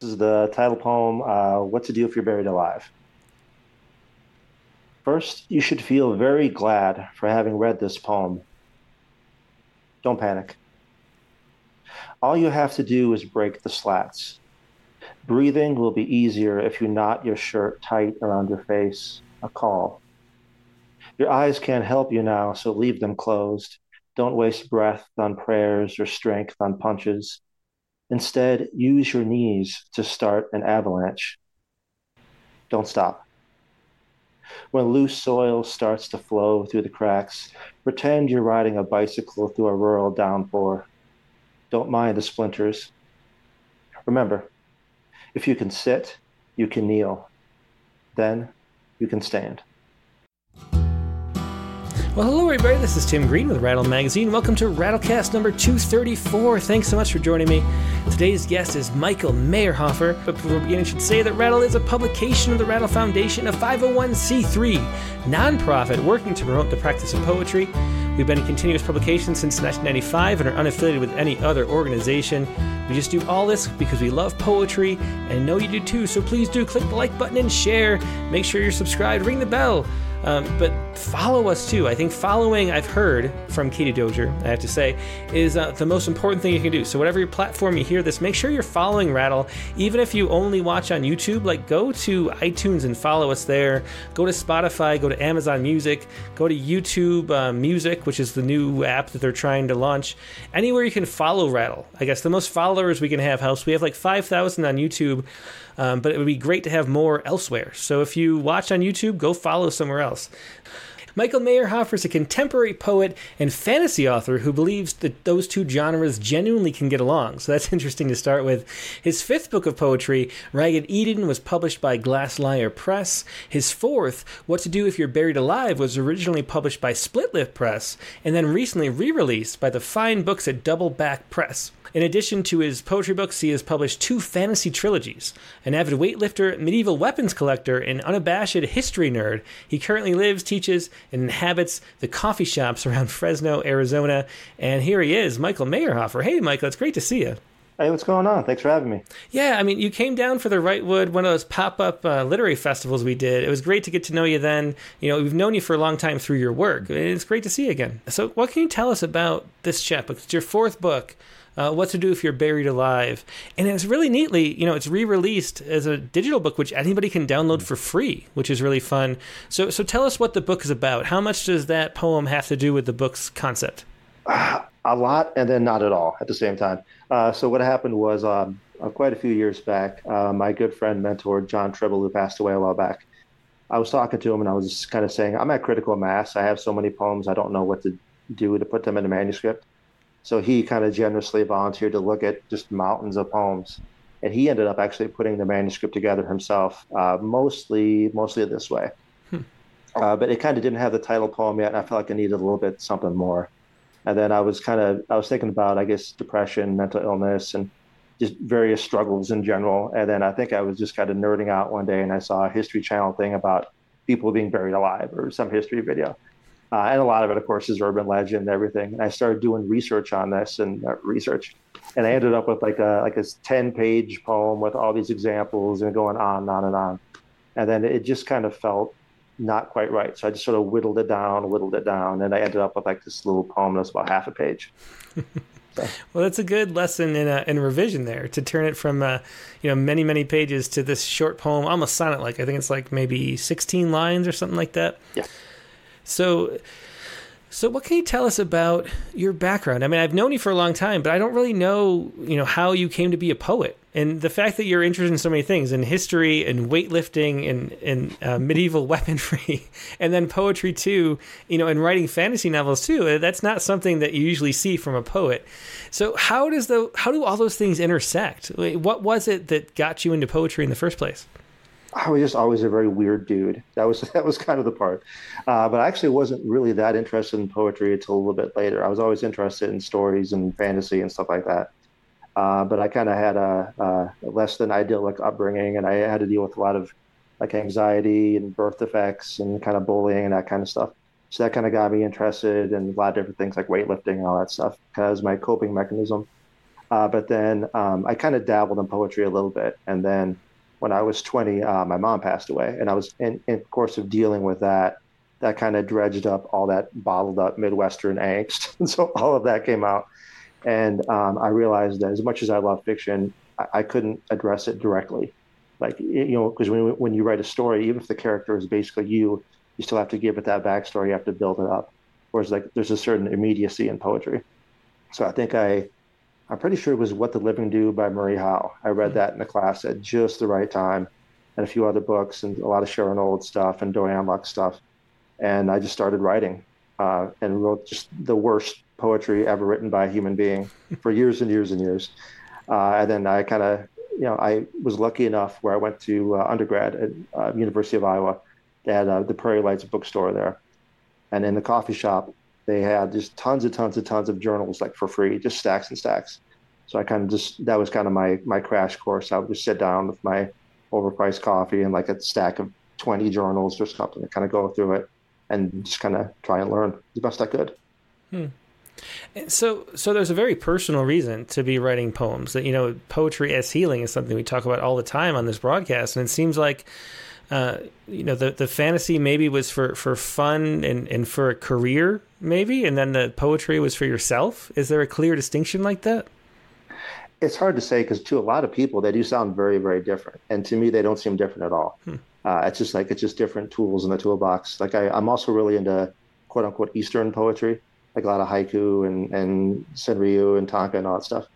This is the title poem, uh, What to Do If You're Buried Alive. First, you should feel very glad for having read this poem. Don't panic. All you have to do is break the slats. Breathing will be easier if you knot your shirt tight around your face. A call. Your eyes can't help you now, so leave them closed. Don't waste breath on prayers or strength on punches. Instead, use your knees to start an avalanche. Don't stop. When loose soil starts to flow through the cracks, pretend you're riding a bicycle through a rural downpour. Don't mind the splinters. Remember, if you can sit, you can kneel. Then you can stand. Well, hello, everybody. This is Tim Green with Rattle Magazine. Welcome to Rattlecast number 234. Thanks so much for joining me. Today's guest is Michael Meyerhofer. But before beginning, I should say that Rattle is a publication of the Rattle Foundation, a 501c3 nonprofit working to promote the practice of poetry. We've been in continuous publication since 1995 and are unaffiliated with any other organization. We just do all this because we love poetry and know you do too. So please do click the like button and share. Make sure you're subscribed, ring the bell. Um, but follow us too. I think following, I've heard from Katie Dozier, I have to say, is uh, the most important thing you can do. So, whatever your platform you hear this, make sure you're following Rattle. Even if you only watch on YouTube, like go to iTunes and follow us there. Go to Spotify, go to Amazon Music, go to YouTube uh, Music, which is the new app that they're trying to launch. Anywhere you can follow Rattle. I guess the most followers we can have helps. We have like 5,000 on YouTube. Um, but it would be great to have more elsewhere. So if you watch on YouTube, go follow somewhere else. Michael Meyerhofer is a contemporary poet and fantasy author who believes that those two genres genuinely can get along. So that's interesting to start with. His fifth book of poetry, Ragged Eden, was published by Glass Lyre Press. His fourth, What to Do If You're Buried Alive, was originally published by Split Lip Press and then recently re released by the fine books at Doubleback Press. In addition to his poetry books, he has published two fantasy trilogies. An avid weightlifter, medieval weapons collector, and unabashed history nerd, he currently lives, teaches, and inhabits the coffee shops around Fresno, Arizona. And here he is, Michael Meyerhofer. Hey, Michael, it's great to see you. Hey, what's going on? Thanks for having me. Yeah, I mean, you came down for the Wrightwood, one of those pop up uh, literary festivals we did. It was great to get to know you then. You know, we've known you for a long time through your work. It's great to see you again. So, what can you tell us about this chapbook? It's your fourth book uh, What to Do If You're Buried Alive. And it's really neatly, you know, it's re released as a digital book, which anybody can download for free, which is really fun. So, so tell us what the book is about. How much does that poem have to do with the book's concept? a lot, and then not at all at the same time. Uh, so, what happened was um, uh, quite a few years back, uh, my good friend, mentor, Jon Tribble, who passed away a while back, I was talking to him and I was just kind of saying, I'm at critical mass. I have so many poems, I don't know what to do to put them in a manuscript. So he kind of generously volunteered to look at just mountains of poems, and he ended up actually putting the manuscript together himself, uh, mostly mostly this way. Hmm. Uh, but it kind of didn't have the title poem yet, and I felt like I needed a little bit something more. And then I was kind of I was thinking about I guess depression, mental illness, and just various struggles in general. And then I think I was just kind of nerding out one day, and I saw a History Channel thing about people being buried alive or some history video. Uh, and a lot of it, of course, is urban legend and everything. And I started doing research on this and uh, research, and I ended up with like a like a ten page poem with all these examples and going on and on and on. And then it just kind of felt not quite right. So I just sort of whittled it down, whittled it down, and I ended up with like this little poem that's about half a page. So. Well, that's a good lesson in uh, in revision there to turn it from uh, you know many many pages to this short poem, almost sonnet like. I think it's like maybe sixteen lines or something like that. Yeah. So, so what can you tell us about your background? I mean, I've known you for a long time, but I don't really know, you know, how you came to be a poet. And the fact that you're interested in so many things, in history and weightlifting and, and uh, medieval weaponry, and then poetry too, you know, and writing fantasy novels too, uh, that's not something that you usually see from a poet. So how does the how do all those things intersect? What was it that got you into poetry in the first place? I was just always a very weird dude. That was that was kind of the part. Uh, but I actually wasn't really that interested in poetry until a little bit later. I was always interested in stories and fantasy and stuff like that. Uh, but I kind of had a, a, less than idyllic upbringing, and I had to deal with a lot of like anxiety and birth defects and kind of bullying and that kind of stuff. So that kind of got me interested in a lot of different things like weightlifting and all that stuff, as my coping mechanism. Uh, but then um, I kind of dabbled in poetry a little bit. And then when I was 20, uh, my mom passed away. And I was in, in course of dealing with that, that kind of dredged up all that bottled up Midwestern angst. And so all of that came out. And um, I realized that as much as I love fiction, I, I couldn't address it directly. Like, you know, because when, when you write a story, even if the character is basically you, you still have to give it that backstory. You have to build it up. Whereas, like, there's a certain immediacy in poetry. So I think I, I'm pretty sure it was What the Living Do by Marie Howe. I read that in the class at just the right time, and a few other books, and a lot of Sharon Olds stuff and Diane Luck stuff. And I just started writing uh, and wrote just the worst poetry ever written by a human being for years and years and years. Uh, and then I kind of, you know, I was lucky enough where I went to uh, undergrad at uh, University of Iowa. They had uh, the Prairie Lights bookstore there, and in the coffee shop they had just tons and tons and tons of journals like for free, just stacks and stacks. So I kind of just that was kind of my my crash course. I would just sit down with my overpriced coffee and like a stack of 20 journals or something and kind of go through it and just kind of try and learn the best I could. Hmm. So, so there's a very personal reason to be writing poems. That you know, poetry as healing is something we talk about all the time on this broadcast, and it seems like, uh, you know, the the fantasy maybe was for for fun and and for a career, maybe, and then the poetry was for yourself. Is there a clear distinction like that? It's hard to say because to a lot of people they do sound very very different, and to me they don't seem different at all. Hmm. Uh, it's just like it's just different tools in the toolbox. Like I, I'm also really into quote unquote Eastern poetry like a lot of haiku and and senryu and tanka and all that stuff.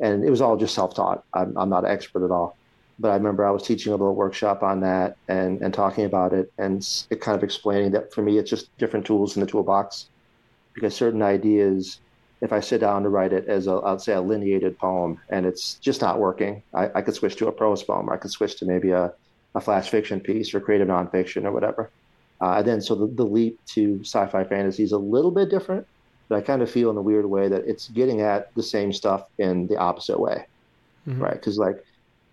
And it was all just self taught. I'm, I'm not an expert at all, but I remember I was teaching a little workshop on that and and talking about it and it kind of explaining that for me it's just different tools in the toolbox because certain ideas if I sit down to write it as a, I'd say a lineated poem and it's just not working, I, I could switch to a prose poem. Or I could switch to maybe a, a flash fiction piece or creative nonfiction or whatever. Uh, and then so the, the leap to sci-fi fantasy is a little bit different, but I kind of feel in a weird way that it's getting at the same stuff in the opposite way, mm-hmm. right? Because like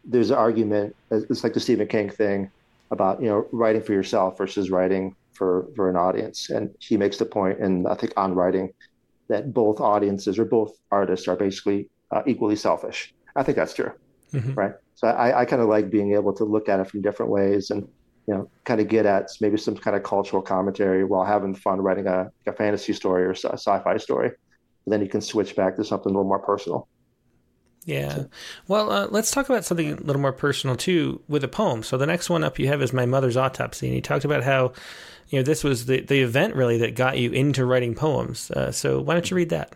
there's an argument, it's like the Stephen King thing about you know writing for yourself versus writing for for an audience, and he makes the point, and I think on writing that both audiences or both artists are basically uh, equally selfish. I think that's true, mm-hmm. right? So I, I kind of like being able to look at it from different ways and you know, kind of get at maybe some kind of cultural commentary while having fun writing a, a fantasy story or a sci-fi story. And then you can switch back to something a little more personal. Yeah. Well, uh, let's talk about something a little more personal too with a poem. So the next one up you have is My Mother's Autopsy. And you talked about how, you know, this was the, the event really that got you into writing poems. Uh, so why don't you read that?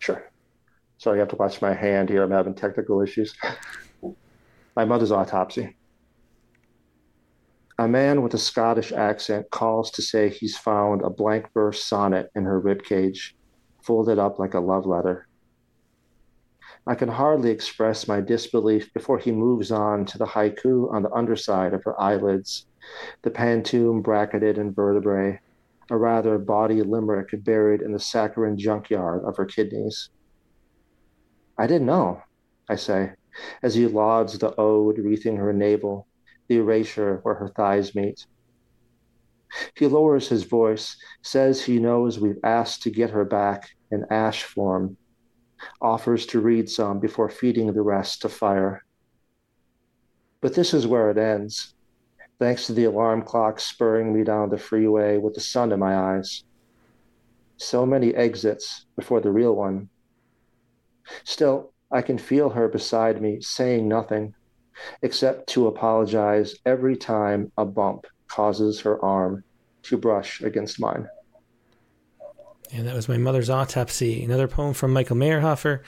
Sure. Sorry, I have to watch my hand here. I'm having technical issues. my Mother's Autopsy. A man with a Scottish accent calls to say he's found a blank verse sonnet in her ribcage, folded up like a love letter. I can hardly express my disbelief before he moves on to the haiku on the underside of her eyelids, the pantoum bracketed in vertebrae, a rather bawdy limerick buried in the saccharine junkyard of her kidneys. I didn't know, I say, as he lauds the ode wreathing her navel, the erasure where her thighs meet. He lowers his voice, says he knows we've asked to get her back in ash form, offers to read some before feeding the rest to fire. But this is where it ends, thanks to the alarm clock spurring me down the freeway with the sun in my eyes. So many exits before the real one. Still, I can feel her beside me, saying nothing, except to apologize every time a bump causes her arm to brush against mine. And that was my mother's autopsy. Another poem from Michael Meyerhofer.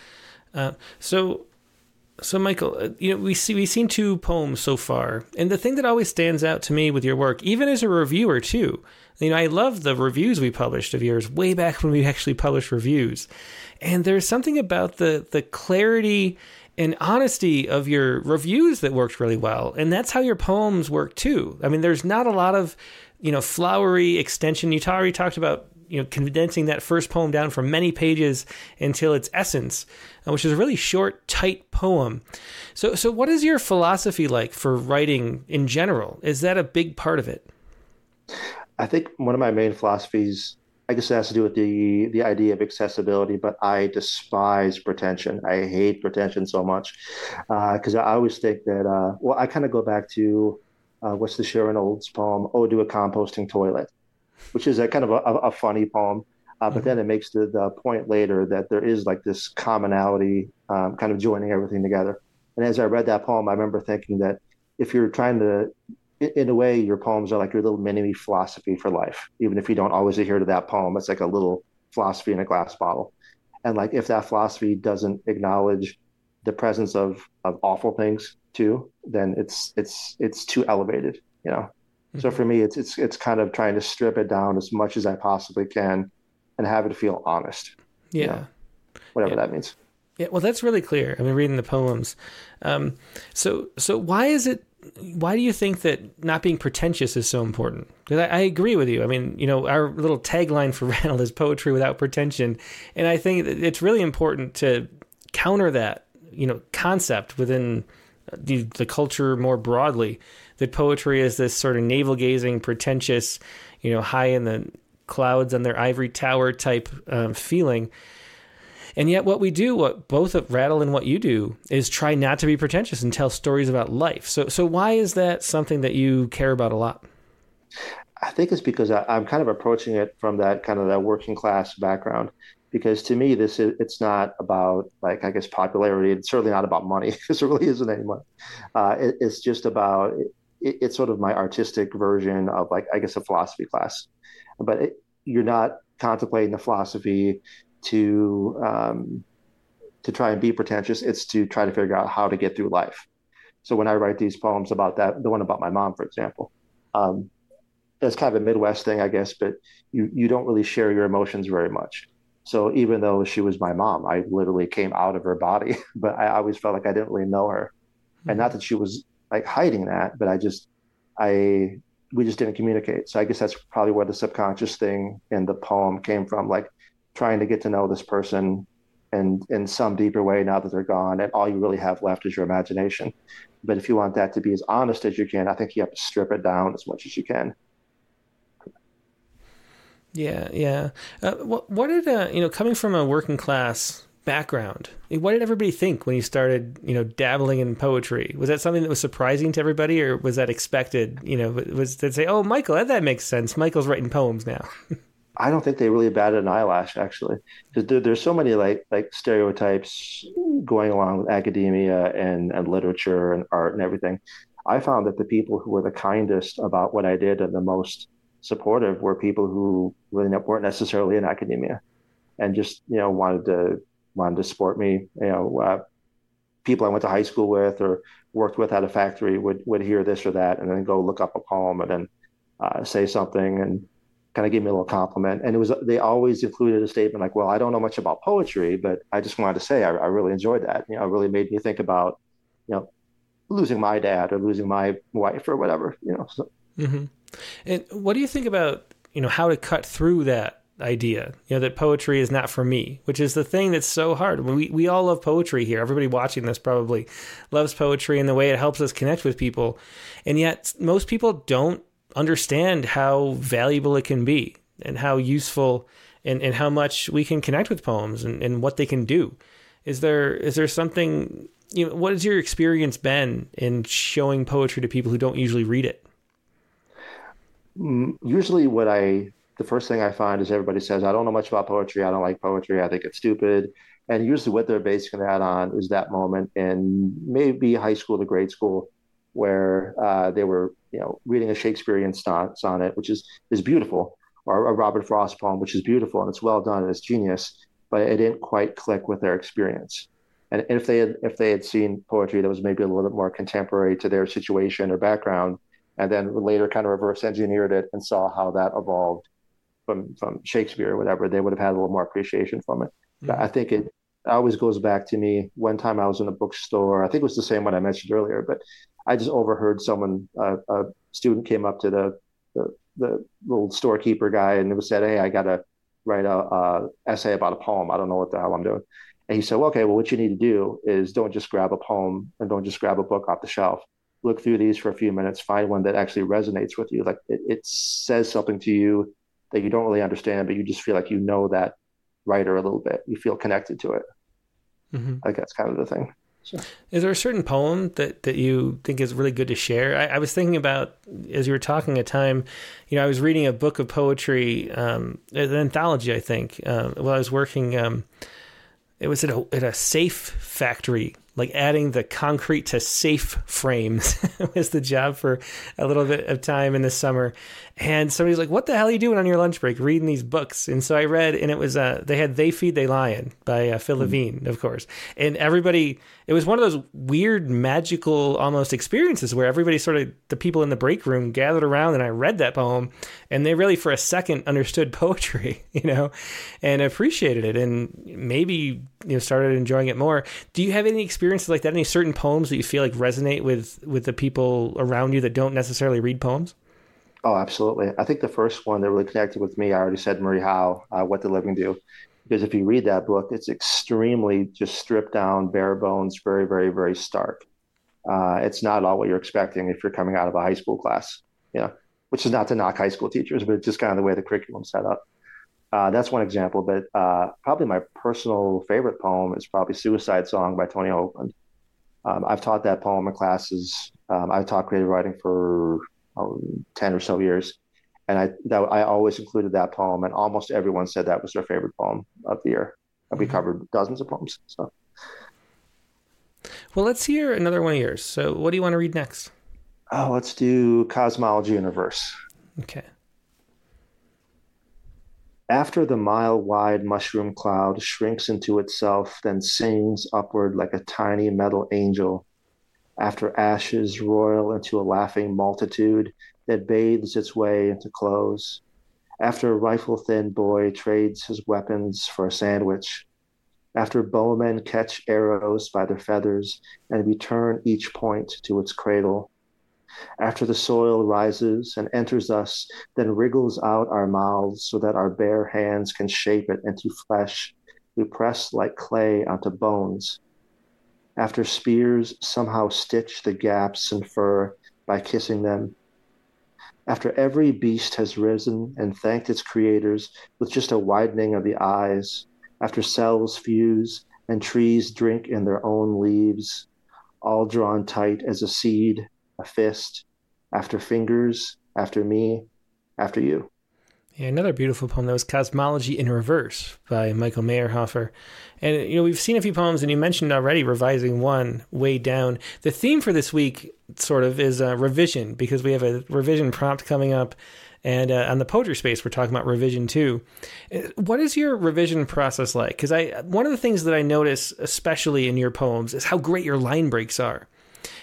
Uh, so, so Michael, uh, you know, we see we've seen two poems so far, and the thing that always stands out to me with your work, even as a reviewer too, you know, I love the reviews we published of yours way back when we actually published reviews, and there's something about the the clarity and honesty of your reviews that worked really well. And that's how your poems work too. I mean, there's not a lot of, you know, flowery extension. You already talked about, you know, condensing that first poem down from many pages until its essence, uh, which is a really short, tight poem. So, so what is your philosophy like for writing in general? Is that a big part of it? I think one of my main philosophies I guess it has to do with the the idea of accessibility, but I despise pretension. I hate pretension so much because uh, I always think that. Uh, well, I kind of go back to uh, what's the Sharon Olds poem, "Oh, do a composting toilet," which is a kind of a, a funny poem. Uh, but mm-hmm. then it makes the, the point later that there is like this commonality, um, kind of joining everything together. And as I read that poem, I remember thinking that if you're trying to in a way, your poems are like your little mini philosophy for life. Even if you don't always adhere to that poem, it's like a little philosophy in a glass bottle. And like if that philosophy doesn't acknowledge the presence of of awful things too, then it's it's it's too elevated, you know. Mm-hmm. So for me, it's it's it's kind of trying to strip it down as much as I possibly can, and have it feel honest. Yeah, you know, whatever yeah. that means. Yeah, well, that's really clear. I mean, reading the poems. Um, so, so why is it why do you think that not being pretentious is so important? Because I, I, agree with you. I mean, you know, our little tagline for Rattle is poetry without pretension, and I think it's really important to counter that, you know, concept within the the culture more broadly. That poetry is this sort of navel gazing, pretentious, you know, high in the clouds on their ivory tower type um, feeling and yet, what we do, what both Rattle and what you do, is try not to be pretentious and tell stories about life. So, so why is that something that you care about a lot? I think it's because I, am kind of approaching it from that kind of that working class background. Because to me, this is it's not about like I guess popularity. It's certainly not about money because there really isn't any money. Uh, it, it's just about it, it's sort of my artistic version of like I guess a philosophy class, but it, you're not contemplating the philosophy to um, to try and be pretentious. It's to try to figure out how to get through life. So when I write these poems about that, the one about my mom, for example, um, it's kind of a Midwest thing, I guess, but you you don't really share your emotions very much. So even though she was my mom, I literally came out of her body, but I always felt like I didn't really know her, mm-hmm. and not that she was like hiding that, but I just I we just didn't communicate. So I guess that's probably where the subconscious thing in the poem came from. Like trying to get to know this person and in some deeper way now that they're gone and all you really have left is your imagination but if you want that to be as honest as you can i think you have to strip it down as much as you can yeah yeah uh, what, what did uh, you know coming from a working class background. What did everybody think when you started you know dabbling in poetry? Was that something that was surprising to everybody or was that expected? You know was they say oh michael that, that makes sense. Michael's writing poems now. I don't think they really batted an eyelash actually, because there, there's so many like like stereotypes going along with academia and and literature and art and everything. I found that the people who were the kindest about what I did and the most supportive were people who really weren't necessarily in academia, and just you know wanted to wanted to support me. You know, uh, people I went to high school with or worked with at a factory would would hear this or that, and then go look up a poem and then uh, say something and kind of gave me a little compliment. And it was they always included a statement like, "Well, I don't know much about poetry, but I just wanted to say I, I really enjoyed that. You know, it really made me think about, you know, losing my dad or losing my wife or whatever. You know." So. Mm-hmm. And what do you think about you know how to cut through that? Idea you know that poetry is not for me which is the thing that's so hard we, we all love poetry here everybody watching this probably loves poetry and the way it helps us connect with people and yet most people don't understand how valuable it can be and how useful and, and how much we can connect with poems and, and what they can do. Is there is there something you know what has your experience been in showing poetry to people who don't usually read it? Mm, usually what I the first thing I find is everybody says, I don't know much about poetry, I don't like poetry, I think it's stupid. And usually what they're basing that on is that moment in maybe high school to grade school where uh, they were, you know, reading a Shakespearean sonnet, which is is beautiful, or a Robert Frost poem, which is beautiful and it's well done and it's genius, but it didn't quite click with their experience. And if they had if they had seen poetry that was maybe a little bit more contemporary to their situation or background, and then later kind of reverse engineered it and saw how that evolved from from Shakespeare or whatever, they would have had a little more appreciation from it. Mm-hmm. I think it always goes back to me. One time I was in a bookstore, I think it was the same one I mentioned earlier, but I just overheard someone, uh, a student came up to the, the, the little storekeeper guy and was said, "Hey, I got to write a, a, essay about a poem. I don't know what the hell I'm doing." And he said, well, "Okay, well, what you need to do is don't just grab a poem and don't just grab a book off the shelf. Look through these for a few minutes, find one that actually resonates with you, like it, it says something to you that you don't really understand, but you just feel like you know that writer a little bit. You feel connected to it. Mm-hmm. I think that's kind of the thing. So. Is there a certain poem that, that you think is really good to share? I, I, was thinking about as you were talking a time, you know, I was reading a book of poetry, um, an anthology, I think, uh, while I was working. Um, it was at a, at a safe factory like adding the concrete to safe frames was the job for a little bit of time in the summer. And somebody's like, "What the hell are you doing on your lunch break, reading these books?" And so I read, and it was uh, they had "They Feed They Lion" by uh, Phil hmm. Levine, of course. And everybody, it was one of those weird, magical, almost experiences where everybody sort of the people in the break room gathered around, and I read that poem, and they really for a second understood poetry, you know, and appreciated it, and maybe you know started enjoying it more. Do you have any experiences like that? Any certain poems that you feel like resonate with with the people around you that don't necessarily read poems? Oh, absolutely. I think the first one that really connected with me, I already said Marie Howe, uh, What the Living Do. Because if you read that book, it's extremely just stripped down, bare bones, very, very, very stark. Uh, it's not all what you're expecting if you're coming out of a high school class, you know, which is not to knock high school teachers, but it's just kind of the way the curriculum's set up. Uh, that's one example, but uh, probably my personal favorite poem is probably Suicide Song by Tony Hoagland. Um, I've taught that poem in classes. Um, I've taught creative writing for um, 10 or so years. And I, that, I always included that poem, and almost everyone said that was their favorite poem of the year. And we mm-hmm. covered dozens of poems. So, well, let's hear another one of yours. So, what do you want to read next? Oh, let's do cosmology in reverse. Okay. After the mile wide mushroom cloud shrinks into itself, then sings upward like a tiny metal angel after ashes roil into a laughing multitude that bathes its way into clothes, after a rifle thin boy trades his weapons for a sandwich, after bowmen catch arrows by their feathers and return each point to its cradle, after the soil rises and enters us, then wriggles out our mouths so that our bare hands can shape it into flesh, we press like clay onto bones after spears somehow stitch the gaps in fur by kissing them. After every beast has risen and thanked its creators with just a widening of the eyes, after cells fuse and trees drink in their own leaves, all drawn tight as a seed, a fist, after fingers, after me, after you. Yeah, another beautiful poem that was Cosmology in Reverse by Michael Meyerhofer. And, you know, we've seen a few poems, and you mentioned already revising one way down. The theme for this week, sort of, is uh, revision, because we have a revision prompt coming up. And uh, on the poetry space, we're talking about revision too. Uh, what is your revision process like? Because I one of the things that I notice, especially in your poems, is how great your line breaks are.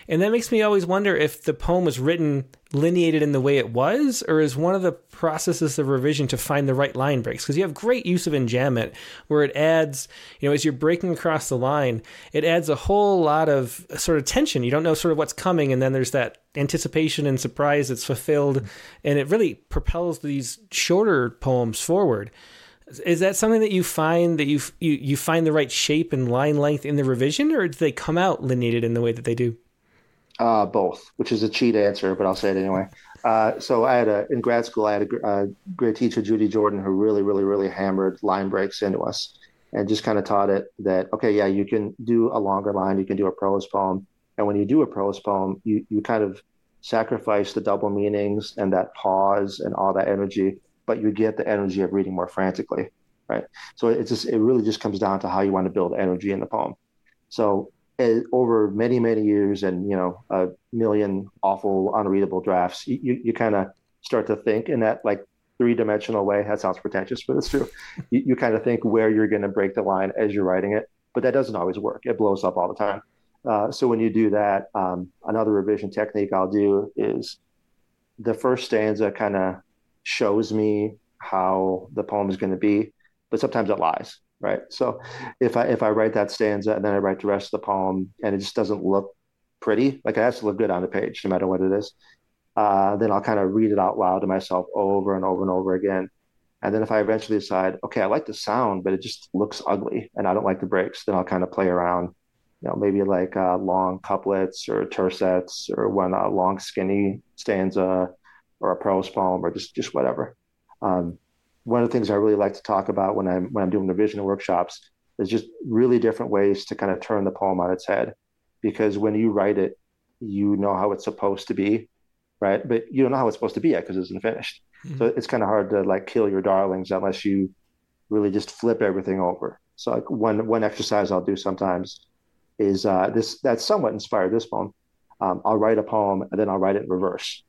And that makes me always wonder if the poem was written lineated in the way it was, or is one of the processes of revision to find the right line breaks? Because you have great use of enjambment where it adds, you know, as you're breaking across the line, it adds a whole lot of sort of tension. You don't know sort of what's coming, and then there's that anticipation and surprise that's fulfilled, and it really propels these shorter poems forward. Is that something that you find that you you you find the right shape and line length in the revision, or do they come out lineated in the way that they do? Uh, both, which is a cheat answer, but I'll say it anyway. Uh, so I had a in grad school, I had a, a, great teacher, Judy Jordan, who really, really, really hammered line breaks into us, and just kind of taught it that okay, yeah, you can do a longer line, you can do a prose poem, and when you do a prose poem, you you kind of sacrifice the double meanings and that pause and all that energy, but you get the energy of reading more frantically, right? So it just it really just comes down to how you want to build energy in the poem. So over many many years and you know a million awful unreadable drafts you, you, you kind of start to think in that like three dimensional way. That sounds pretentious but it's true. You, you kind of think where you're going to break the line as you're writing it but that doesn't always work. It blows up all the time. Uh, so when you do that um, another revision technique i'll do is the first stanza kind of shows me how the poem is going to be but sometimes it lies right? So if I if I write that stanza and then I write the rest of the poem and it just doesn't look pretty, like it has to look good on the page, no matter what it is, uh, then I'll kind of read it out loud to myself over and over and over again. And then if I eventually decide, okay, I like the sound, but it just looks ugly and I don't like the breaks, then I'll kind of play around, you know, maybe like uh, long couplets or tercets or one uh, long skinny stanza or a prose poem or just just whatever. Um, one of the things I really like to talk about when I'm when I'm doing revision workshops is just really different ways to kind of turn the poem on its head. Because when you write it, you know how it's supposed to be, right? But you don't know how it's supposed to be yet because it isn't finished. Mm-hmm. So it's kind of hard to like kill your darlings unless you really just flip everything over. So like one one exercise I'll do sometimes is uh, this that's somewhat inspired this poem. Um, I'll write a poem and then I'll write it in reverse.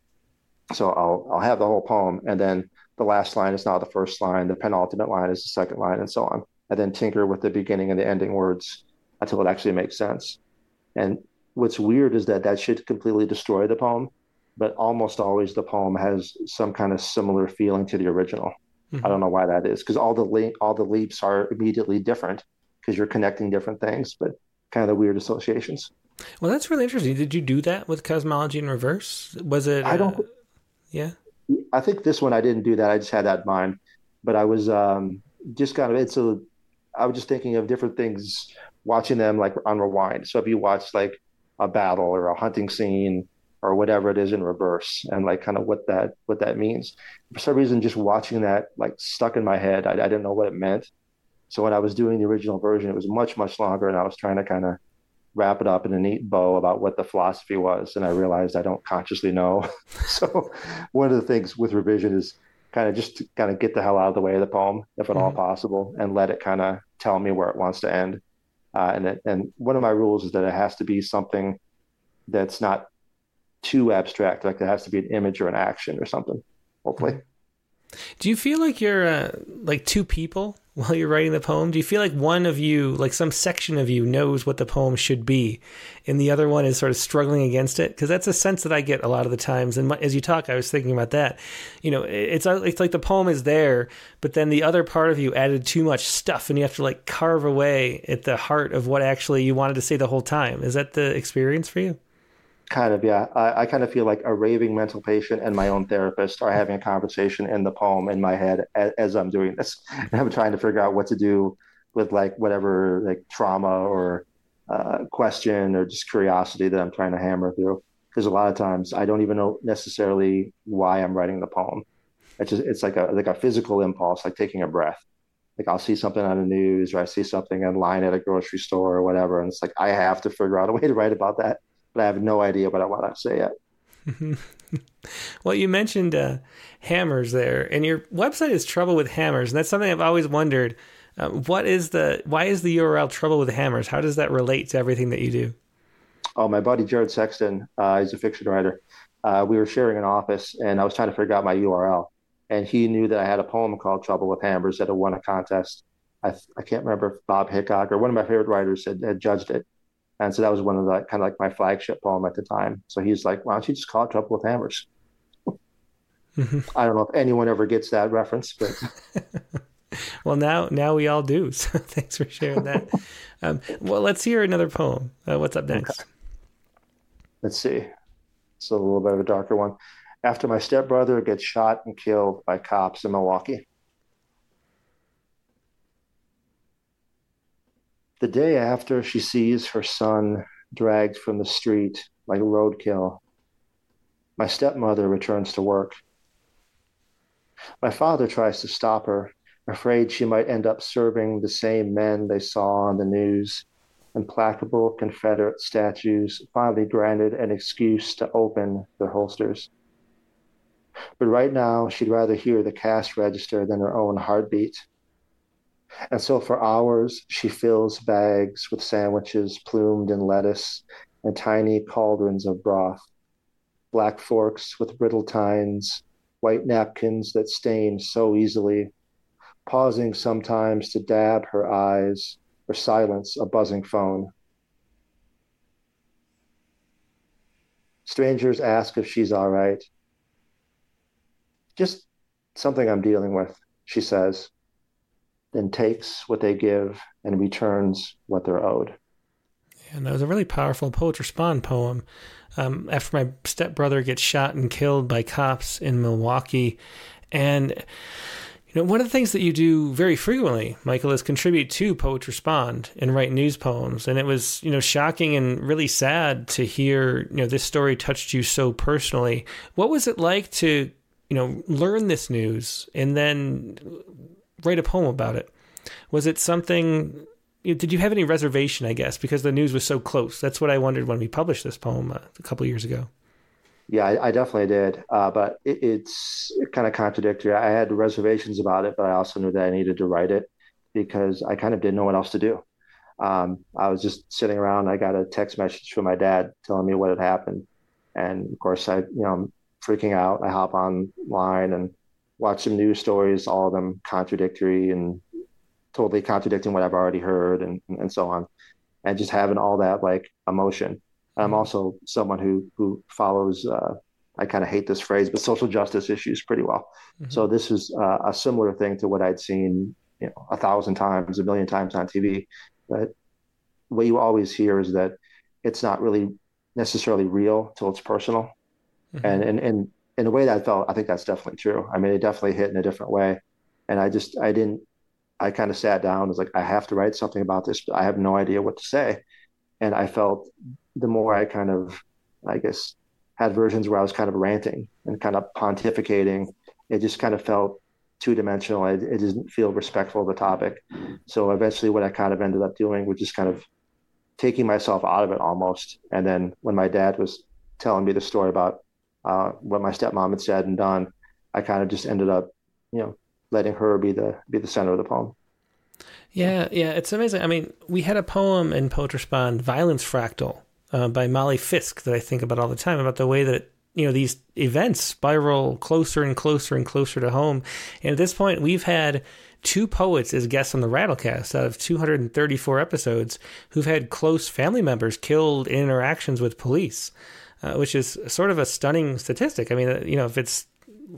So I'll I'll have the whole poem and then the last line is now the first line, the penultimate line is the second line, and so on. And then tinker with the beginning and the ending words until it actually makes sense. And what's weird is that that should completely destroy the poem, but almost always the poem has some kind of similar feeling to the original. Mm-hmm. I don't know why that is because all the le- all the leaps are immediately different because you're connecting different things, but kind of the weird associations. Well, that's really interesting. Did you do that with cosmology in reverse? Was it? I don't. Uh, yeah. I think this one I didn't do that. I just had that in mind, but I was um, just kind of a. I was just thinking of different things, watching them like on rewind. So if you watch like a battle or a hunting scene or whatever it is in reverse, and like kind of what that what that means. For some reason, just watching that like stuck in my head. I, I didn't know what it meant. So when I was doing the original version, it was much much longer, and I was trying to kind of wrap it up in a neat bow about what the philosophy was. And I realized I don't consciously know. so one of the things with revision is kind of just to kind of get the hell out of the way of the poem, if at mm-hmm. all possible, and let it kind of tell me where it wants to end. Uh, and it, and one of my rules is that it has to be something that's not too abstract, like it has to be an image or an action or something. Hopefully. Do you feel like you're uh, like two people while you're writing the poem? Do you feel like one of you, like some section of you, knows what the poem should be, and the other one is sort of struggling against it? Because that's a sense that I get a lot of the times. And as you talk, I was thinking about that. You know, it's it's like the poem is there, but then the other part of you added too much stuff, and you have to like carve away at the heart of what actually you wanted to say the whole time. Is that the experience for you? Kind of, yeah. I, I, kind of feel like a raving mental patient and my own therapist are having a conversation in the poem in my head as, as I'm doing this. And I'm trying to figure out what to do with like whatever like trauma or uh, question or just curiosity that I'm trying to hammer through. Because a lot of times I don't even know necessarily why I'm writing the poem. It's just it's like a like a physical impulse, like taking a breath. Like I'll see something on the news or I see something online at a grocery store or whatever, and it's like I have to figure out a way to write about that but I have no idea what I want to say yet. well, you mentioned uh, hammers there, and your website is Trouble with Hammers, and that's something I've always wondered. Uh, what is the why is the URL Trouble with Hammers? How does that relate to everything that you do? Oh, my buddy Jared Sexton, uh, he's a fiction writer. Uh, we were sharing an office, and I was trying to figure out my URL, and he knew that I had a poem called Trouble with Hammers that had won a contest. I, I can't remember if Bob Hicok or one of my favorite writers had, had judged it and so that was one of the kind of like my flagship poem at the time. So he's like, why don't you just call it Trouble with Hammers? Mm-hmm. I don't know if anyone ever gets that reference, but well, now now we all do. So thanks for sharing that. um, well, let's hear another poem. Uh, what's up next? Okay. Let's see. It's a little bit of a darker one. After my stepbrother gets shot and killed by cops in Milwaukee. The day after she sees her son dragged from the street like roadkill, my stepmother returns to work. My father tries to stop her, afraid she might end up serving the same men they saw on the news. Implacable Confederate statues finally granted an excuse to open their holsters. But right now, she'd rather hear the cash register than her own heartbeat. And so for hours, she fills bags with sandwiches plumed in lettuce and tiny cauldrons of broth, black forks with brittle tines, white napkins that stain so easily, pausing sometimes to dab her eyes or silence a buzzing phone. Strangers ask if she's all right. Just something I'm dealing with, she says then takes what they give and returns what they're owed. And that was a really powerful Poets Respond poem. Um, after my stepbrother gets shot and killed by cops in Milwaukee. And, you know, one of the things that you do very frequently, Michael, is contribute to Poets Respond and write news poems. And it was, you know, shocking and really sad to hear, you know, this story touched you so personally. What was it like to you know, learn this news and then write a poem about it? Was it something? Did you have any reservation? I guess because the news was so close. That's what I wondered when we published this poem uh, a couple years ago. Yeah, I, I definitely did, uh, but it, it's kind of contradictory. I had reservations about it, but I also knew that I needed to write it because I kind of didn't know what else to do. Um, I was just sitting around. I got a text message from my dad telling me what had happened, and of course, I you know I'm freaking out. I hop online and watch some news stories, all of them contradictory and totally contradicting what I've already heard, and and so on, and just having all that like emotion. I'm mm-hmm. also someone who who follows. Uh, I kind of hate this phrase, but social justice issues pretty well. Mm-hmm. So this is uh, a similar thing to what I'd seen, you know, a thousand times, a million times on TV. But what you always hear is that it's not really necessarily real till it's personal. Mm-hmm. And, and, and in a way that I felt, I think that's definitely true. I mean, it definitely hit in a different way. And I just, I didn't, I kind of sat down, was like, I have to write something about this, but I have no idea what to say. And I felt the more I kind of, I guess, had versions where I was kind of ranting and kind of pontificating, it just kind of felt two dimensional. It, it, didn't feel respectful of the topic. So eventually, what I kind of ended up doing was just kind of taking myself out of it almost. And then when my dad was telling me the story about uh, what my stepmom had said and done, I kind of just ended up, you know, letting her be the be the center of the poem. Yeah, yeah, it's amazing. I mean, we had a poem in Poets Respond, "Violence Fractal," uh, by Molly Fisk that I think about all the time about the way that you know these events spiral closer and closer and closer to home. And at this point, we've had two poets as guests on the Rattlecast out of 234 episodes who've had close family members killed in interactions with police, uh, which is sort of a stunning statistic. I mean, uh, you know, if it's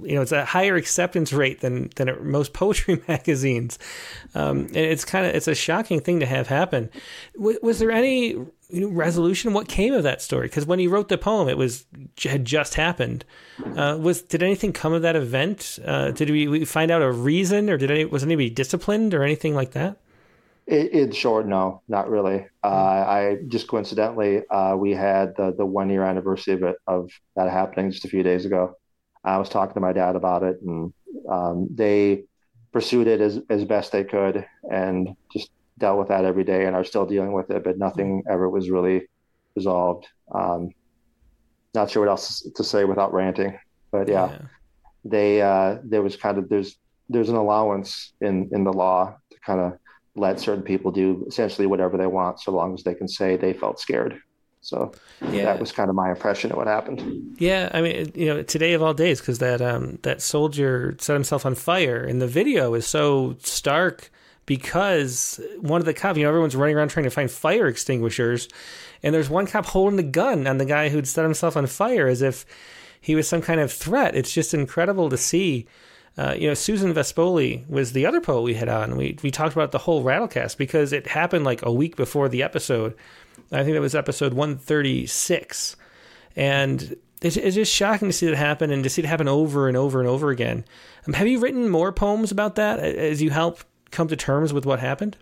you know, it's a higher acceptance rate than than most poetry magazines, um, and it's kind of it's a shocking thing to have happen. W- was there any you know, resolution? What came of that story? Because when he wrote the poem, it was had just happened. Uh, was did anything come of that event? Uh, did we, we, find out a reason, or did any, was anybody disciplined or anything like that? In short, no, not really. Uh, I just coincidentally uh, we had the the one year anniversary of it of that happening just a few days ago. I was talking to my dad about it, and um, they pursued it as as best they could, and just dealt with that every day and are still dealing with it, but nothing ever was really resolved. Um, not sure what else to say without ranting, but yeah, yeah. they uh, there was kind of there's there's an allowance in in the law to kind of let certain people do essentially whatever they want so long as they can say they felt scared. So yeah. that was kind of my impression of what happened. Yeah, I mean, you know, today of all days, because that um, that soldier set himself on fire, and the video is so stark because one of the cops, you know, everyone's running around trying to find fire extinguishers, and there's one cop holding the gun on the guy who'd set himself on fire as if he was some kind of threat. It's just incredible to see. Uh, you know, Susan Vespoli was the other poet we had on. We we talked about the whole Rattlecast because it happened like a week before the episode. I think it was episode 136, and it's, it's just shocking to see that happen and to see it happen over and over and over again. Um, have you written more poems about that as you help come to terms with what happened?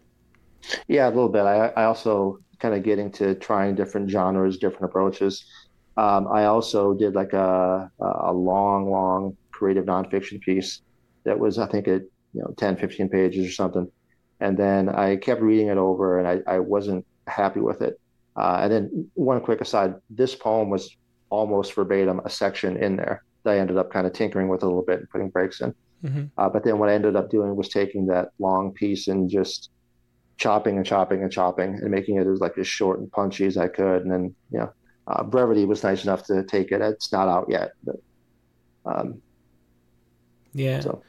Yeah, a little bit. I, I also kind of getting to trying different genres, different approaches. Um, I also did like a, a long, long creative nonfiction piece that was, I think, it you know 10, 15 pages or something. And then I kept reading it over, and I, I wasn't happy with it. Uh, and then one quick aside: this poem was almost verbatim a section in there that I ended up kind of tinkering with a little bit and putting breaks in. Mm-hmm. Uh, but then what I ended up doing was taking that long piece and just chopping and chopping and chopping and making it as like as short and punchy as I could. And then, you know, uh, brevity was nice enough to take it. It's not out yet, but um, yeah. So.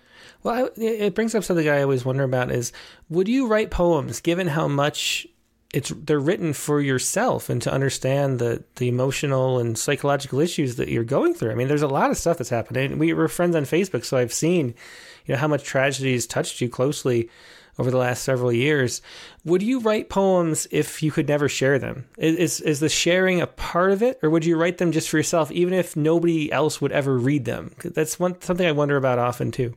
Well, I, it brings up something I always wonder about: is would you write poems given how much it's they're written for yourself and to understand the the emotional and psychological issues that you're going through. I mean, there's a lot of stuff that's happening. We were friends on Facebook, so I've seen, you know, how much tragedy has touched you closely over the last several years. Would you write poems if you could never share them? Is is the sharing a part of it, or would you write them just for yourself, even if nobody else would ever read them? That's one something I wonder about often too.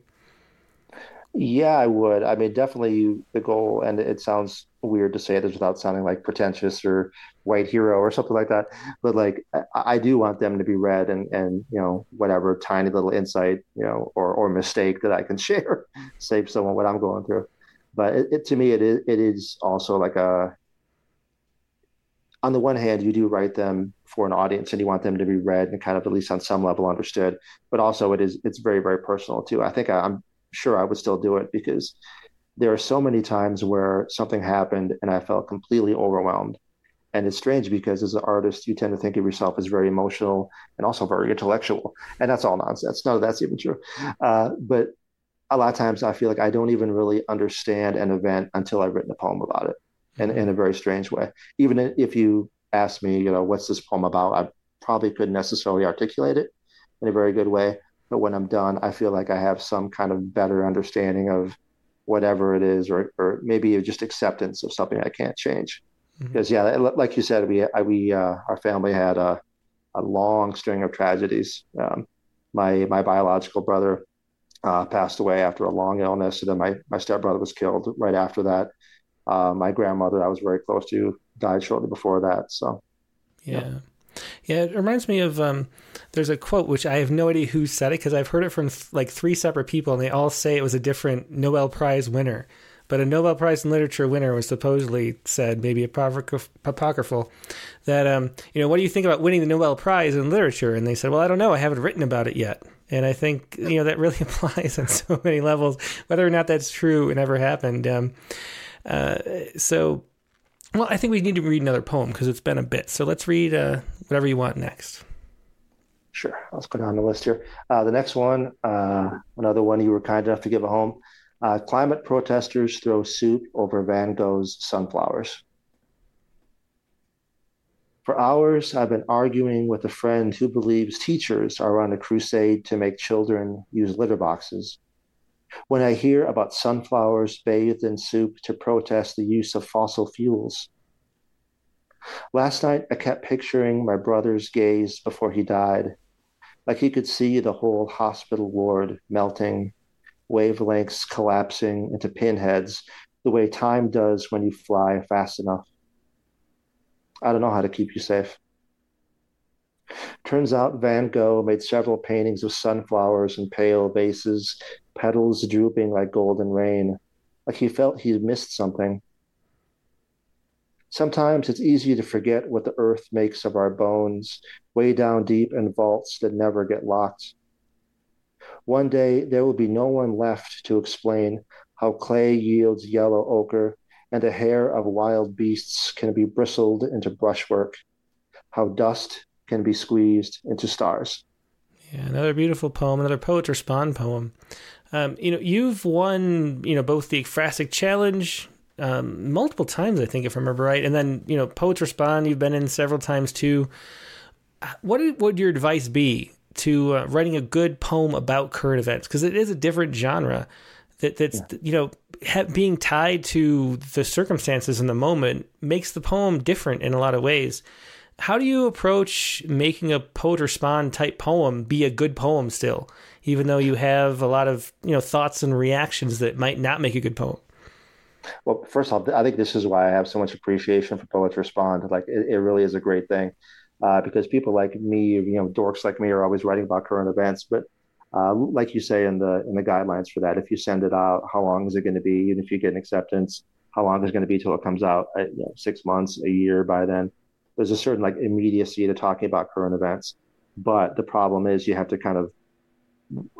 Yeah, I would. I mean, definitely the goal, and it sounds weird to say this without sounding like pretentious or white hero or something like that. But like, I, I do want them to be read, and and you know, whatever tiny little insight, you know, or or mistake that I can share, save someone what I'm going through. But it, it to me, it is it is also like a. On the one hand, you do write them for an audience, and you want them to be read and kind of at least on some level understood. But also, it is it's very very personal too. I think I, I'm sure I would still do it because there are so many times where something happened and I felt completely overwhelmed. And it's strange because as an artist, you tend to think of yourself as very emotional and also very intellectual. And that's all nonsense. No, that's even true. Uh, but a lot of times I feel like I don't even really understand an event until I've written a poem about it in, in a very strange way. Even if you ask me, you know, what's this poem about, I probably couldn't necessarily articulate it in a very good way. But when I'm done, I feel like I have some kind of better understanding of whatever it is, or or maybe just acceptance of something I can't change. Mm-hmm. Because yeah, like you said, we we uh, our family had a a long string of tragedies. Um, my my biological brother uh, passed away after a long illness, and then my my stepbrother was killed right after that. Uh, my grandmother, I was very close to, died shortly before that. So, yeah. yeah. Yeah, it reminds me of um, there's a quote which I have no idea who said it because I've heard it from th- like three separate people and they all say it was a different Nobel Prize winner. But a Nobel Prize in Literature winner was supposedly said, maybe apocryphal, that um, you know, what do you think about winning the Nobel Prize in Literature? And they said, well, I don't know, I haven't written about it yet. And I think you know that really applies on so many levels, whether or not that's true and never happened. Um, uh, so well, I think we need to read another poem because it's been a bit. So let's read uh, whatever you want next. Sure. Let's go down the list here. Uh, the next one, uh, another one you were kind enough to give a home. Uh, climate protesters throw soup over Van Gogh's sunflowers. For hours, I've been arguing with a friend who believes teachers are on a crusade to make children use litter boxes. When I hear about sunflowers bathed in soup to protest the use of fossil fuels. Last night, I kept picturing my brother's gaze before he died, like he could see the whole hospital ward melting, wavelengths collapsing into pinheads, the way time does when you fly fast enough. I don't know how to keep you safe. Turns out Van Gogh made several paintings of sunflowers in pale vases, petals drooping like golden rain, like he felt he'd missed something. Sometimes it's easy to forget what the earth makes of our bones, way down deep in vaults that never get locked. One day there will be no one left to explain how clay yields yellow ochre and the hair of wild beasts can be bristled into brushwork, how dust can be squeezed into stars. Yeah, another beautiful poem, another Poets Respond poem. Um, you know, you've won, you know, both the Ekphrastic Challenge um, multiple times, I think, if I remember right, and then you know, Poets Respond. You've been in several times too. What would your advice be to uh, writing a good poem about current events? Because it is a different genre. That that's yeah. you know being tied to the circumstances in the moment makes the poem different in a lot of ways how do you approach making a poet respond type poem be a good poem still, even though you have a lot of you know thoughts and reactions that might not make a good poem? Well, first off, I think this is why I have so much appreciation for Poets Respond. Like, it, it really is a great thing uh, because people like me, you know, dorks like me, are always writing about current events. But uh, like you say in the in the guidelines for that, if you send it out, how long is it going to be? And if you get an acceptance, how long is it going to be till it comes out? Uh, you know, six months, a year by then there's a certain like immediacy to talking about current events. But the problem is you have to kind of,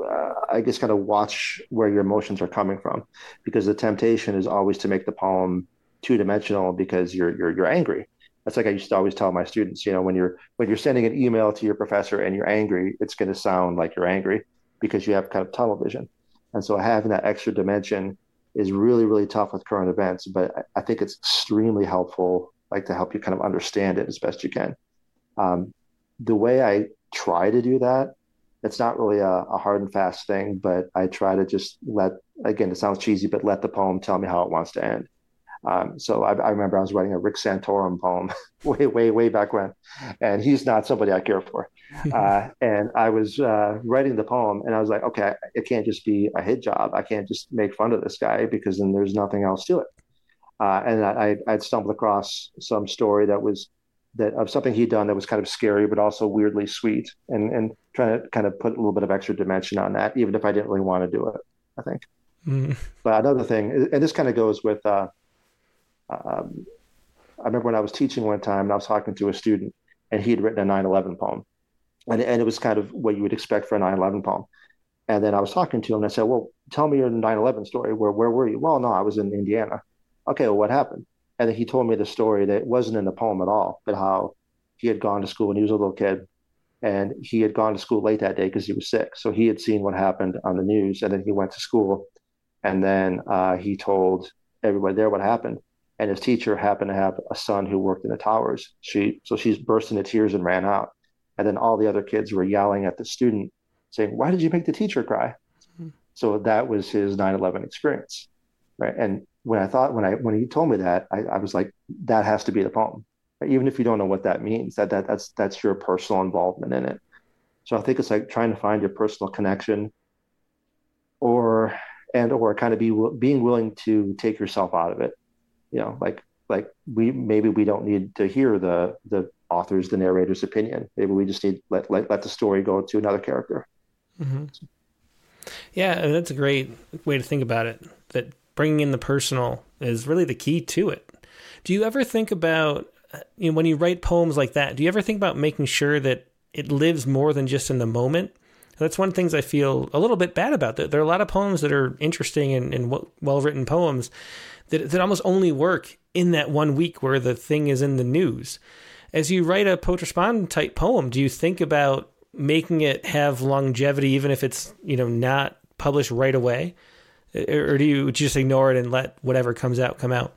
uh, I guess, kind of watch where your emotions are coming from, because the temptation is always to make the poem two dimensional because you're you're you're angry. That's like I used to always tell my students. You know, when you're when you're sending an email to your professor and you're angry, it's going to sound like you're angry because you have kind of tunnel vision. And so having that extra dimension is really really tough with current events. But I think it's extremely helpful like to help you kind of understand it as best you can. Um, the way I try to do that, it's not really a, a, hard and fast thing, but I try to just let, again, it sounds cheesy, but let the poem tell me how it wants to end. Um, so I, I, remember I was writing a Rick Santorum poem way, way, way back when, and he's not somebody I care for. uh, and I was uh, writing the poem, and I was like, okay, it can't just be a hit job. I can't just make fun of this guy because then there's nothing else to it. Uh, and I, I'd stumbled across some story that was that of something he'd done that was kind of scary, but also weirdly sweet, and and trying to kind of put a little bit of extra dimension on that, even if I didn't really want to do it. I think. Mm. But another thing, and this kind of goes with. Uh, um, I remember when I was teaching one time, and I was talking to a student, and he had written a 9/11 poem, and and it was kind of what you would expect for a 9/11 poem. And then I was talking to him, and I said, "Well, tell me your 9/11 story. Where where were you?" Well, no, I was in Indiana. Okay, well, what happened? And then he told me the story that wasn't in the poem at all, but how he had gone to school when he was a little kid, and he had gone to school late that day because he was sick. So he had seen what happened on the news, and then he went to school, and then uh, he told everybody there what happened. And his teacher happened to have a son who worked in the towers. She so she's burst into tears and ran out. And then all the other kids were yelling at the student, saying, "Why did you make the teacher cry?" Mm-hmm. So that was his 9/11 experience, right? And when I thought when I when he told me that, I, I was like, that has to be the poem, right? even if you don't know what that means. That that that's that's your personal involvement in it. So I think it's like trying to find your personal connection, or and or kind of be being willing to take yourself out of it. You know, like like we maybe we don't need to hear the the author's the narrator's opinion. Maybe we just need let let let the story go to another character. Mm-hmm. Yeah, that's a great way to think about it. That bringing in the personal is really the key to it. Do you ever think about you know, when you write poems like that? Do you ever think about making sure that it lives more than just in the moment? That's one of the things I feel a little bit bad about. That there are a lot of poems that are interesting and, and well written poems that that almost only work in that one week where the thing is in the news. As you write a poet respondent type poem, do you think about making it have longevity, even if it's you know not published right away? or do you just ignore it and let whatever comes out come out?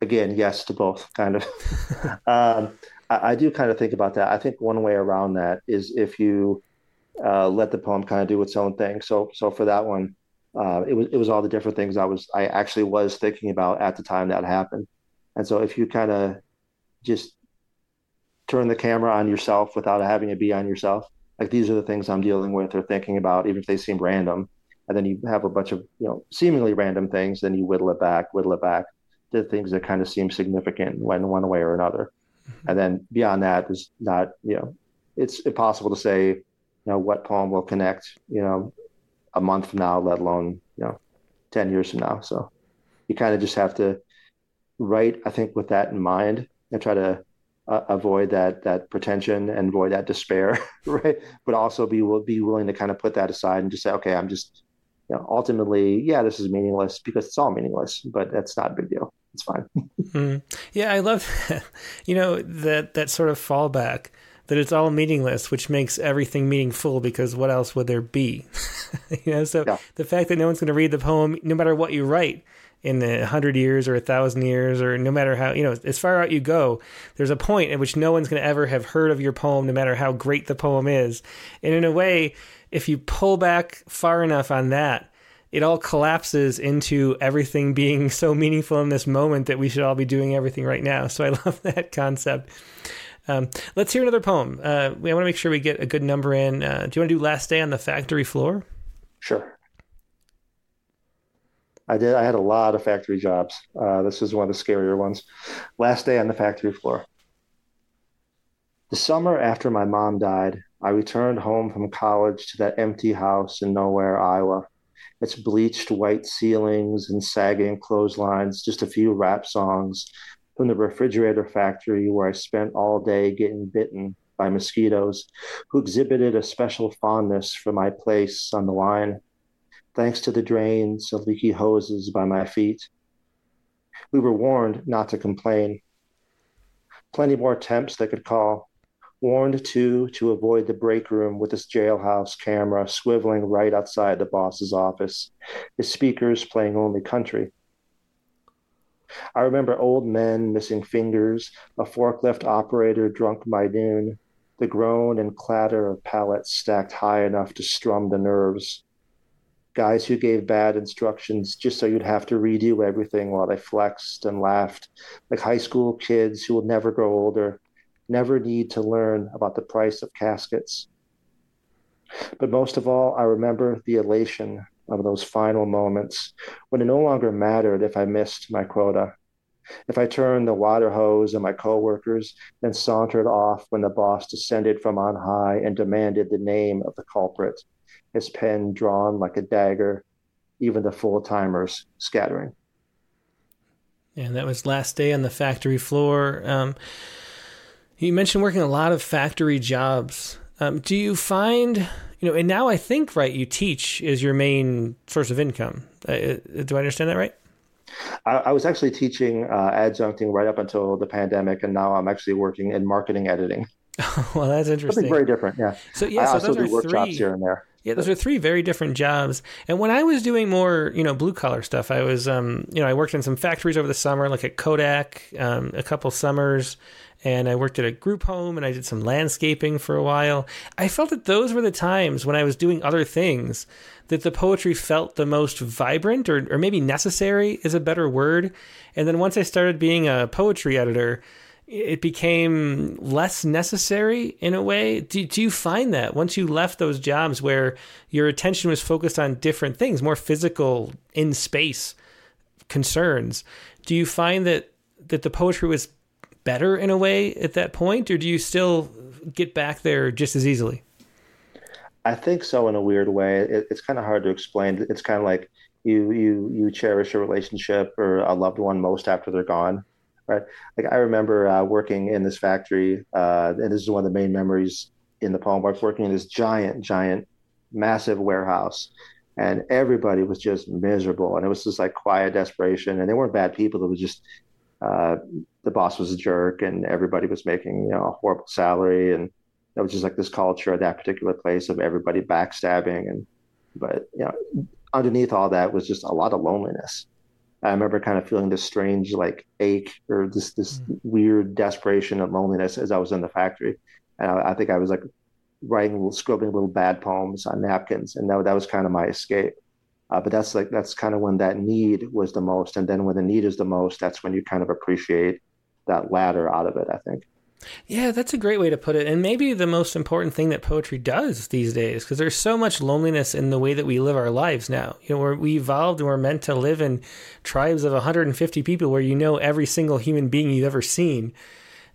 Again, yes to both, kind of. um, I, I, do kind of think about that. I think one way around that is if you uh, let the poem kind of do its own thing. So, so for that one, uh, it was it was all the different things I was I actually was thinking about at the time that happened. And so, if you kind of just turn the camera on yourself without having it be on yourself, like these are the things I'm dealing with or thinking about, even if they seem random. And then you have a bunch of you know seemingly random things then you whittle it back whittle it back to things that kind of seem significant in one way or another. Mm-hmm. and then beyond that is not you know it's impossible to say you know what poem will connect you know a month from now let alone you know 10 years from now. So you kind of just have to write i think with that in mind and try to uh, avoid that that pretension and avoid that despair right but also be will be willing to kind of put that aside and just say okay i'm just you know, ultimately, yeah, this is meaningless because it's all meaningless, but that's not a big deal. It's fine. mm. Yeah, I love that. You know that that sort of fallback that it's all meaningless, which makes everything meaningful because what else would there be? you know, so yeah. the fact that no one's going to read the poem, no matter what you write, in the hundred years or a thousand years or no matter how you know as far out you go there's a point at which no one's going to ever have heard of your poem no matter how great the poem is and in a way if you pull back far enough on that, it all collapses into everything being so meaningful in this moment that we should all be doing everything right now. So I love that concept. Um, let's hear another poem. Uh, we want to make sure we get a good number in. Uh, do you want to do Last Day on the Factory Floor? Sure. I did. I had a lot of factory jobs. Uh, this is one of the scarier ones. Last day on the factory floor. The summer after my mom died, I returned home from college to that empty house in nowhere, Iowa. Its bleached white ceilings and sagging clotheslines, just a few rap songs from the refrigerator factory where I spent all day getting bitten by mosquitoes who exhibited a special fondness for my place on the line, thanks to the drains and leaky hoses by my feet. We were warned not to complain. Plenty more temps they could call warned too to avoid the break room with its jailhouse camera swiveling right outside the boss's office, his speakers playing only country. I remember old men missing fingers, a forklift operator drunk by noon, the groan and clatter of pallets stacked high enough to strum the nerves. Guys who gave bad instructions just so you'd have to redo everything while they flexed and laughed, like high school kids who will never grow older, never need to learn about the price of caskets. But most of all, I remember the elation of those final moments when it no longer mattered if I missed my quota. If I turned the water hose on my coworkers, then sauntered off when the boss descended from on high and demanded the name of the culprit, his pen drawn like a dagger, even the full timers scattering. And that was last day on the factory floor. Um, you mentioned working a lot of factory jobs. Um, do you find, you know, and now I think, right, you teach is your main source of income. Uh, uh do I understand that right? I, I was actually teaching uh, adjuncting right up until the pandemic, and now I'm actually working in marketing editing. well, that's interesting. Something very different, yeah. So yeah, I so also those do are workshops three. here and there. Yeah, those are three very different jobs. And when I was doing more, you know, blue collar stuff, I was, um, you know, I worked in some factories over the summer, like at Kodak, um, a couple summers, and I worked at a group home and I did some landscaping for a while. I felt that those were the times when I was doing other things that the poetry felt the most vibrant or, or maybe necessary is a better word. And then once I started being a poetry editor, it became less necessary in a way. Do, do you find that once you left those jobs where your attention was focused on different things, more physical in space concerns, do you find that that the poetry was better in a way at that point, or do you still get back there just as easily? I think so in a weird way. It, it's kind of hard to explain. It's kind of like you you you cherish a relationship or a loved one most after they're gone right? Like I remember uh, working in this factory, uh, and this is one of the main memories in the poem. Was working in this giant, giant, massive warehouse, and everybody was just miserable, and it was just like quiet desperation. And they weren't bad people; it was just uh, the boss was a jerk, and everybody was making you know a horrible salary, and it was just like this culture at that particular place of everybody backstabbing, and but you know underneath all that was just a lot of loneliness I remember kind of feeling this strange like ache or this this mm. weird desperation and loneliness as I was in the factory. And I, I think I was like writing, little, scribbling little bad poems on napkins, and that that was kind of my escape. Uh, but that's like that's kind of when that need was the most, and then when the need is the most, that's when you kind of appreciate that ladder out of it. I think. Yeah, that's a great way to put it. And maybe the most important thing that poetry does these days, because there's so much loneliness in the way that we live our lives now. You know, we evolved and we're meant to live in tribes of 150 people where you know every single human being you've ever seen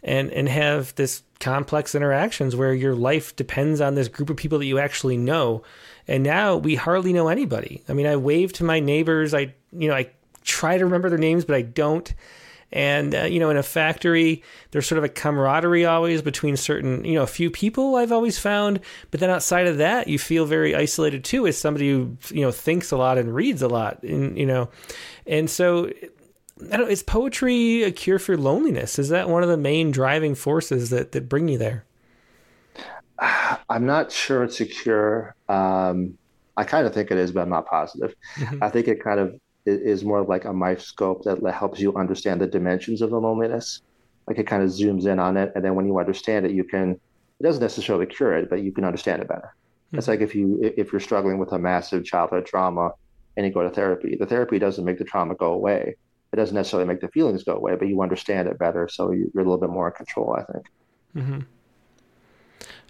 and, and have this complex interactions where your life depends on this group of people that you actually know. And now we hardly know anybody. I mean, I wave to my neighbors. I, you know, I try to remember their names, but I don't and, uh, you know, in a factory, there's sort of a camaraderie always between certain, you know, a few people I've always found. But then outside of that, you feel very isolated too as somebody who, you know, thinks a lot and reads a lot. And, you know, and so I don't, is poetry a cure for loneliness? Is that one of the main driving forces that, that bring you there? I'm not sure it's a cure. Um, I kind of think it is, but I'm not positive. Mm-hmm. I think it kind of is more like a microscope that helps you understand the dimensions of the loneliness. Like it kind of zooms in on it, and then when you understand it, you can. It doesn't necessarily cure it, but you can understand it better. Mm-hmm. It's like if you if you're struggling with a massive childhood trauma and you go to therapy, the therapy doesn't make the trauma go away. It doesn't necessarily make the feelings go away, but you understand it better, so you're a little bit more in control. I think. Mm-hmm.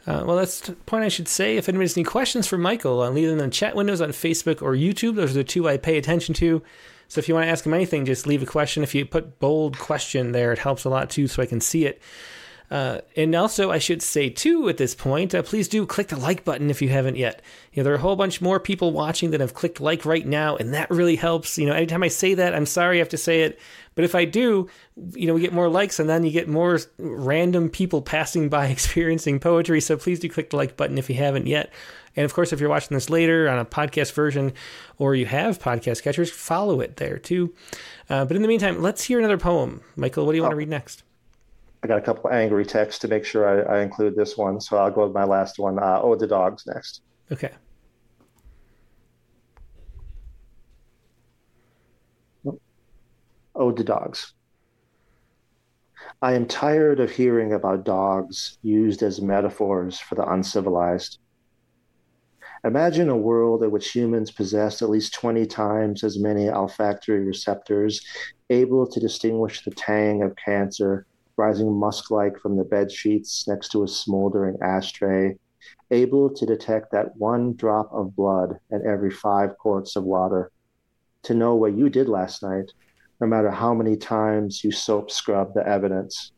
Uh, well, that's the point I should say. If anyone has any questions for Michael, uh, leave them in the chat windows on Facebook or YouTube. Those are the two I pay attention to. So if you want to ask him anything, just leave a question. If you put bold question there, it helps a lot too, so I can see it. Uh, and also, I should say too at this point, uh, please do click the like button if you haven't yet. You know, there are a whole bunch more people watching that have clicked like right now, and that really helps. You know, anytime I say that, I'm sorry I have to say it, but if I do, you know, we get more likes, and then you get more random people passing by experiencing poetry. So please do click the like button if you haven't yet. And of course, if you're watching this later on a podcast version, or you have podcast catchers, follow it there too. Uh, but in the meantime, let's hear another poem. Michael, what do you oh. want to read next? I got a couple angry texts to make sure I, I, include this one, so I'll go with my last one. Uh, oh, the dogs next. Okay. Oh, the dogs. I am tired of hearing about dogs used as metaphors for the uncivilized. Imagine a world in which humans possessed at least 20 times as many olfactory receptors able to distinguish the tang of cancer rising musk like from the bed sheets next to a smoldering ashtray, able to detect that one drop of blood in every five quarts of water, to know what you did last night, no matter how many times you soap scrub the evidence.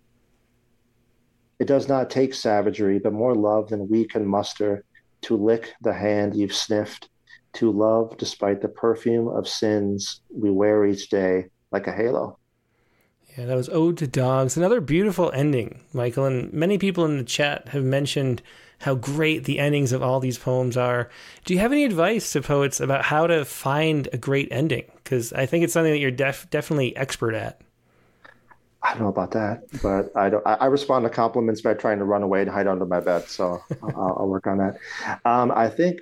It does not take savagery, but more love than we can muster to lick the hand you've sniffed, to love despite the perfume of sins we wear each day like a halo. Yeah, that was Ode to Dogs. Another beautiful ending, Michael. And many people in the chat have mentioned how great the endings of all these poems are. Do you have any advice to poets about how to find a great ending? Because I think it's something that you're def- definitely expert at. I don't know about that, but I don't. I, respond to compliments by trying to run away and hide under my bed. So I'll, I'll, work on that. Um, I think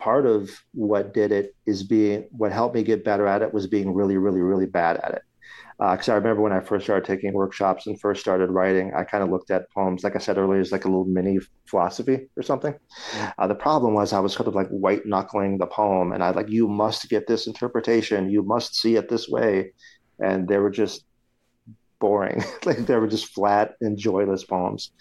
part of what did it is being what helped me get better at it was being really, really, really bad at it because uh, I remember when I first started taking workshops and first started writing, I kind of looked at poems, like I said earlier, as like a little mini philosophy or something. Uh, the problem was I was sort of like white knuckling the poem, and I like, you must get this interpretation, you must see it this way, and they were just boring. like they were just flat and joyless poems.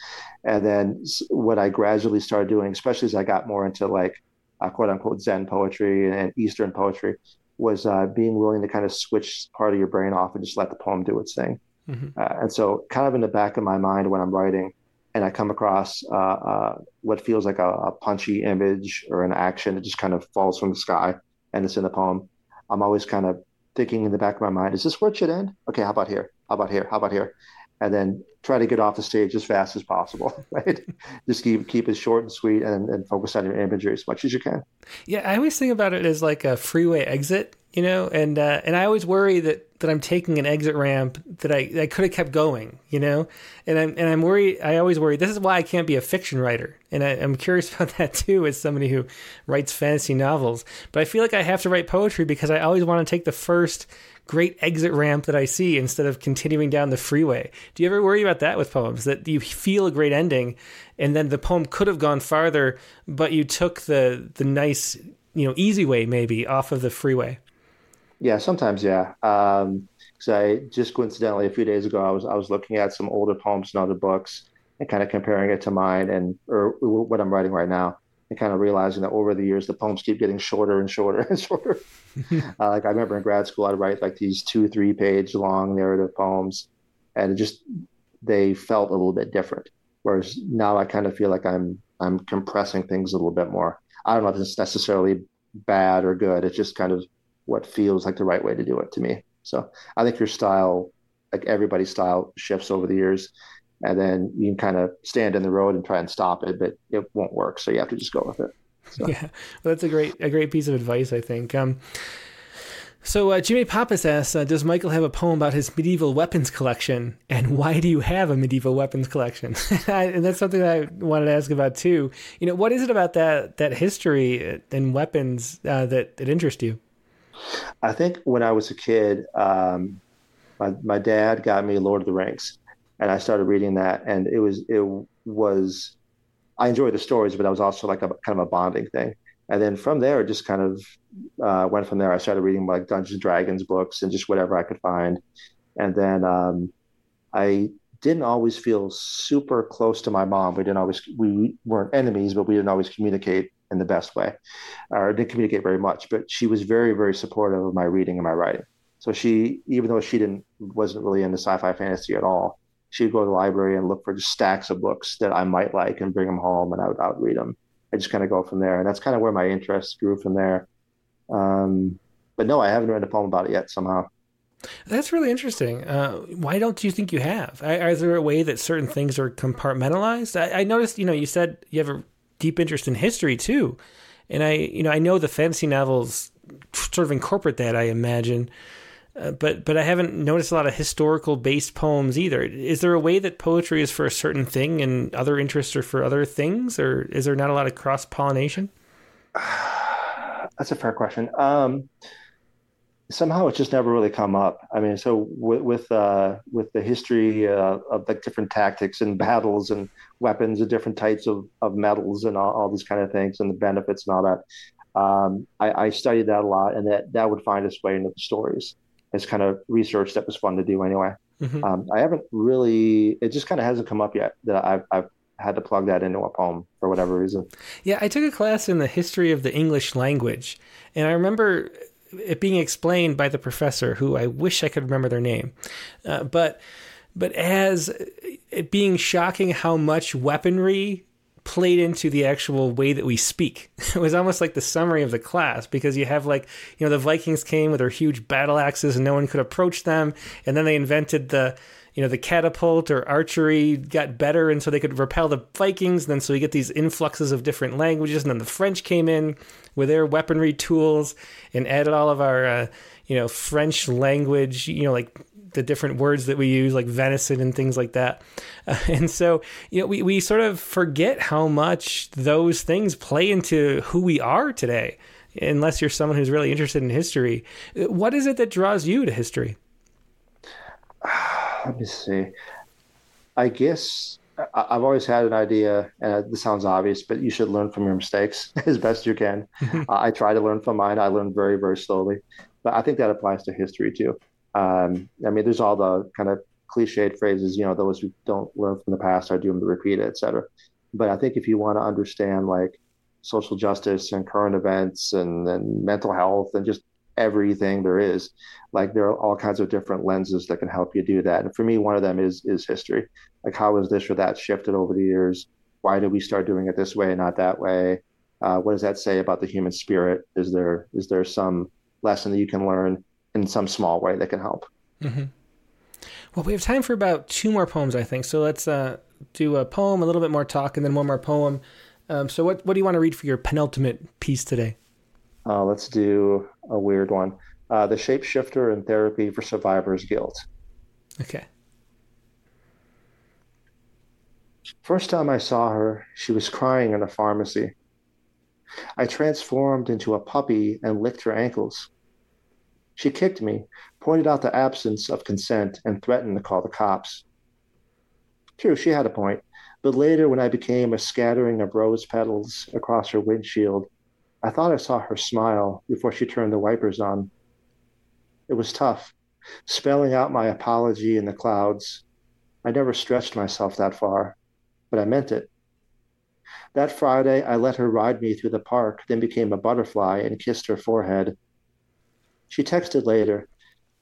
And then what I gradually started doing, especially as I got more into like uh, quote unquote Zen poetry and Eastern poetry, was uh, being willing to kind of switch part of your brain off and just let the poem do its thing. Mm-hmm. Uh, and so, kind of in the back of my mind when I'm writing, and I come across uh, uh, what feels like a, a, punchy image or an action that just kind of falls from the sky and it's in the poem, I'm always kind of thinking in the back of my mind, is this where it should end? Okay, how about here? How about here? How about here? And then try to get off the stage as fast as possible, right? Just keep keep it short and sweet and, and focus on your imagery as much as you can. Yeah, I always think about it as like a freeway exit, you know, and uh, and I always worry that that I'm taking an exit ramp that I I could have kept going, you know, and I'm and I'm worried. I always worry. This is why I can't be a fiction writer, and I, am curious about that too, as somebody who writes fantasy novels. But I feel like I have to write poetry because I always want to take the first great exit ramp that I see instead of continuing down the freeway. Do you ever worry about that with poems that you feel a great ending and then the poem could have gone farther, but you took the the nice, you know, easy way maybe off of the freeway? Yeah, sometimes, yeah. Um, so I just coincidentally a few days ago, I was I was looking at some older poems and other books and kind of comparing it to mine and or what I'm writing right now and kind of realizing that over the years the poems keep getting shorter and shorter and shorter. uh, like I remember in grad school, I'd write like these two, three page long narrative poems, and it just they felt a little bit different. Whereas now I kind of feel like I'm I'm compressing things a little bit more. I don't know if it's necessarily bad or good. It's just kind of what feels like the right way to do it to me. So I think your style, like everybody's style, shifts over the years and then you can kind of stand in the road and try and stop it, but it won't work. So you have to just go with it. So. Yeah, well, that's a great a great piece of advice, I think. Um, so uh, Jimmy Pappas asks, uh, does Michael have a poem about his medieval weapons collection, and why do you have a medieval weapons collection? and that's something that I wanted to ask about too. You know, what is it about that that history and weapons uh, that that interest you? I think when I was a kid, um, my my dad got me Lord of the Rings and I started reading that, and it was it was I enjoyed the stories, but that was also like a kind of a bonding thing. And then from there, it just kind of uh, went from there. I started reading like Dungeons and Dragons books and just whatever I could find. And then um, I didn't always feel super close to my mom. We didn't always we weren't enemies, but we didn't always communicate in the best way, or didn't communicate very much. But she was very very supportive of my reading and my writing. So she, even though she didn't wasn't really into sci-fi fantasy at all, she'd go to the library and look for just stacks of books that I might like and bring them home, and I would, I would read them. I just kind of go from there, and that's kind of where my interest grew from there. Um, but no, I haven't read a poem about it yet. Somehow. That's really interesting. Uh, why don't you think you have? Is there a way that certain things are compartmentalized? I, I noticed, you know, you said you have a deep interest in history too, and I, you know, I know the fantasy novels sort of incorporate that. I imagine. Uh, but but I haven't noticed a lot of historical based poems either. Is there a way that poetry is for a certain thing and other interests are for other things, or is there not a lot of cross pollination? That's a fair question. Um, somehow it's just never really come up. I mean, so with with, uh, with the history uh, of like different tactics and battles and weapons and different types of, of metals and all, all these kind of things and the benefits and all that, um, I, I studied that a lot, and that that would find its way into the stories as kind of research that was fun to do anyway. Mm-hmm. Um, I haven't really. It just kind of hasn't come up yet that I've, I've had to plug that into a poem for whatever reason. Yeah, I took a class in the history of the English language, and I remember it being explained by the professor, who I wish I could remember their name, uh, but but as it being shocking how much weaponry played into the actual way that we speak. It was almost like the summary of the class because you have like, you know, the Vikings came with their huge battle axes and no one could approach them. And then they invented the, you know, the catapult or archery got better and so they could repel the Vikings. And then so you get these influxes of different languages. And then the French came in with their weaponry tools and added all of our, uh, you know, French language, you know, like the different words that we use, like venison and things like that. Uh, and so, you know, we, we sort of forget how much those things play into who we are today, unless you're someone who's really interested in history. What is it that draws you to history? Let me see. I guess I've always had an idea, and this sounds obvious, but you should learn from your mistakes as best you can. I try to learn from mine. I learn very, very slowly, but I think that applies to history too. Um, I mean, there's all the kind of cliched phrases, you know, those who don't learn from the past are doomed to repeat it, et cetera. But I think if you want to understand like social justice and current events and, and mental health and just everything there is, like there are all kinds of different lenses that can help you do that. And for me, one of them is is history. Like how has this or that shifted over the years? Why did we start doing it this way, and not that way? Uh, what does that say about the human spirit? Is there is there some lesson that you can learn in some small way that can help. Mm-hmm. Well, we have time for about two more poems, I think. So let's uh, do a poem, a little bit more talk, and then one more poem. Um, so, what what do you want to read for your penultimate piece today? Uh, let's do a weird one. Uh, the shapeshifter and therapy for survivor's guilt. Okay. First time I saw her, she was crying in a pharmacy. I transformed into a puppy and licked her ankles. She kicked me, pointed out the absence of consent, and threatened to call the cops. True, she had a point, but later when I became a scattering of rose petals across her windshield, I thought I saw her smile before she turned the wipers on. It was tough, spelling out my apology in the clouds. I never stretched myself that far, but I meant it. That Friday, I let her ride me through the park, then became a butterfly and kissed her forehead. She texted later,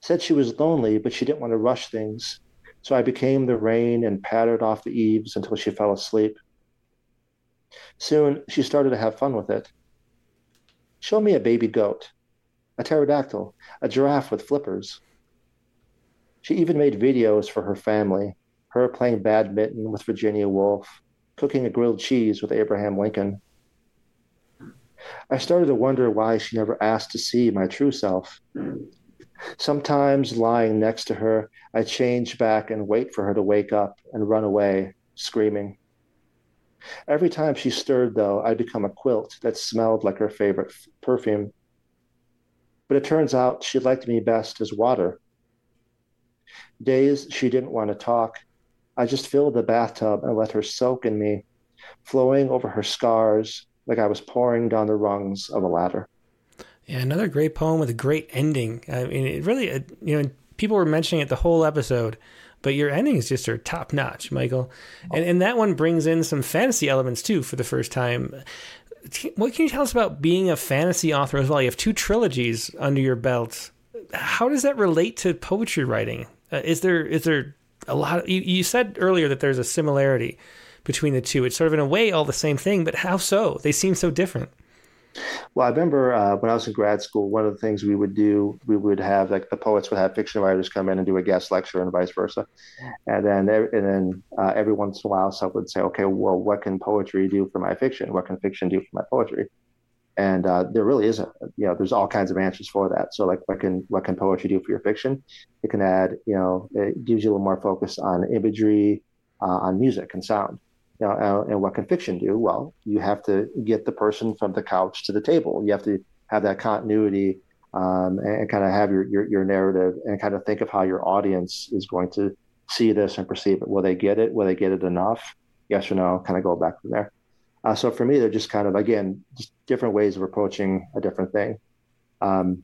said she was lonely, but she didn't want to rush things. So I became the rain and pattered off the eaves until she fell asleep. Soon she started to have fun with it. Show me a baby goat, a pterodactyl, a giraffe with flippers. She even made videos for her family, her playing badminton with Virginia Woolf, cooking a grilled cheese with Abraham Lincoln. I started to wonder why she never asked to see my true self. Sometimes, lying next to her, I change back and wait for her to wake up and run away, screaming. Every time she stirred, though, I'd become a quilt that smelled like her favorite f- perfume. But it turns out she liked me best as water. Days she didn't want to talk, I just filled the bathtub and let her soak in me, flowing over her scars, like I was pouring down the rungs of a ladder. Yeah, another great poem with a great ending. I mean, it really, uh, you know, people were mentioning it the whole episode, but your endings just are top notch, Michael. And and that one brings in some fantasy elements too for the first time. What can you tell us about being a fantasy author as well? You have two trilogies under your belt. How does that relate to poetry writing? Uh, is there is there a lot? Of, you, you said earlier that there's a similarity between the two. It's sort of in a way all the same thing, but how so? They seem so different. Well, I remember uh, when I was in grad school, one of the things we would do, we would have like the poets would have fiction writers come in and do a guest lecture and vice versa. And then, and then uh, every once in a while, someone would say, okay, well, what can poetry do for my fiction? What can fiction do for my poetry? And uh, there really isn't, you know, there's all kinds of answers for that. So like, what can, what can poetry do for your fiction? It can add, you know, it gives you a little more focus on imagery, uh, on music and sound. Uh, and what can fiction do? Well, you have to get the person from the couch to the table. You have to have that continuity um, and, and, kind of have your, your, your narrative and kind of think of how your audience is going to see this and perceive it. Will they get it? Will they get it enough? Yes or no? Kind of go back from there. Uh, so for me, they're just kind of again just different ways of approaching a different thing. Um,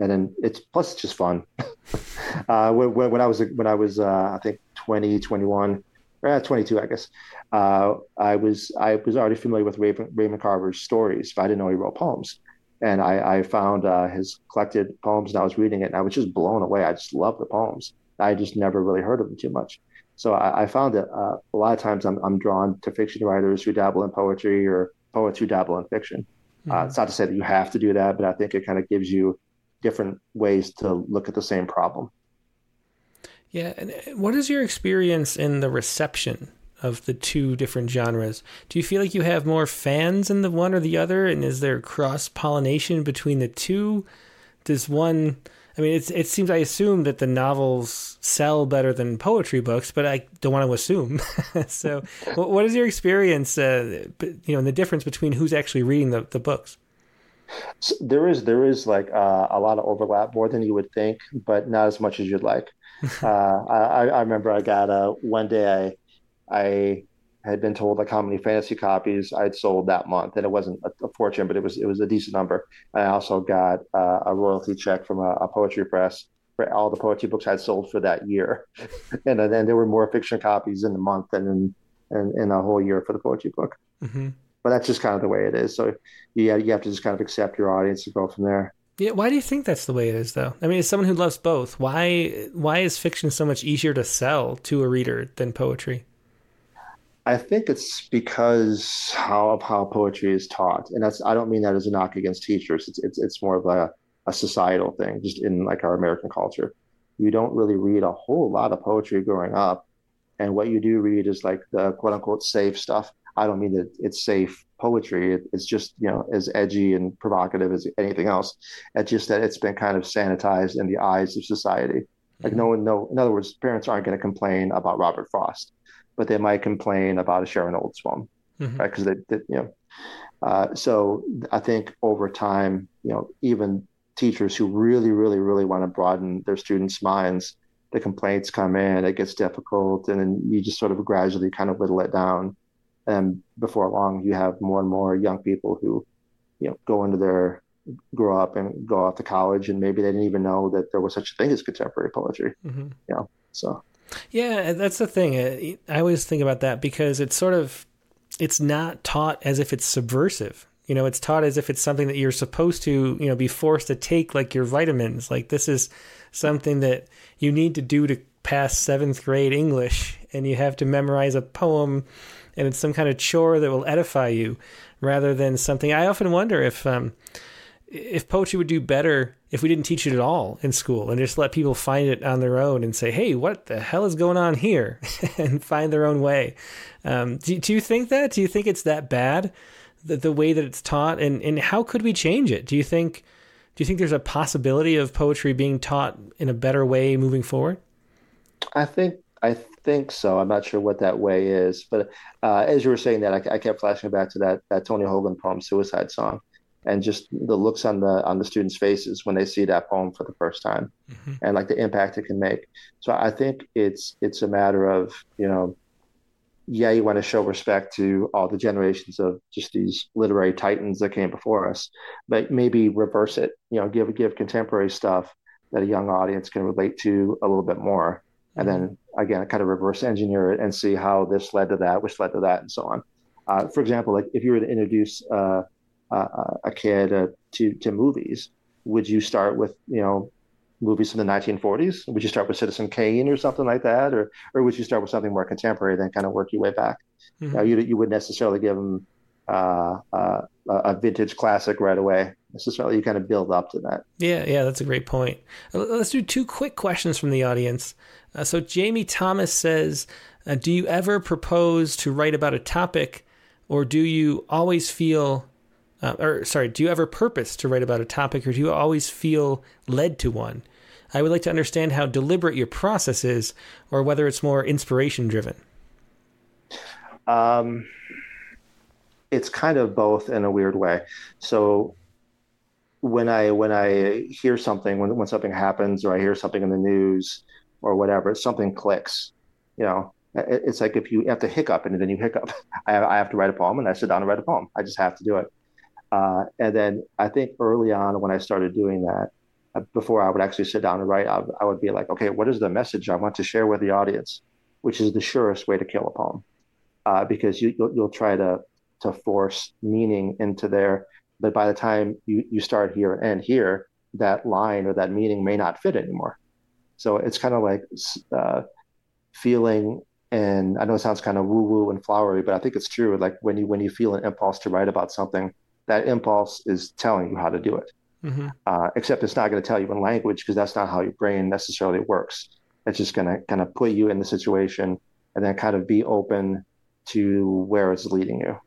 and then it's plus it's just fun. uh, when, when, I was when I was uh, I think 20, 21, uh, 22, I guess. Uh, I was I was already familiar with Raymond, Raymond Carver's stories, but I didn't know he wrote poems. And I, I found uh, his collected poems, and I was reading it, and I was just blown away. I just love the poems. I just never really heard of them too much. So I, I found that uh, a lot of times I'm, I'm drawn to fiction writers who dabble in poetry or poets who dabble in fiction. Uh, mm-hmm. Uh, it's not to say that you have to do that, but I think it kind of gives you different ways to look at the same problem. Yeah. And what is your experience in the reception of the two different genres? Do you feel like you have more fans in the one or the other? And is there cross pollination between the two? Does one I mean, it's, it seems I assume that the novels sell better than poetry books, but I don't want to assume. so, what is your experience? Uh, you know, and the difference between who's actually reading the, the books? So there is there is like uh, a lot of overlap, more than you would think, but not as much as you'd like. uh, I, I remember I got a one day I I had been told like how many fantasy copies I'd sold that month, and it wasn't a, a fortune, but it was it was a decent number. I also got uh, a royalty check from a, a, poetry press for all the poetry books I'd sold for that year, and then there were more fiction copies in the month than in in, in a whole year for the poetry book. Mm-hmm. But that's just kind of the way it is. So yeah, you have to just kind of accept your audience and go from there. Yeah, why do you think that's the way it is, though? I mean, as someone who loves both, why why is fiction so much easier to sell to a reader than poetry? I think it's because how of how poetry is taught, and that's I don't mean that as a knock against teachers. It's it's it's more of a, a societal thing, just in like our American culture. You don't really read a whole lot of poetry growing up, and what you do read is like the quote unquote safe stuff. I don't mean that it's safe poetry. It, it's just you know as edgy and provocative as anything else. It's just that it's been kind of sanitized in the eyes of society. Like no one, no. In other words, parents aren't going to complain about Robert Frost but they might complain about a Sharon Olds poem, mm-hmm. right? Because they, they, you know. Uh, so I think over time, you know, even teachers who really, really, really want to broaden their students' minds, the complaints come in, it gets difficult, and then you just sort of gradually kind of whittle it down. And before long, you have more and more young people who, you know, go into their grow up and go off to college, and maybe they didn't even know that there was such a thing as contemporary poetry. Mm-hmm. You know, so yeah, that's the thing. I always think about that because it's sort of it's not taught as if it's subversive. You know, it's taught as if it's something that you're supposed to, you know, be forced to take like your vitamins. Like this is something that you need to do to pass 7th grade English and you have to memorize a poem and it's some kind of chore that will edify you rather than something I often wonder if um if poetry would do better if we didn't teach it at all in school and just let people find it on their own and say, hey, what the hell is going on here? and find their own way. Um, do, do you think that? Do you think it's that bad, the, the way that it's taught? And, and how could we change it? Do you think do you think there's a possibility of poetry being taught in a better way moving forward? I think I think so. I'm not sure what that way is, but uh, as you were saying that, I, I, kept flashing back to that that Tony Hoagland poem, "Suicide Song," and just the looks on the on the students' faces when they see that poem for the first time, mm-hmm. and like the impact it can make. So I think it's it's a matter of you know, yeah, you want to show respect to all the generations of just these literary titans that came before us, but maybe reverse it. You know, give give contemporary stuff that a young audience can relate to a little bit more, and then again, kind of reverse engineer it and see how this led to that, which led to that, and so on. Uh, for example, like if you were to introduce uh, uh, a kid uh, to to movies, would you start with you know movies from the 1940s? Would you start with Citizen Kane or something like that, or or would you start with something more contemporary, then kind of work your way back? Mm-hmm. Now, you you wouldn't necessarily give them uh, uh, a vintage classic right away. Necessarily, you kind of build up to that. Yeah, yeah, that's a great point. Uh, let's do two quick questions from the audience. Uh, so Jamie Thomas says, uh, "Do you ever propose to write about a topic, or do you always feel uh, or sorry, do you ever purpose to write about a topic or do you always feel led to one? I would like to understand how deliberate your process is or whether it's more inspiration driven. Um, it's kind of both in a weird way. So when I when I hear something when when something happens or I hear something in the news or whatever, something clicks. You know, it's like if you have to hiccup and then you hiccup. I I have to write a poem and I sit down and write a poem. I just have to do it. Uh, and then I think early on when I started doing that, before I would actually sit down and write, I, I would be like, okay, what is the message I want to share with the audience? Which is the surest way to kill a poem, uh, because you you'll, you'll try to to force meaning into there, but by the time you you start here and here, that line or that meaning may not fit anymore. So it's kind of like uh, feeling, and I know it sounds kind of woo woo and flowery, but I think it's true. Like when you when you feel an impulse to write about something, that impulse is telling you how to do it. Mm-hmm. Uh, except it's not going to tell you in language because that's not how your brain necessarily works. It's just going to kind of put you in the situation and then kind of be open to where it's leading you.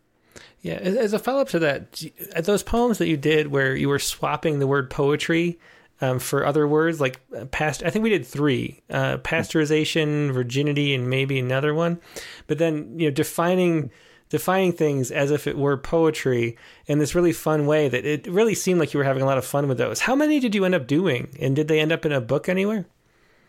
Yeah, as a follow up to that, those poems that you did where you were swapping the word poetry um, for other words like uh, past, I think we did three: uh, pasteurization, virginity, and maybe another one. But then you know defining defining things as if it were poetry in this really fun way that it really seemed like you were having a lot of fun with those. How many did you end up doing, and did they end up in a book anywhere?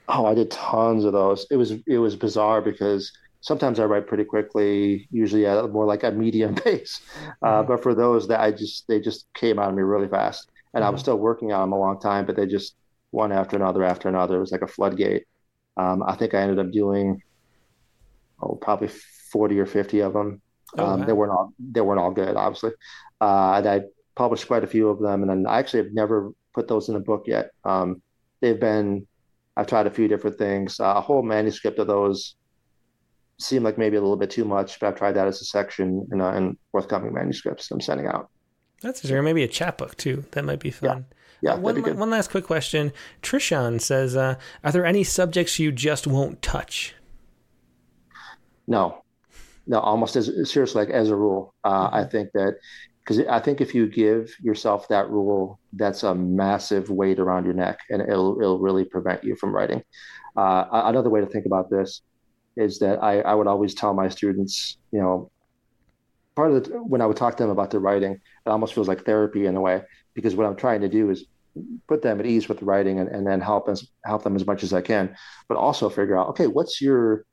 Oh, I did tons of those. It was it was bizarre because sometimes I write pretty quickly, usually at more like a medium pace. Uh, mm-hmm. But for those that I just they just came out of me really fast, and mm-hmm. I was mm-hmm. still working on them a long time, but they just one after another after another. It was like a floodgate. Um, I think I ended up doing oh probably forty or fifty of them. Oh, um, wow. They weren't all they weren't all good, obviously. Uh, and I published quite a few of them, and then I actually have never put those in a book yet. Um, they've been I've tried a few different things. Uh, a whole manuscript of those seemed like maybe a little bit too much, but I've tried that as a section in, uh, in forthcoming manuscripts I'm sending out. That's interesting. Maybe a chapbook too. That might be fun. Yeah. Yeah, uh, one, one last quick question. Trishan says, uh, "Are there any subjects you just won't touch?" No, no, almost as seriously like as a rule. Uh, mm-hmm. I think that because I think if you give yourself that rule, that's a massive weight around your neck, and it'll it'll really prevent you from writing. Uh, another way to think about this is that I, I would always tell my students, you know, part of the when I would talk to them about their writing, it almost feels like therapy in a way because what I'm trying to do is put them at ease with the writing and, and then help us help them as much as I can, but also figure out okay, what's your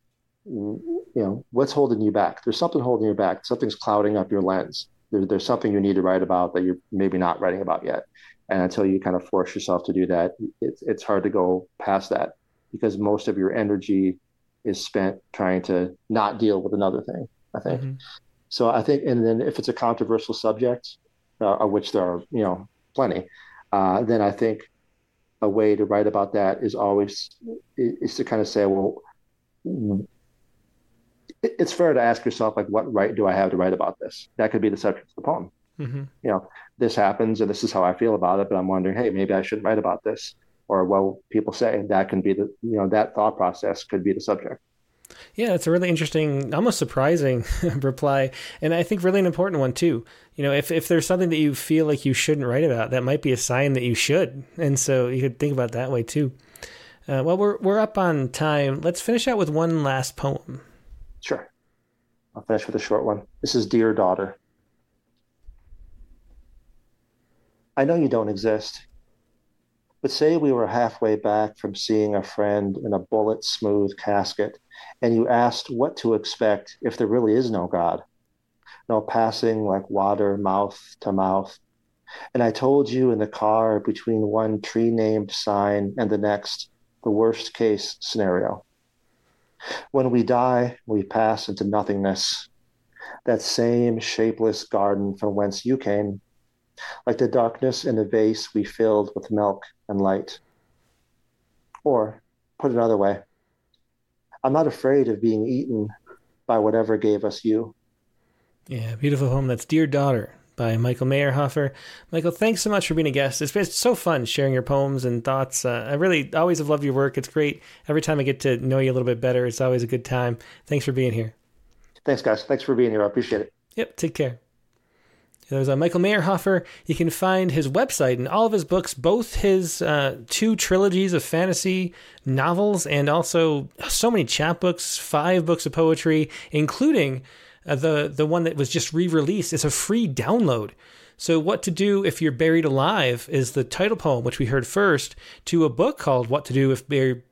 you know what's holding you back? There's something holding you back. Something's clouding up your lens. There, there's something you need to write about that you're maybe not writing about yet. And until you kind of force yourself to do that it's, it's hard to go past that because most of your energy is spent trying to not deal with another thing i think mm-hmm. so i think and then if it's a controversial subject uh, of which there are you know plenty uh, then i think a way to write about that is always is to kind of say well it's fair to ask yourself like what right do i have to write about this that could be the subject of the poem mm-hmm. you know this happens and this is how i feel about it but i'm wondering hey maybe i shouldn't write about this or well people say that can be the you know that thought process could be the subject yeah, it's a really interesting, almost surprising reply, and I think really an important one too. You know, if if there's something that you feel like you shouldn't write about, that might be a sign that you should, and so you could think about that way too. Uh, well, we're we're up on time. Let's finish out with one last poem. Sure. I'll finish with a short one. This is Dear Daughter. I know you don't exist, but say we were halfway back from seeing a friend in a bullet smooth casket, and you asked what to expect if there really is no God, no passing like water mouth to mouth. And I told you in the car between one tree named sign and the next, the worst case scenario. When we die, we pass into nothingness, that same shapeless garden from whence you came, like the darkness in a vase we filled with milk and light. Or, put another way, I'm not afraid of being eaten by whatever gave us you. Yeah, beautiful poem. That's Dear Daughter by Michael Meyerhofer. Michael, thanks so much for being a guest. It's been so fun sharing your poems and thoughts. Uh, I really always have loved your work. It's great. Every time I get to know you a little bit better, it's always a good time. Thanks for being here. Thanks, guys. Thanks for being here. I appreciate it. Yep. Take care. There's a Michael Meyerhofer. You can find his website and all of his books, both his uh, two trilogies of fantasy novels and also so many chapbooks, five books of poetry, including uh, the the one that was just re-released It's a free download. So, What to Do If You're Buried Alive is the title poem, which we heard first, to a book called What to Do If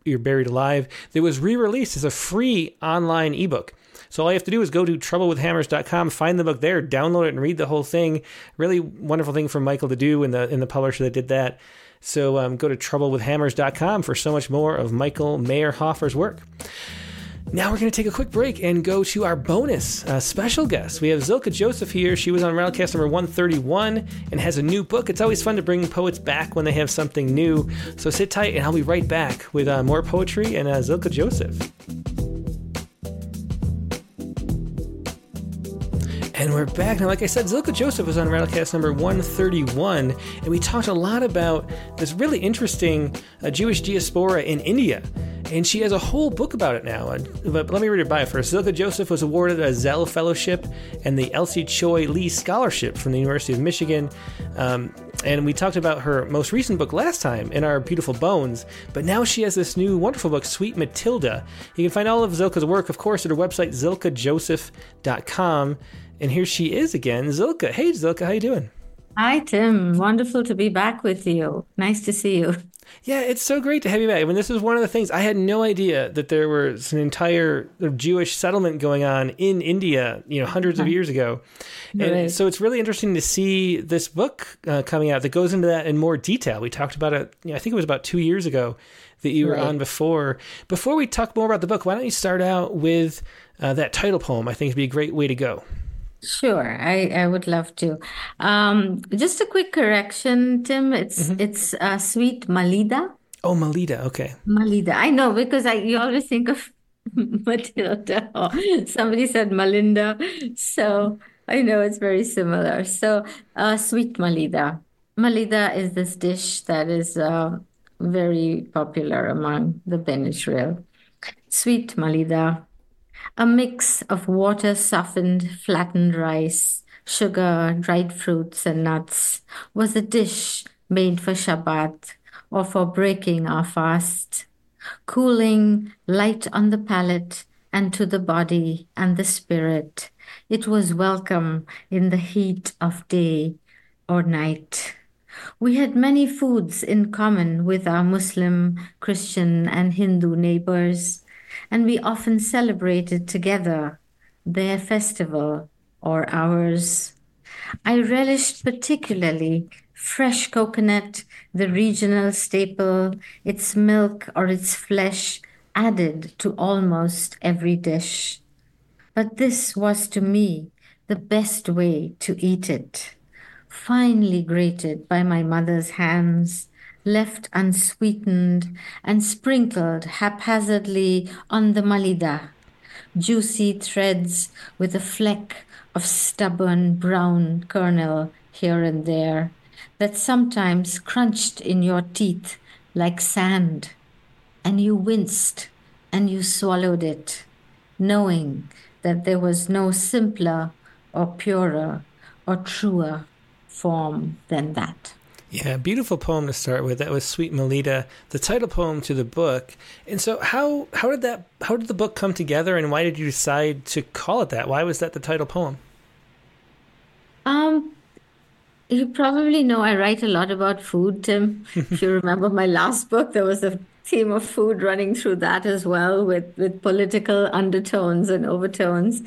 You're Buried Alive that was re released as a free online ebook. So, all you have to do is go to troublewithhammers.com, find the book there, download it, and read the whole thing. Really wonderful thing for Michael to do and the, and the publisher that did that. So um, go to troublewithhammers.com for so much more of Michael Meyerhofer's work. Now we're going to take a quick break and go to our bonus uh, special guest. We have Zilka Joseph here. She was on Rattlecast number 131 and has a new book. It's always fun to bring poets back when they have something new. So sit tight and I'll be right back with uh, more poetry and uh, Zilka Joseph. And we're back. Now, like I said, Zilka Joseph was on Rattlecast number 131, and we talked a lot about this really interesting uh, Jewish diaspora in India and she has a whole book about it now. But let me read it by first. Zilka Joseph was awarded a Zell Fellowship and the Elsie Choy Lee Scholarship from the University of Michigan. Um, and we talked about her most recent book last time in our Beautiful Bones, but now she has this new wonderful book, Sweet Matilda. You can find all of Zilka's work, of course, at her website, zilkajoseph.com. And here she is again, Zilka. Hey, Zilka, how you doing? Hi, Tim. Wonderful to be back with you. Nice to see you. Yeah, it's so great to have you back. I mean, this was one of the things I had no idea that there was an entire Jewish settlement going on in India, you know, hundreds of years ago. And so it's really interesting to see this book uh, coming out that goes into that in more detail. We talked about it, you know, I think it was about two years ago that you were right. on before. Before we talk more about the book, why don't you start out with uh, that title poem? I think it'd be a great way to go. Sure, I, I would love to. Um, just a quick correction, Tim. It's mm-hmm. it's uh, sweet Malida. Oh, Malida. Okay. Malida. I know because I you always think of Matilda. somebody said Malinda, so I know it's very similar. So, uh, sweet Malida. Malida is this dish that is uh, very popular among the Bene Israel. Sweet Malida a mix of water softened flattened rice, sugar, dried fruits, and nuts was a dish made for Shabbat or for breaking our fast, cooling, light on the palate and to the body and the spirit. It was welcome in the heat of day or night. We had many foods in common with our Muslim, Christian, and Hindu neighbors and we often celebrated together their festival or ours. I relished particularly fresh coconut, the regional staple, its milk or its flesh added to almost every dish. But this was to me the best way to eat it, finely grated by my mother's hands left unsweetened and sprinkled haphazardly on the malida, juicy threads with a fleck of stubborn brown kernel here and there that sometimes crunched in your teeth like sand, and you winced and you swallowed it, knowing that there was no simpler or purer or truer form than that. Yeah, beautiful poem to start with. That was Sweet Melita, the title poem to the book. And so how how did that how did the book come together and why did you decide to call it that? Why was that the title poem? Um you probably know I write a lot about food, Tim. if you remember my last book, there was a theme of food running through that as well with, with political undertones and overtones.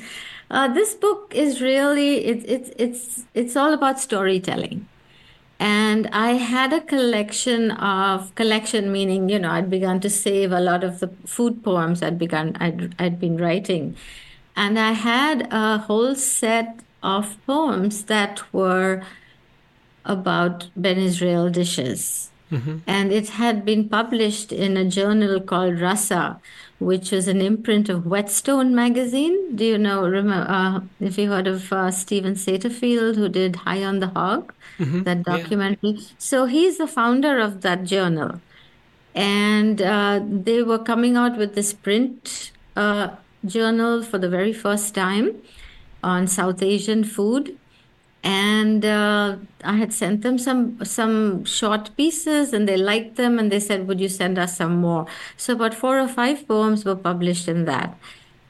Uh, this book is really it's it, it's it's all about storytelling and i had a collection of collection meaning you know i'd begun to save a lot of the food poems i'd begun i'd, I'd been writing and i had a whole set of poems that were about bene israel dishes mm-hmm. and it had been published in a journal called rasa which was an imprint of whetstone magazine do you know remember uh, if you heard of uh, stephen satterfield who did high on the hog mm-hmm. that documentary. Yeah. So he's the founder of that journal. And uh, they were coming out with this print uh, journal for the very first time on South Asian food. And uh, I had sent them some some short pieces, and they liked them, and they said, "Would you send us some more?" So about four or five poems were published in that.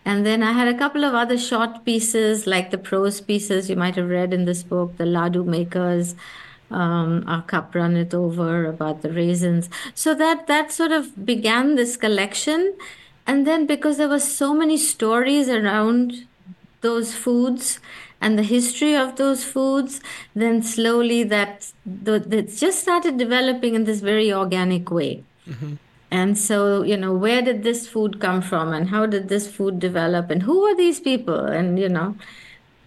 And then I had a couple of other short pieces, like the prose pieces you might have read in this book, The Laadu Makers, um, Our Cup Runneth Over, about the raisins. So that, that sort of began this collection. And then because there were so many stories around those foods, and the history of those foods, then slowly that that just started developing in this very organic way. Mm-hmm. And so, you know, where did this food come from and how did this food develop and who were these people? And, you know,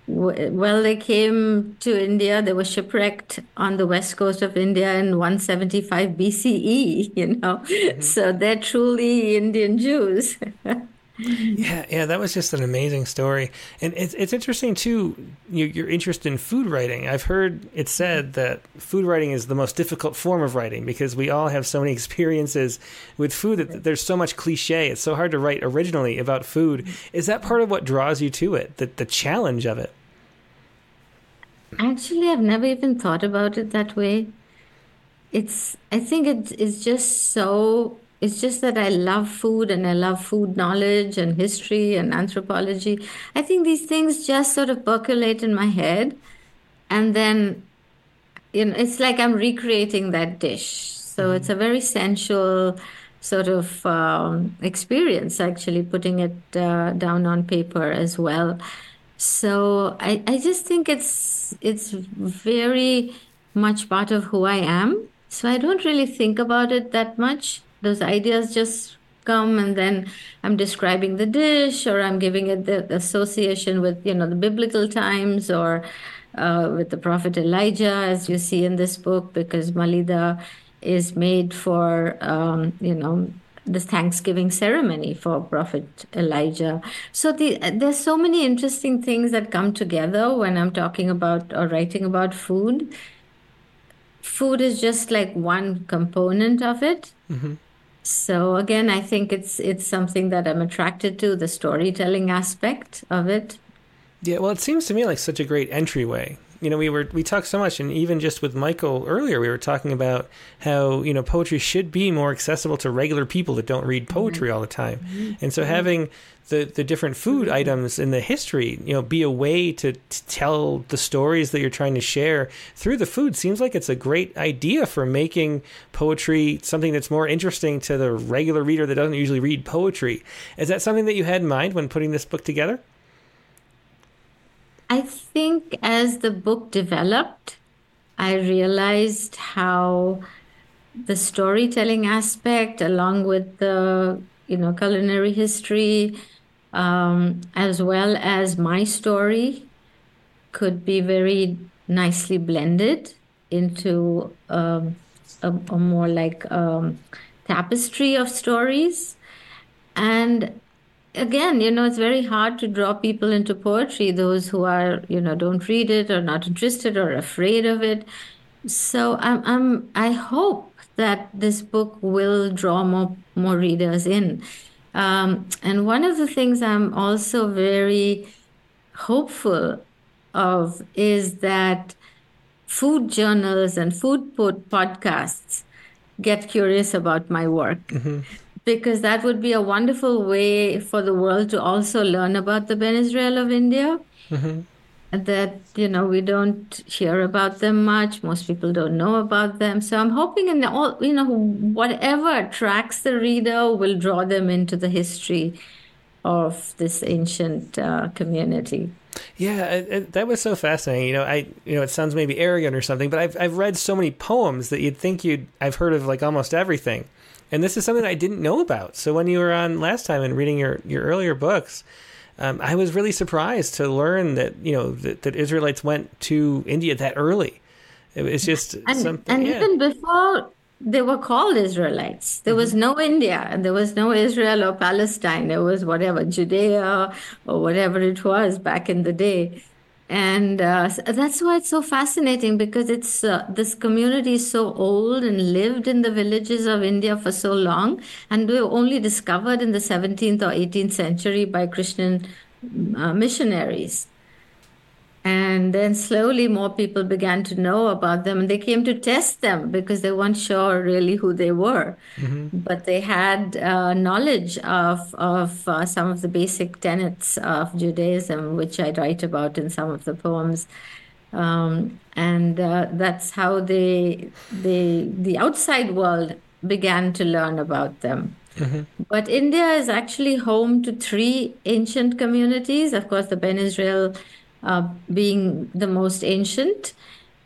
well, they came to India, they were shipwrecked on the west coast of India in 175 BCE, you know, mm-hmm. so they're truly Indian Jews. yeah, yeah, that was just an amazing story, and it's it's interesting too. Your, your interest in food writing. I've heard it said that food writing is the most difficult form of writing because we all have so many experiences with food that there's so much cliche. It's so hard to write originally about food. Is that part of what draws you to it? The the challenge of it. Actually, I've never even thought about it that way. It's I think it is just so it's just that I love food and I love food knowledge and history and anthropology. I think these things just sort of percolate in my head. And then, you know, it's like I'm recreating that dish. So mm-hmm. it's a very sensual sort of um, experience, actually, putting it uh, down on paper as well. So I, I just think it's it's very much part of who I am. So I don't really think about it that much those ideas just come and then i'm describing the dish or i'm giving it the association with you know the biblical times or uh, with the prophet elijah as you see in this book because malida is made for um, you know the thanksgiving ceremony for prophet elijah. So the, there's so many interesting things that come together when i'm talking about or writing about food. Food is just like one component of it. Mm-hmm. So again, I think it's it's something that I'm attracted to the storytelling aspect of it. Yeah, well, it seems to me like such a great entryway. You know, we were we talked so much, and even just with Michael earlier, we were talking about how you know poetry should be more accessible to regular people that don't read poetry mm-hmm. all the time, mm-hmm. and so having the the different food mm-hmm. items in the history, you know, be a way to, to, tell the stories that you're trying to share through the food seems like it's a great idea for making poetry something that's more interesting to the regular reader that doesn't usually read poetry. Is that something that you had in mind when putting this book together? I think as the book developed, I realized how the storytelling aspect, along with the you know culinary history, um, as well as my story could be very nicely blended into um, a, a, more like um, tapestry of stories. And again, you know, it's very hard to draw people into poetry, those who are, you know, don't read it or not interested or afraid of it. So I'm, I'm I hope that this book will draw more more readers in. Um, and one of the things I'm also very hopeful of is that food journals and food podcasts get curious about my work. Mm-hmm. Because that would be a wonderful way for the world to also learn about the Bene Israel of India. Mm-hmm that you know we don't hear about them much most people don't know about them so i'm hoping in all you know whatever attracts the reader will draw them into the history of this ancient uh, community yeah, it, it, that was so fascinating. You know, I you know it sounds maybe arrogant or something, but I've I've read so many poems that you'd think you'd I've heard of like almost everything, and this is something I didn't know about. So when you were on last time and reading your your earlier books, um, I was really surprised to learn that you know that, that Israelites went to India that early. It was just and, something. And yeah. even before they were called Israelites, there mm-hmm. was no India, and there was no Israel or Palestine. There was whatever Judea or whatever it was back in the day and uh, that's why it's so fascinating because it's uh, this community is so old and lived in the villages of India for so long, and they were only discovered in the 17th or 18th century by Christian uh, missionaries. And then slowly more people began to know about them and they came to test them because they weren't sure really who they were. Mm-hmm. But they had uh, knowledge of, of uh, some of the basic tenets of Judaism, which I write about in some of the poems. Um, and uh, that's how they, they, the outside world began to learn about them. Mm-hmm. But India is actually home to three ancient communities. Of course, the Bene Israel uh, being the most ancient.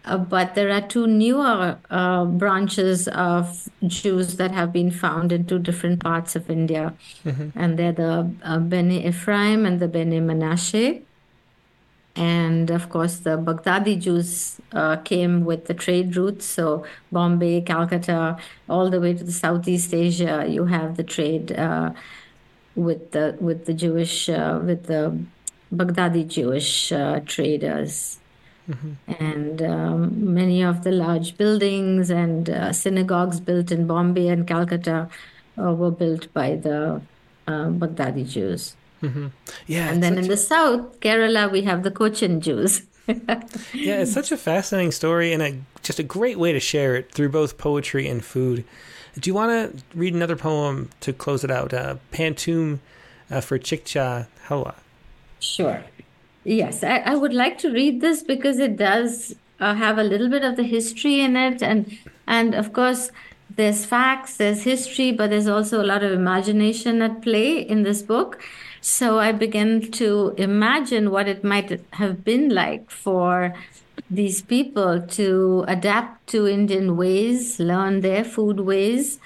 Uh, but there are two newer uh, branches of Jews that have been found in two different parts of India. Mm-hmm. And they're the uh, Bene Ephraim and the Bene Menashe. And of course, the Baghdadi Jews uh, came with the trade routes. So, Bombay, Calcutta, all the way to the Southeast Asia, you have the trade uh, with the with the Jewish uh, with the Baghdadi Jewish traders. Mm-hmm. And um, many of the large buildings and uh, synagogues built in Bombay and Calcutta uh, were built by the uh, Baghdadi Jews. Mm-hmm. Yeah. And then in the south, Kerala, we have the Cochin Jews. yeah, it's such a fascinating story and a, just a great way to share it through both poetry and food. Do you want to read another poem to close it out? Uh, Pantoum uh, for Chikcha Halwa. Sure. Yes, I, I would like to read this because it does uh, have a little bit of the history in it, and and of course there's facts, there's history, but there's also a lot of imagination at play in this book. So I began to imagine what it might have been like for these people to adapt to Indian ways, learn their food ways,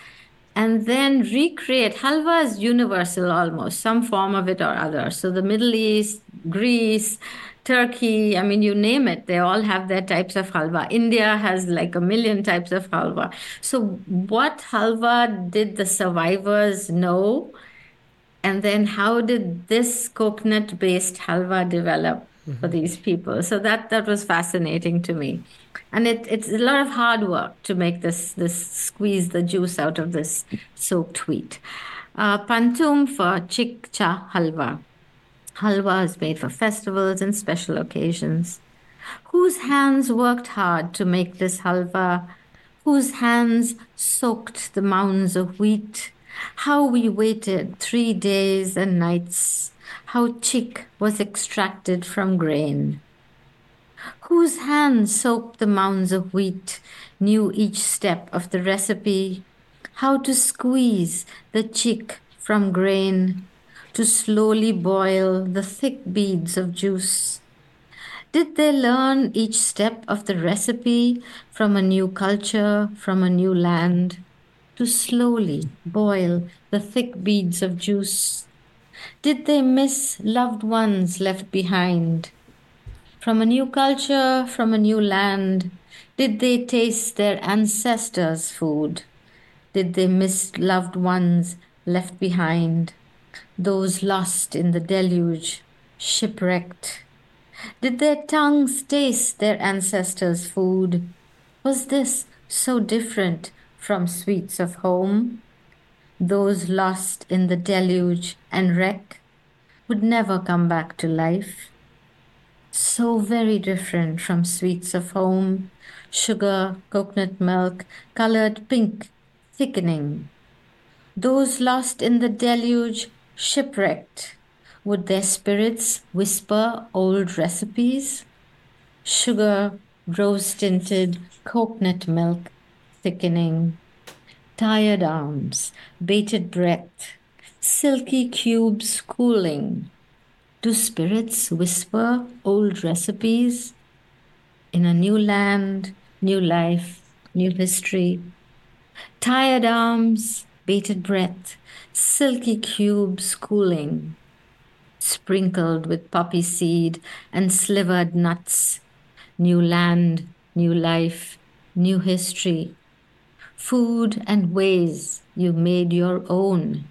and then recreate. Halwa is universal almost, some form of it or other. So the Middle East, Greece, Turkey, I mean, you name it, they all have their types of halwa. India has like a million types of halwa. So, what halwa did the survivors know? And then, how did this coconut based halwa develop mm-hmm. for these people? So, that, that was fascinating to me and it, it's a lot of hard work to make this this squeeze the juice out of this soaked wheat. Uh, Pantoum for chikcha halwa. Halwa is made for festivals and special occasions. Whose hands worked hard to make this halwa? Whose hands soaked the mounds of wheat? How we waited three days and nights. How chick was extracted from grain whose hands soaked the mounds of wheat, knew each step of the recipe, how to squeeze the chick from grain, to slowly boil the thick beads of juice. Did they learn each step of the recipe from a new culture, from a new land? To slowly boil the thick beads of juice? Did they miss loved ones left behind? From a new culture, from a new land, did they taste their ancestors' food? Did they miss loved ones left behind? Those lost in the deluge, shipwrecked? Did their tongues taste their ancestors' food? Was this so different from sweets of home? Those lost in the deluge and wreck would never come back to life so very different from sweets of home, sugar, coconut milk, colored pink, thickening. Those lost in the deluge, shipwrecked, would their spirits whisper old recipes? Sugar, rose tinted, coconut milk, thickening. Tired arms, bated breath, silky cubes cooling, do spirits whisper old recipes in a new land, new life, new history? Tired arms, bated breath, silky cubes cooling, sprinkled with poppy seed and slivered nuts. New land, new life, new history. Food and ways you made your own,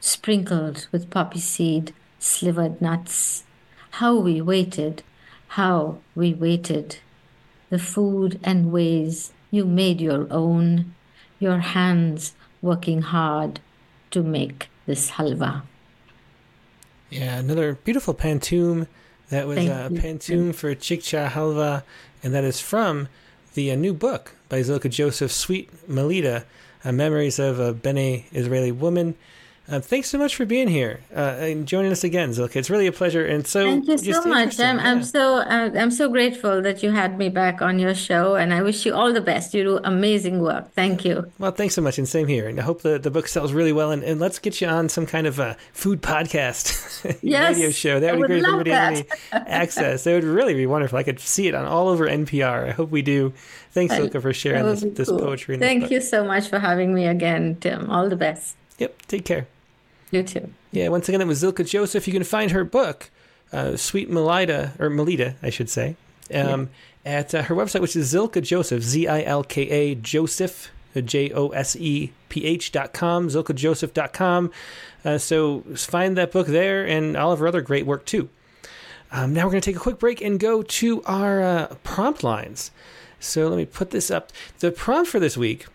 sprinkled with poppy seed slivered nuts. How we waited, how we waited. The food and ways you made your own, your hands working hard to make this halwa. Yeah, another beautiful pantoum. That was a uh, pantoum for Chikcha Halva, and that is from the uh, new book by Zilka Joseph, Sweet Melita, uh, Memories of a Bene Israeli Woman. Uh, thanks so much for being here uh, and joining us again, Zilka. It's really a pleasure. And so, thank you so much. I'm, yeah. I'm so uh, I'm so grateful that you had me back on your show, and I wish you all the best. You do amazing work. Thank you. Well, thanks so much, and same here. And I hope the, the book sells really well. And, and let's get you on some kind of a food podcast yes, radio show. That would, be great if everybody had any access. That would really be wonderful. I could see it on all over NPR. I hope we do. Thanks, Zilka, for sharing this, this cool. poetry. Thank you so much for having me again, Tim. All the best. Yep. Take care. You too. Yeah, once again, that was Zilka Joseph. You can find her book, uh, Sweet Melida, or Melita, I should say, um, yeah. at uh, her website, which is Zilka Joseph, Z I L K A Joseph, J O S E P H dot com, ZilkaJoseph dot com. Uh, so find that book there and all of her other great work too. Um, now we're going to take a quick break and go to our uh, prompt lines. So let me put this up. The prompt for this week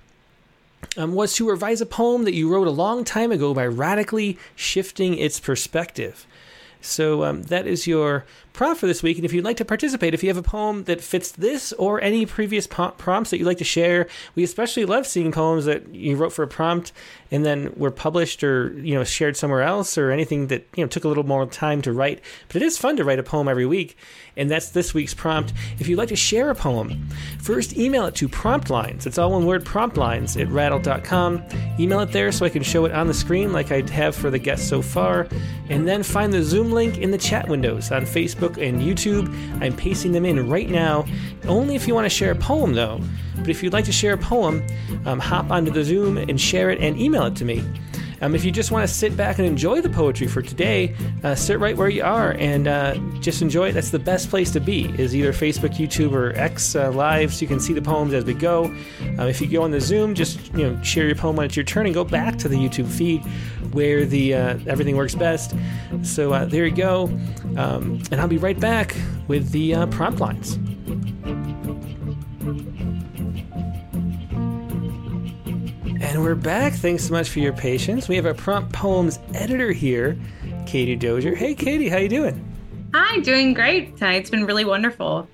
um, was to revise a poem that you wrote a long time ago by radically shifting its perspective. So um, that is your prompt for this week. And if you'd like to participate, if you have a poem that fits this or any previous prompts that you'd like to share, we especially love seeing poems that you wrote for a prompt and then were published or you know shared somewhere else or anything that you know took a little more time to write. But it is fun to write a poem every week, and that's this week's prompt. If you'd like to share a poem, first email it to promptlines. It's all one word, promptlines at rattle.com. Email it there so I can show it on the screen like I have for the guests so far, and then find the Zoom link in the chat windows on Facebook and YouTube. I'm pasting them in right now. Only if you want to share a poem though. But if you'd like to share a poem, um, hop onto the Zoom and share it and email it to me. Um, if you just want to sit back and enjoy the poetry for today, uh, sit right where you are and uh, just enjoy it. That's the best place to be, is either Facebook, YouTube, or X uh, Live, so you can see the poems as we go. Um, if you go on the Zoom, just you know share your poem when it's your turn and go back to the YouTube feed where the uh, everything works best. So uh, there you go, um, and I'll be right back with the uh, prompt lines. And we're back. Thanks so much for your patience. We have our prompt poems editor here, Katie Dozier. Hey, Katie, how you doing? Hi, doing great. It's been really wonderful.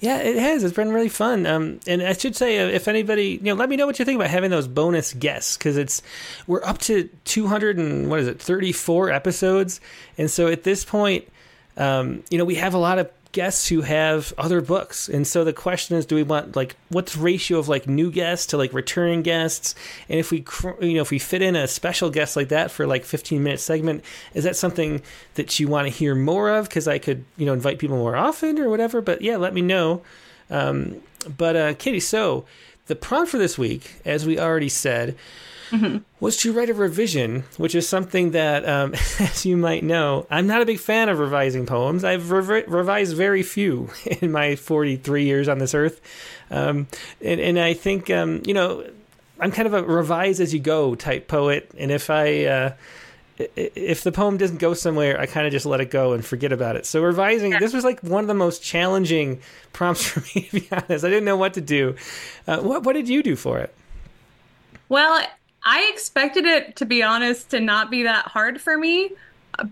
Yeah, it has. It's been really fun. Um, and I should say, uh, if anybody, you know, let me know what you think about having those bonus guests because it's we're up to two hundred and what is it, thirty four episodes, and so at this point, um, you know, we have a lot of guests who have other books. And so the question is, do we want like what's ratio of like new guests to like returning guests? And if we you know if we fit in a special guest like that for like 15 minute segment, is that something that you want to hear more of? Because I could you know invite people more often or whatever. But yeah, let me know. Um, but uh, Katie, so the prompt for this week, as we already said mm-hmm. was to write a revision, which is something that, um, as you might know, I'm not a big fan of revising poems. I've revised very few in my 43 years on this earth. Um, and, and, I think, um, you know, I'm kind of a revise as you go type poet. And if I, uh, if the poem doesn't go somewhere, I kind of just let it go and forget about it. So revising, this was like one of the most challenging prompts for me, to be honest. I didn't know what to do. Uh, what, what did you do for it? Well, I expected it, to be honest, to not be that hard for me,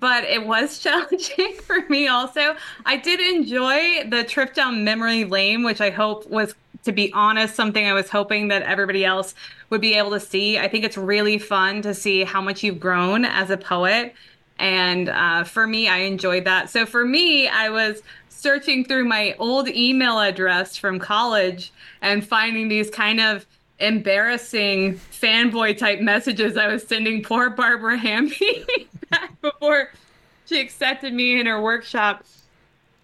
but it was challenging for me also. I did enjoy the trip down memory lane, which I hope was, to be honest, something I was hoping that everybody else would be able to see. I think it's really fun to see how much you've grown as a poet. And uh, for me, I enjoyed that. So for me, I was searching through my old email address from college and finding these kind of embarrassing fanboy type messages I was sending poor Barbara Hamby back before she accepted me in her workshop.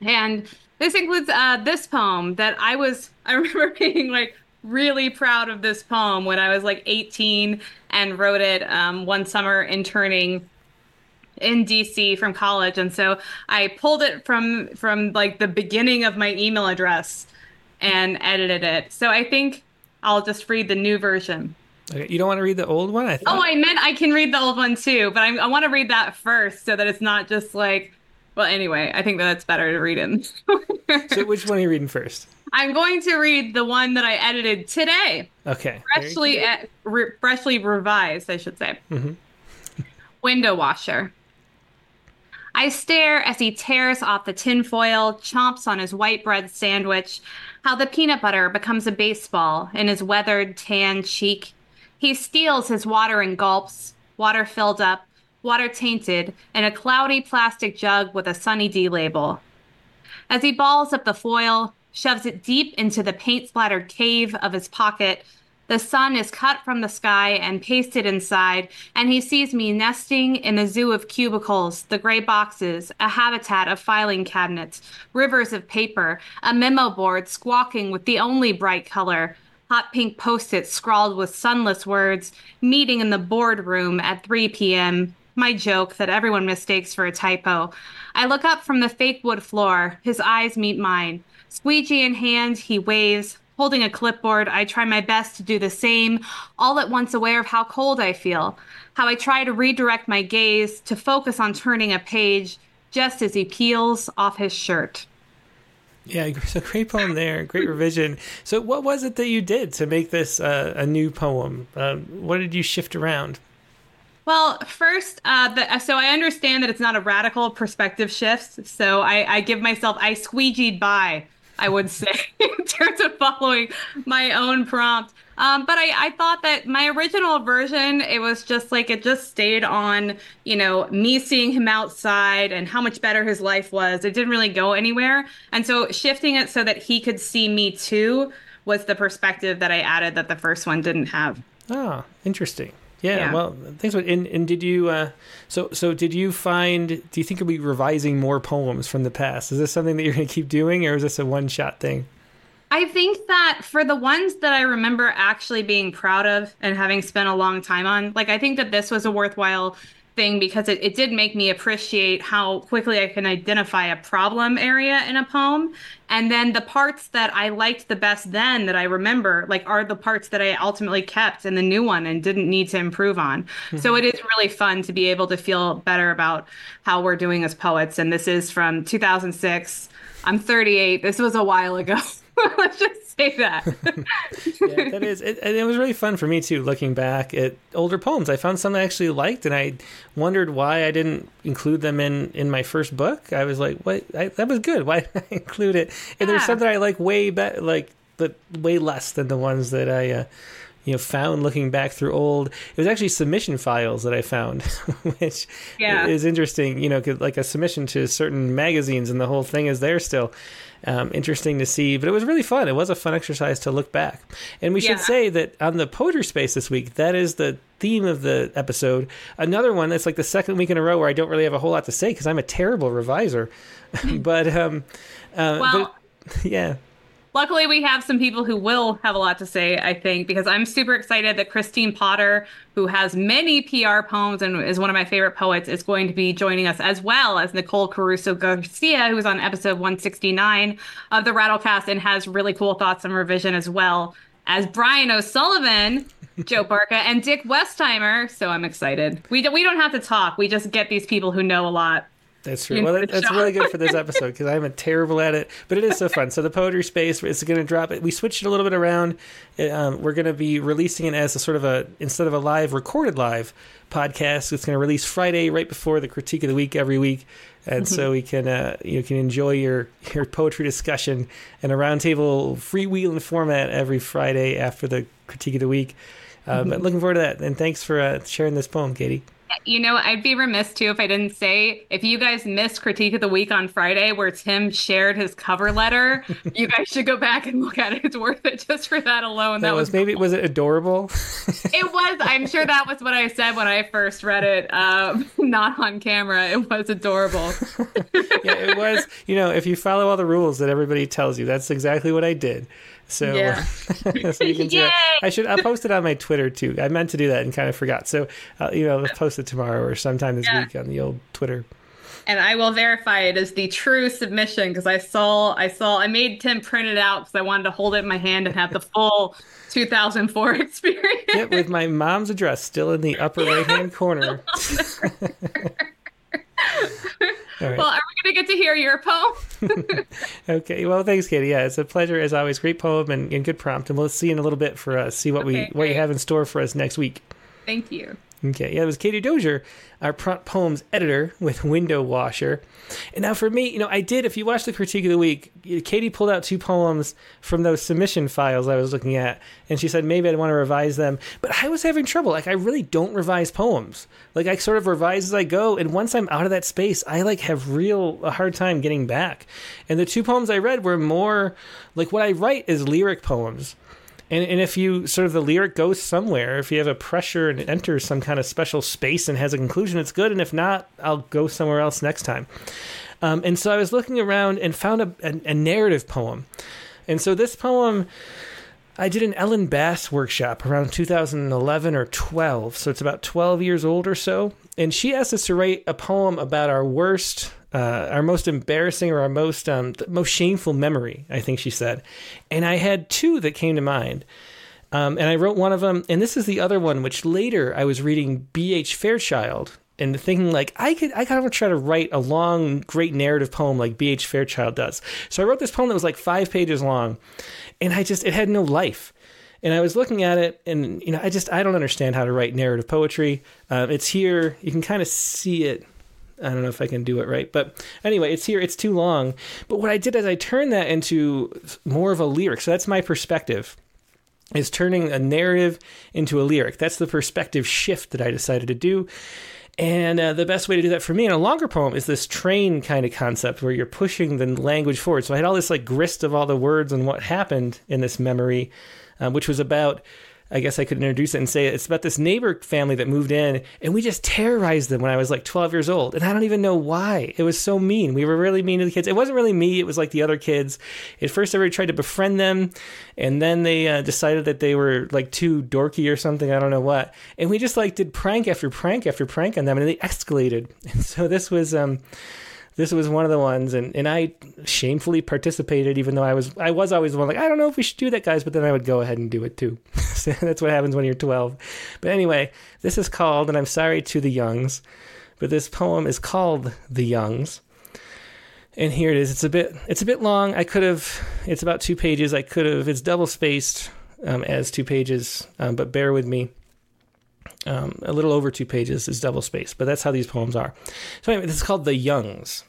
And this includes uh, this poem that I was, I remember being like really proud of this poem when I was like 18 and wrote it um, one summer interning in DC from college. And so I pulled it from from like the beginning of my email address and edited it. So I think I'll just read the new version. Okay. You don't want to read the old one? I thought... Oh, I meant I can read the old one too, but I, I want to read that first so that it's not just like. Well, anyway, I think that it's better to read it. so, which one are you reading first? I'm going to read the one that I edited today. Okay. Freshly, re- freshly revised, I should say. Mm-hmm. Window washer. I stare as he tears off the tinfoil, chomps on his white bread sandwich, how the peanut butter becomes a baseball in his weathered tan cheek. He steals his water in gulps, water filled up, water tainted, in a cloudy plastic jug with a Sunny D label. As he balls up the foil, shoves it deep into the paint splattered cave of his pocket, the sun is cut from the sky and pasted inside, and he sees me nesting in a zoo of cubicles, the gray boxes, a habitat of filing cabinets, rivers of paper, a memo board squawking with the only bright color, hot pink post its scrawled with sunless words, meeting in the boardroom at 3 p.m. My joke that everyone mistakes for a typo. I look up from the fake wood floor. His eyes meet mine. Squeegee in hand, he waves, holding a clipboard, I try my best to do the same, all at once aware of how cold I feel, how I try to redirect my gaze to focus on turning a page just as he peels off his shirt. Yeah, so great poem there, great revision. So, what was it that you did to make this uh, a new poem? Uh, what did you shift around? Well, first, uh, the, so I understand that it's not a radical perspective shift. So I, I give myself, I squeegeed by I would say, in terms of following my own prompt. Um, but I, I thought that my original version, it was just like it just stayed on, you know, me seeing him outside and how much better his life was. It didn't really go anywhere. And so shifting it so that he could see me too was the perspective that I added that the first one didn't have. Oh, interesting. Yeah, yeah, well, thanks. And, and did you? Uh, so so did you find? Do you think you'll be revising more poems from the past? Is this something that you're going to keep doing, or is this a one shot thing? I think that for the ones that I remember actually being proud of and having spent a long time on, like I think that this was a worthwhile thing because it, it did make me appreciate how quickly I can identify a problem area in a poem. And then the parts that I liked the best then that I remember, like, are the parts that I ultimately kept in the new one and didn't need to improve on. Mm-hmm. So it is really fun to be able to feel better about how we're doing as poets. And this is from 2006. I'm 38. This was a while ago. Let's just say that. yeah, that is. It, and it was really fun for me too, looking back at older poems. I found some I actually liked, and I wondered why I didn't include them in in my first book. I was like, "What? I, that was good. Why did I include it?" And yeah. there's some that I like way better, like but way less than the ones that I. Uh, you know, found looking back through old. It was actually submission files that I found, which yeah. is interesting. You know, like a submission to certain magazines, and the whole thing is there still um, interesting to see. But it was really fun. It was a fun exercise to look back. And we yeah. should say that on the poetry space this week, that is the theme of the episode. Another one that's like the second week in a row where I don't really have a whole lot to say because I'm a terrible reviser. but um, uh, well, but, yeah. Luckily, we have some people who will have a lot to say, I think, because I'm super excited that Christine Potter, who has many PR poems and is one of my favorite poets, is going to be joining us, as well as Nicole Caruso Garcia, who's on episode 169 of the Rattlecast and has really cool thoughts on revision, as well as Brian O'Sullivan. Joe Barca and Dick Westheimer, so I'm excited. We don't, we don't have to talk. We just get these people who know a lot that's true. Well, that, that's really good for this episode because I'm a terrible at it, but it is so fun. So the poetry space is going to drop it. We switched it a little bit around. Um, we're going to be releasing it as a sort of a instead of a live recorded live podcast. It's going to release Friday right before the critique of the week every week, and mm-hmm. so we can uh, you can enjoy your your poetry discussion in a roundtable freewheeling format every Friday after the critique of the week. Uh, mm-hmm. But looking forward to that, and thanks for uh, sharing this poem, Katie. You know, I'd be remiss too if I didn't say if you guys missed Critique of the Week on Friday, where Tim shared his cover letter, you guys should go back and look at it. It's worth it just for that alone. That, that was, was maybe was it adorable? it was. I'm sure that was what I said when I first read it. Um, not on camera. It was adorable. yeah, it was. You know, if you follow all the rules that everybody tells you, that's exactly what I did. So, yeah. so you can see it. I should. I'll post it on my Twitter too. I meant to do that and kind of forgot. So, uh, you know, I'll post it tomorrow or sometime this yeah. week on the old Twitter. And I will verify it as the true submission because I saw, I saw, I made Tim print it out because I wanted to hold it in my hand and have the full 2004 experience. Yep, with my mom's address still in the upper right hand corner. Right. Well, are we going to get to hear your poem? okay. Well, thanks, Katie. Yeah, it's a pleasure as always. Great poem and, and good prompt. And we'll see you in a little bit for us. see what okay, we what you have in store for us next week. Thank you. Okay, yeah, it was Katie Dozier, our prompt poems editor with Window Washer. And now for me, you know, I did, if you watch the critique of the week, Katie pulled out two poems from those submission files I was looking at, and she said maybe I'd want to revise them. But I was having trouble. Like, I really don't revise poems. Like, I sort of revise as I go, and once I'm out of that space, I, like, have real a hard time getting back. And the two poems I read were more, like, what I write is lyric poems and, and if you sort of the lyric goes somewhere, if you have a pressure and it enters some kind of special space and has a conclusion, it's good. And if not, I'll go somewhere else next time. Um, and so I was looking around and found a, a, a narrative poem. And so this poem, I did an Ellen Bass workshop around 2011 or 12. So it's about 12 years old or so. And she asked us to write a poem about our worst uh, our most embarrassing or our most um, most shameful memory, I think she said. And I had two that came to mind. Um, and I wrote one of them, and this is the other one, which later I was reading B.H. Fairchild and thinking like I could I kind of try to write a long, great narrative poem like B.H. Fairchild does. So I wrote this poem that was like five pages long, and I just it had no life. And I was looking at it, and you know, I just I don't understand how to write narrative poetry. Uh, it's here, you can kind of see it I don't know if I can do it right, but anyway, it's here. It's too long. But what I did is I turned that into more of a lyric. So that's my perspective. Is turning a narrative into a lyric. That's the perspective shift that I decided to do. And uh, the best way to do that for me in a longer poem is this train kind of concept where you're pushing the language forward. So I had all this like grist of all the words and what happened in this memory, uh, which was about I guess I could introduce it and say it's about this neighbor family that moved in, and we just terrorized them when I was like 12 years old. And I don't even know why. It was so mean. We were really mean to the kids. It wasn't really me, it was like the other kids. At first, everybody tried to befriend them, and then they uh, decided that they were like too dorky or something. I don't know what. And we just like did prank after prank after prank on them, and they escalated. And so this was. um this was one of the ones and, and I shamefully participated even though I was I was always the one like I don't know if we should do that guys but then I would go ahead and do it too. so that's what happens when you're 12. But anyway, this is called and I'm sorry to the youngs, but this poem is called The Youngs. And here it is. It's a bit it's a bit long. I could have it's about 2 pages. I could have it's double spaced um, as 2 pages, um, but bear with me. Um, a little over two pages is double space, but that's how these poems are. So anyway, this is called The Youngs.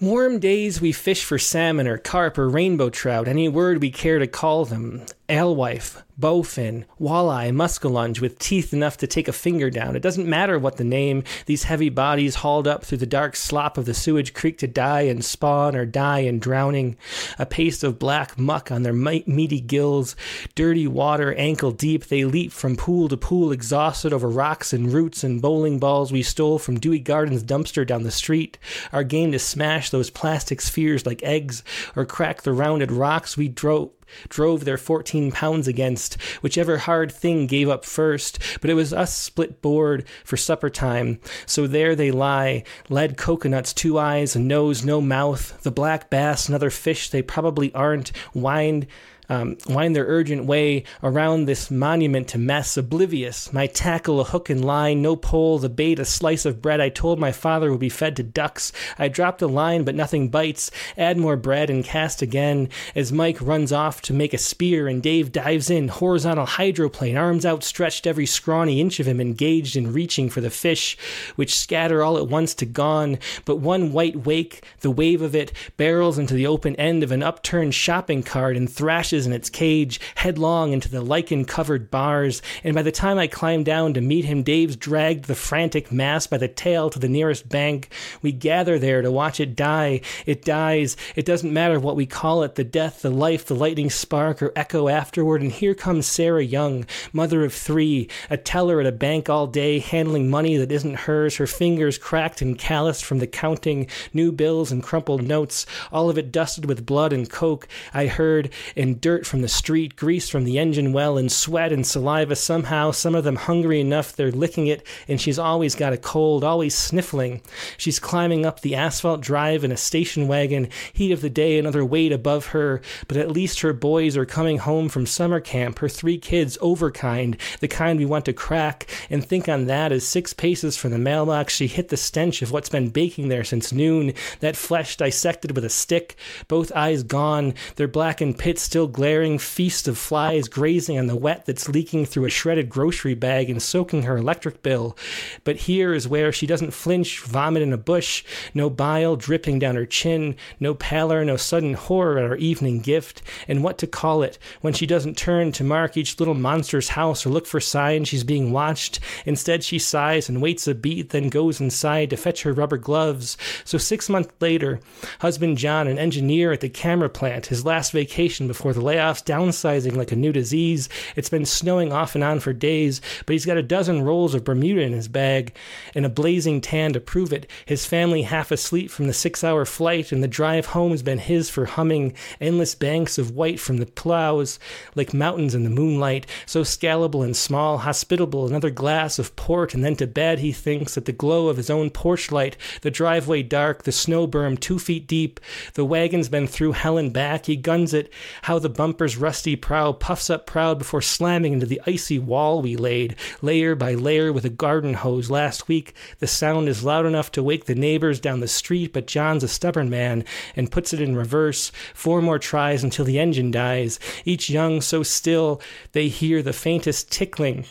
Warm days we fish for salmon or carp or rainbow trout, any word we care to call them. Alewife, bowfin, walleye, muskellunge with teeth enough to take a finger down. It doesn't matter what the name, these heavy bodies hauled up through the dark slop of the sewage creek to die and spawn or die in drowning. A paste of black muck on their meaty gills, dirty water ankle deep, they leap from pool to pool exhausted over rocks and roots and bowling balls we stole from Dewey Gardens dumpster down the street. Our game to smash those plastic spheres like eggs or crack the rounded rocks we drove drove their 14 pounds against, whichever hard thing gave up first. But it was us split board for supper time. So there they lie, lead coconuts, two eyes, a nose, no mouth, the black bass and other fish they probably aren't, wind um, wind their urgent way around this monument to mess, oblivious. My tackle, a hook and line, no pole, the bait, a slice of bread I told my father would be fed to ducks. I dropped a line, but nothing bites. Add more bread and cast again as Mike runs off to make a spear and Dave dives in, horizontal hydroplane, arms outstretched, every scrawny inch of him engaged in reaching for the fish, which scatter all at once to gone. But one white wake, the wave of it, barrels into the open end of an upturned shopping cart and thrashes in its cage, headlong into the lichen covered bars, and by the time I climbed down to meet him, Dave's dragged the frantic mass by the tail to the nearest bank. We gather there to watch it die. It dies. It doesn't matter what we call it the death, the life, the lightning spark, or echo afterward. And here comes Sarah Young, mother of three, a teller at a bank all day, handling money that isn't hers, her fingers cracked and calloused from the counting, new bills and crumpled notes, all of it dusted with blood and coke. I heard, and dirt from the street, grease from the engine well, and sweat and saliva. Somehow, some of them hungry enough they're licking it, and she's always got a cold, always sniffling. She's climbing up the asphalt drive in a station wagon, heat of the day another weight above her, but at least her boys are coming home from summer camp, her three kids overkind, the kind we want to crack, and think on that as six paces from the mailbox she hit the stench of what's been baking there since noon, that flesh dissected with a stick, both eyes gone, their blackened pits still glaring feast of flies grazing on the wet that's leaking through a shredded grocery bag and soaking her electric bill. But here is where she doesn't flinch, vomit in a bush, no bile dripping down her chin, no pallor, no sudden horror at her evening gift, and what to call it when she doesn't turn to mark each little monster's house or look for signs she's being watched. Instead, she sighs and waits a beat, then goes inside to fetch her rubber gloves. So six months later, husband John, an engineer at the camera plant, his last vacation before the layoffs, downsizing like a new disease. It's been snowing off and on for days, but he's got a dozen rolls of Bermuda in his bag and a blazing tan to prove it. His family half asleep from the six hour flight, and the drive home has been his for humming endless banks of white from the plows like mountains in the moonlight, so scalable and small, hospitable, another glass of port, and then to bed, he thinks, at the glow of his own porch light, the driveway dark, the snow berm two feet deep, the wagon's been through hell and back, he guns it, how the bumper's rusty prow puffs up proud before slamming into the icy wall we laid, layer by layer with a garden hose last week. The sound is loud enough to wake the neighbors down the street, but John's a stubborn man and puts it in reverse. Four more tries until the engine dies, each young so still they hear the faintest tickling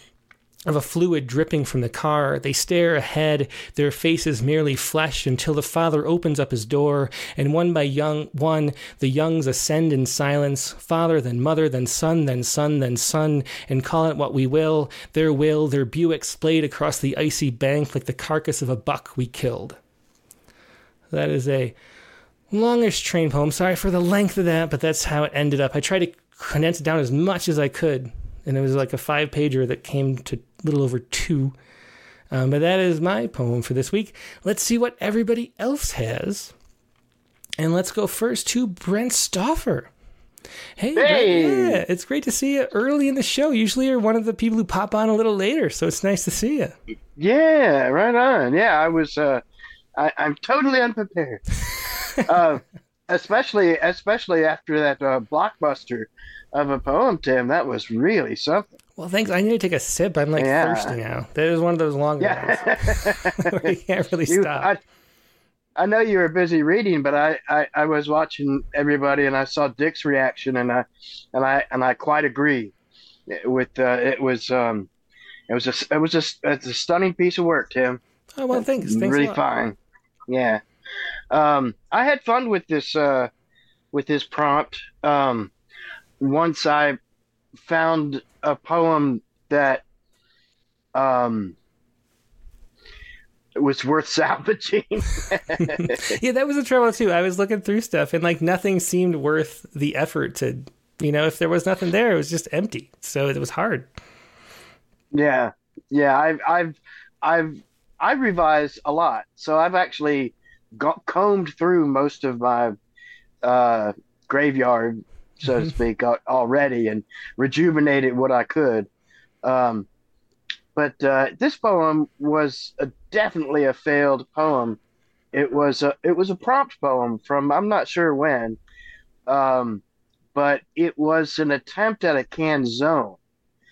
of a fluid dripping from the car. They stare ahead, their faces merely flesh, until the father opens up his door, and one by young one the youngs ascend in silence, father, then mother, then son, then son, then son, and call it what we will, their will, their Buick splayed across the icy bank like the carcass of a buck we killed. That is a longish train poem. Sorry for the length of that, but that's how it ended up. I tried to condense it down as much as I could, and it was like a five pager that came to little over two. Um, but that is my poem for this week. Let's see what everybody else has. And let's go first to Brent Stoffer. Hey, Hey! Brent, yeah, it's great to see you early in the show. Usually you're one of the people who pop on a little later, so it's nice to see you. Yeah, right on. Yeah, I was. Uh, I, I'm totally unprepared. uh, especially, especially after that uh, blockbuster of a poem, Tim. That was really something. Well, thanks. I need to take a sip. I'm like Yeah. thirsty now. That is one of those long ones Yeah. where you can't really You- stop. I, I know you were busy reading, but I, I, I was watching everybody, and I saw Dick's reaction, and I and I and I quite agree with uh, it was um it was a it was a it's a stunning piece of work, Tim. oh well, thanks. Thanks really fine. Yeah. Um, I had fun with this uh, with this prompt. Um, once I found a poem that um, was worth salvaging. yeah, that was a trouble too. I was looking through stuff and like nothing seemed worth the effort to, you know, if there was nothing there, it was just empty. So it was hard. Yeah, yeah. I've I've I've I've revised a lot, so I've actually got, combed through most of my uh, graveyard, so to speak, already, and rejuvenated what I could. Um, but uh, this poem was a, definitely a failed poem. It was a it was a prompt poem from I'm not sure when, um, but it was an attempt at a canzone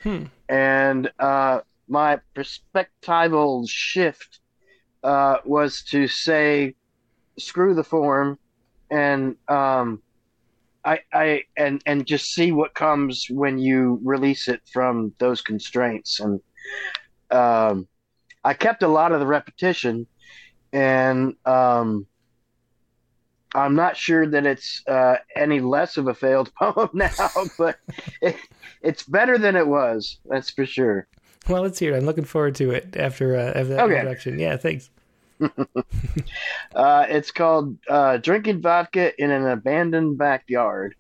Hmm. and uh, my perspectival shift uh, was to say, "Screw the form," and um, I, I and and just see what comes when you release it from those constraints. And um, I kept a lot of the repetition, and um, I'm not sure that it's uh, any less of a failed poem now, but it, it's better than it was. That's for sure. Well, let's hear it. I'm looking forward to it after, uh, after that Okay. introduction. Yeah, thanks. Uh, it's called uh, Drinking Vodka in an Abandoned Backyard.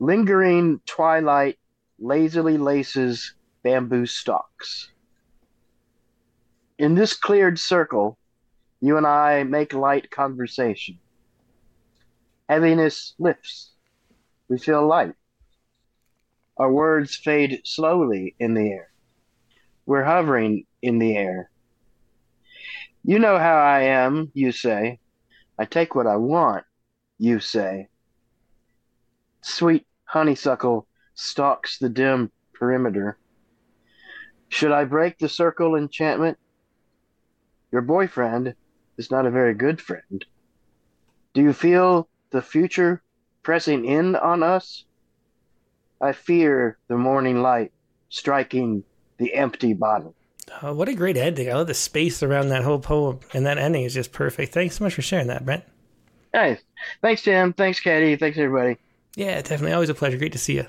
Lingering twilight lazily laces bamboo stalks. In this cleared circle, you and I make light conversation. Heaviness lifts. We feel light. Our words fade slowly in the air. We're hovering in the air. You know how I am, you say. I take what I want, you say. Sweet honeysuckle stalks the dim perimeter. Should I break the circle enchantment? Your boyfriend is not a very good friend. Do you feel the future pressing in on us. I fear the morning light striking the empty bottle. Oh, what a great ending. I love the space around that whole poem, and that ending is just perfect. Thanks so much for sharing that, Brent. Hey, thanks, Tim. Thanks, Katie. Thanks, everybody. Yeah, definitely. Always a pleasure. Great to see you.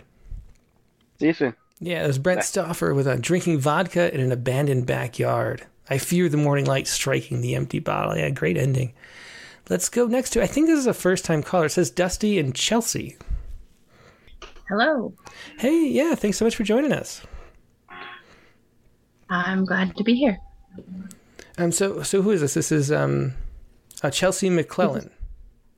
See you soon. Yeah, it was Brent Stauffer with a drinking vodka in an abandoned backyard. I fear the morning light striking the empty bottle. Yeah, great ending. Let's go next to, I think this is a first time caller. It says Dusty and Chelsea. Hello. Hey, yeah, thanks so much for joining us. I'm glad to be here. Um, so, so who is this? This is um, uh, Chelsea McClellan.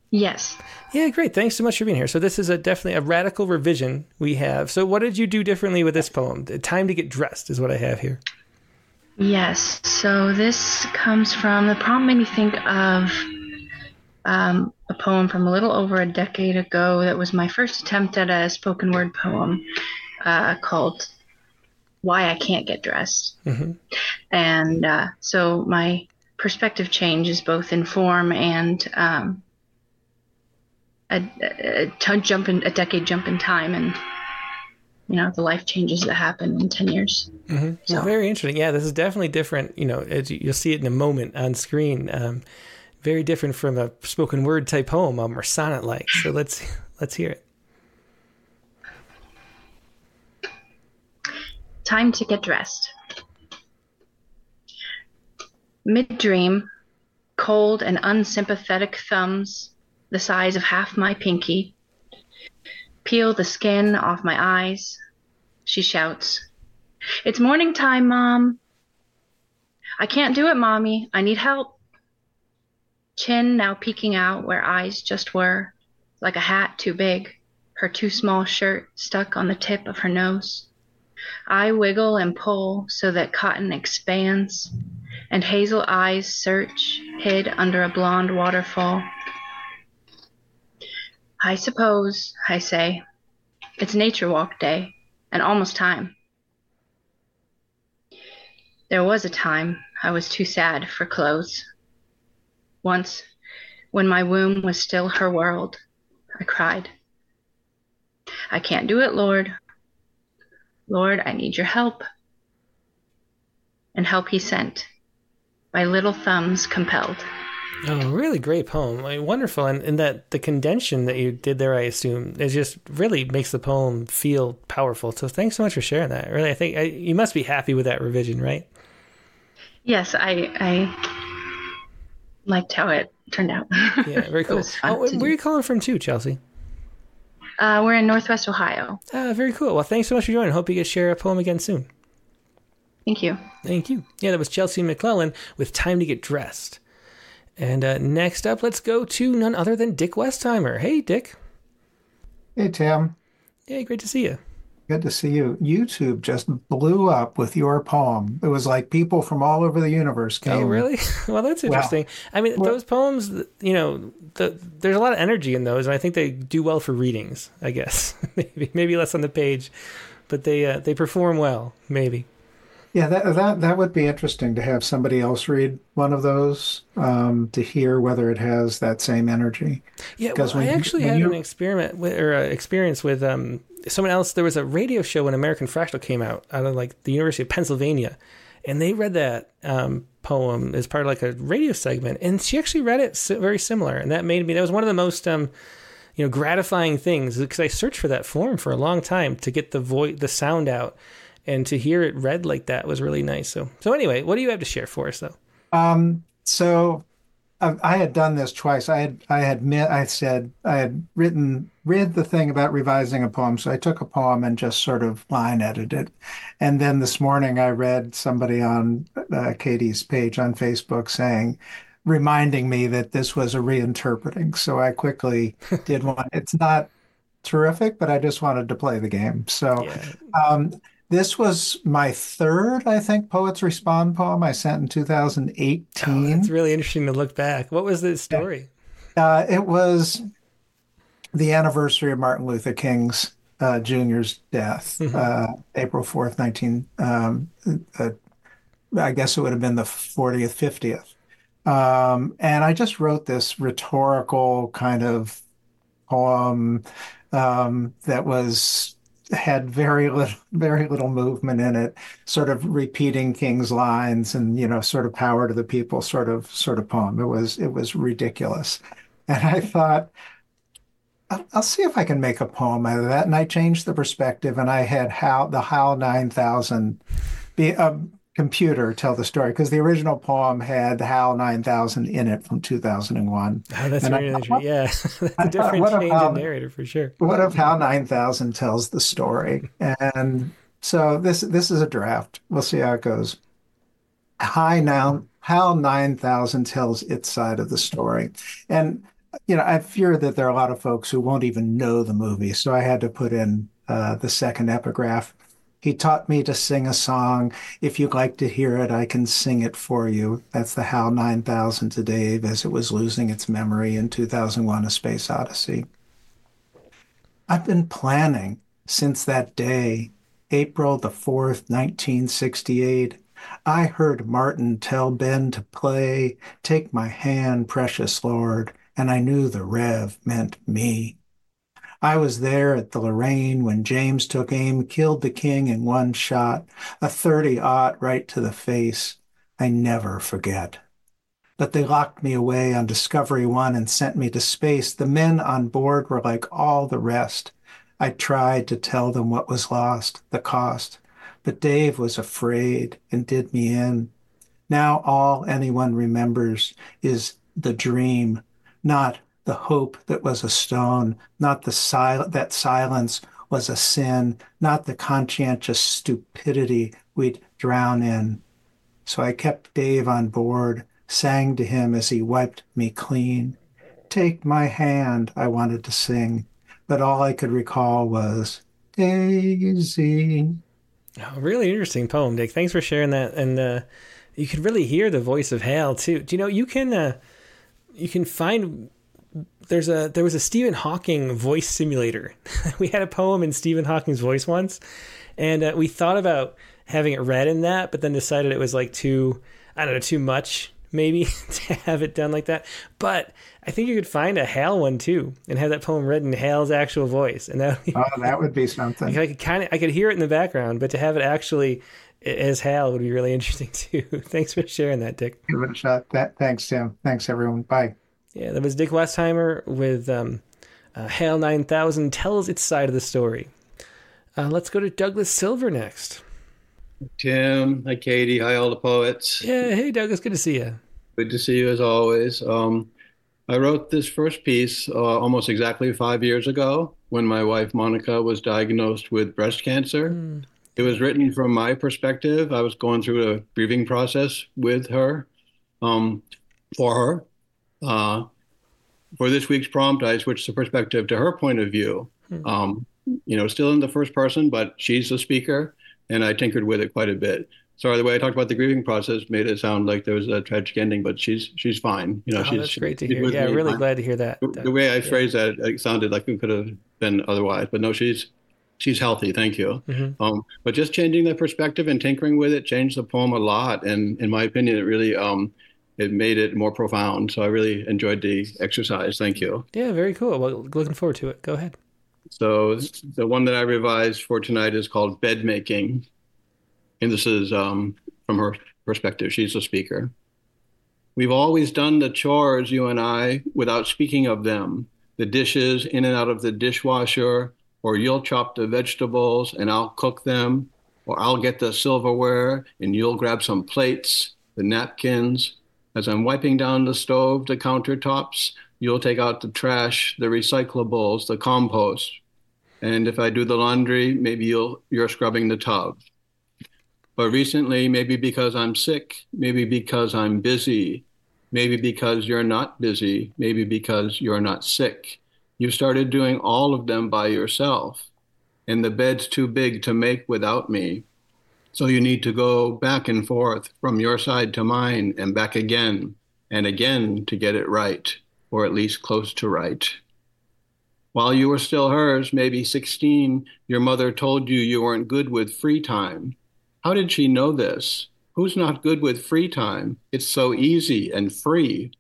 Yes. Yeah, great. Thanks so much for being here. So this is a definitely a radical revision we have. So what did you do differently with this poem? The Time to get dressed is what I have here. Yes. So this comes from the poem made me think of um, a poem from a little over a decade ago that was my first attempt at a spoken word poem uh, called "Why I Can't Get Dressed," hmm and uh, so my perspective changes both in form and um, a, a, a jump in a decade jump in time and you know the life changes that happen in 10 years hmm So- Well, very interesting. Yeah, this is definitely different. You know, as you, you'll see it in a moment on screen. Um, very different from a spoken word type poem um, or sonnet like. So let's let's hear it. Time to get dressed. Mid dream cold and unsympathetic thumbs the size of half my pinky. Peel the skin off my eyes. She shouts it's morning time mom. I can't do it mommy. I need help. Chin now peeking out where eyes just were like a hat too big her too small shirt stuck on the tip of her nose I wiggle and pull so that cotton expands, and hazel eyes search, hid under a blonde waterfall. I suppose, I say, it's nature walk day, and almost time. There was a time I was too sad for clothes. Once, when my womb was still her world, I cried. I can't do it, Lord. Lord, I need your help. And help he sent, by little thumbs compelled. Oh, really great poem. I mean, wonderful. And, and that the condension that you did there, I assume, is just really makes the poem feel powerful. So thanks so much for sharing that. Really, I think I, you must be happy with that revision, right? Yes, I I liked how it turned out. Yeah, very cool. Oh, where are you calling from too, Chelsea? Uh, we're in Northwest Ohio. Ah, very cool. Well, thanks so much for joining. Hope you get to share a poem again soon. Thank you. Thank you. Yeah, that was Chelsea McClellan with Time to Get Dressed. And uh, next up, let's go to none other than Dick Westheimer. Hey, Dick. Hey, Tim. Hey, great to see you. Good to see you. YouTube just blew up with your poem. It was like people from all over the universe came. Oh, really? Well, that's interesting. I mean, Well- those poems, you know, the, there's a lot of energy in those, and I think they do well for readings. I guess maybe maybe less on the page, but they uh, they perform well. Maybe. Yeah, that that that would be interesting to have somebody else read one of those um, to hear whether it has that same energy. Yeah, Because well, I when you- actually had an experiment with, or uh, experience with um, someone else. There was a radio show when American Fractal came out out of like the University of Pennsylvania, and they read that um, poem as part of like a radio segment, and she actually read it very similar, and that made me. That was one of the most um, you know gratifying things because I searched for that form for a long time to get the voice, the sound out, and to hear it read like that was really nice. So, so anyway, what do you have to share for us though? Um, so I, I had done this twice. I had I had met, I said I had written read the thing about revising a poem. So I took a poem and just sort of line edited it. And then this morning I read somebody on uh, Katie's page on Facebook saying, reminding me that this was a reinterpreting. So I quickly did one. It's not terrific, but I just wanted to play the game. So Yeah, um, this was my third, I think, Poets Respond poem I sent in 2018. it's really interesting to look back. What was the story? Uh, it was the anniversary of Martin Luther King's uh, Jr.'s death, Mhm. uh, April 4th, 19, um, uh, I guess it would have been the 40th, 50th. Um, and I just wrote this rhetorical kind of poem um, that was had very little very little movement in it, sort of repeating King's lines and you know, sort of power to the people sort of sort of poem. It was it was ridiculous. And I thought, I'll, see if I can make a poem out of that. And I changed the perspective and I had how the HAL 9000 be a computer tell the story because the original poem had HAL 9000 in it from 2001. Oh, that's And very thought, interesting. Yeah, that's a different what change in narrator for sure. what if HAL 9000 tells the story? And so this this is a draft. We'll see how it goes. Hi now, HAL 9000 tells its side of the story. And you know, I fear that there are a lot of folks who won't even know the movie, so I had to put in uh, the second epigraph. He taught me to sing a song. If you'd like to hear it, I can sing it for you. That's the HAL 9000 to Dave as it was losing its memory in 2001 A Space Odyssey. I've been planning since that day, April the 4th, 1968. I heard Martin tell Ben to play, Take my hand, precious Lord, and I knew the Rev meant me. I was there at the Lorraine when James took aim, killed the king in one shot, a 30 aught right to the face. I never forget. But they locked me away on Discovery One and sent me to space. The men on board were like all the rest. I tried to tell them what was lost, the cost, but Dave was afraid and did me in. Now all anyone remembers is the dream, not the hope that was a stone, not the sil- that silence was a sin, not the conscientious stupidity we'd drown in. So I kept Dave on board, sang to him as he wiped me clean. Take my hand, I wanted to sing, but all I could recall was Daisy. Oh, really interesting poem, Dick. Thanks for sharing that. And uh, you could really hear the voice of Hal too. Do you know you can uh, you can find there's a there was a Stephen Hawking voice simulator. we had a poem in Stephen Hawking's voice once, and uh, we thought about having it read in that, but then decided it was like too I don't know too much maybe to have it done like that. But I think you could find a Hal one too and have that poem read in Hal's actual voice, and that would be Oh, that would be something. I could kind of I could hear it in the background, but to have it actually as Hal would be really interesting too. Thanks for sharing that, Dick. Give it a shot. That, thanks, Tim. Thanks, everyone. Bye. Yeah, that was Dick Westheimer with um, uh, Hal 9000 tells its side of the story. Uh, let's go to Douglas Silver next. Tim, hi Katie, hi all the poets. Yeah, hey Douglas, good to see you. Good to see you as always. Um, I wrote this first piece uh, almost exactly five years ago when my wife Monica was diagnosed with breast cancer. It was written from my perspective. I was going through a grieving process with her, um, for her. Uh, for this week's prompt, I switched the perspective to her point of view. Um, you know, still in the first person, but she's the speaker, and I tinkered with it quite a bit. Sorry, the way I talked about the grieving process made it sound like there was a tragic ending, but she's she's fine. You know, Oh, she's that's great to hear. Yeah, really glad to hear that. The, the way I phrased that, it sounded like it could have been otherwise, but no, she's she's healthy. Thank you. Mhm. Um, but just changing the perspective and tinkering with it changed the poem a lot, and in my opinion, it really um, it made it more profound. So I really enjoyed the exercise. Thank you. Yeah, very cool. Well, looking forward to it. Go ahead. So the one that I revised for tonight is called Bed Making. And this is um, from her perspective. She's a speaker. We've always done the chores, you and I, without speaking of them. The dishes in and out of the dishwasher, or you'll chop the vegetables and I'll cook them, or I'll get the silverware and you'll grab some plates, the napkins. As I'm wiping down the stove, the countertops, you'll take out the trash, the recyclables, the compost. And if I do the laundry, maybe you'll you're scrubbing the tub. But recently, maybe because I'm sick, maybe because I'm busy, maybe because you're not busy, maybe because you're not sick, you started doing all of them by yourself. And the bed's too big to make without me. So you need to go back and forth from your side to mine and back again and again to get it right, or at least close to right. While you were still hers, maybe 16, your mother told you you weren't good with free time. How did she know this? Who's not good with free time? It's so easy and free.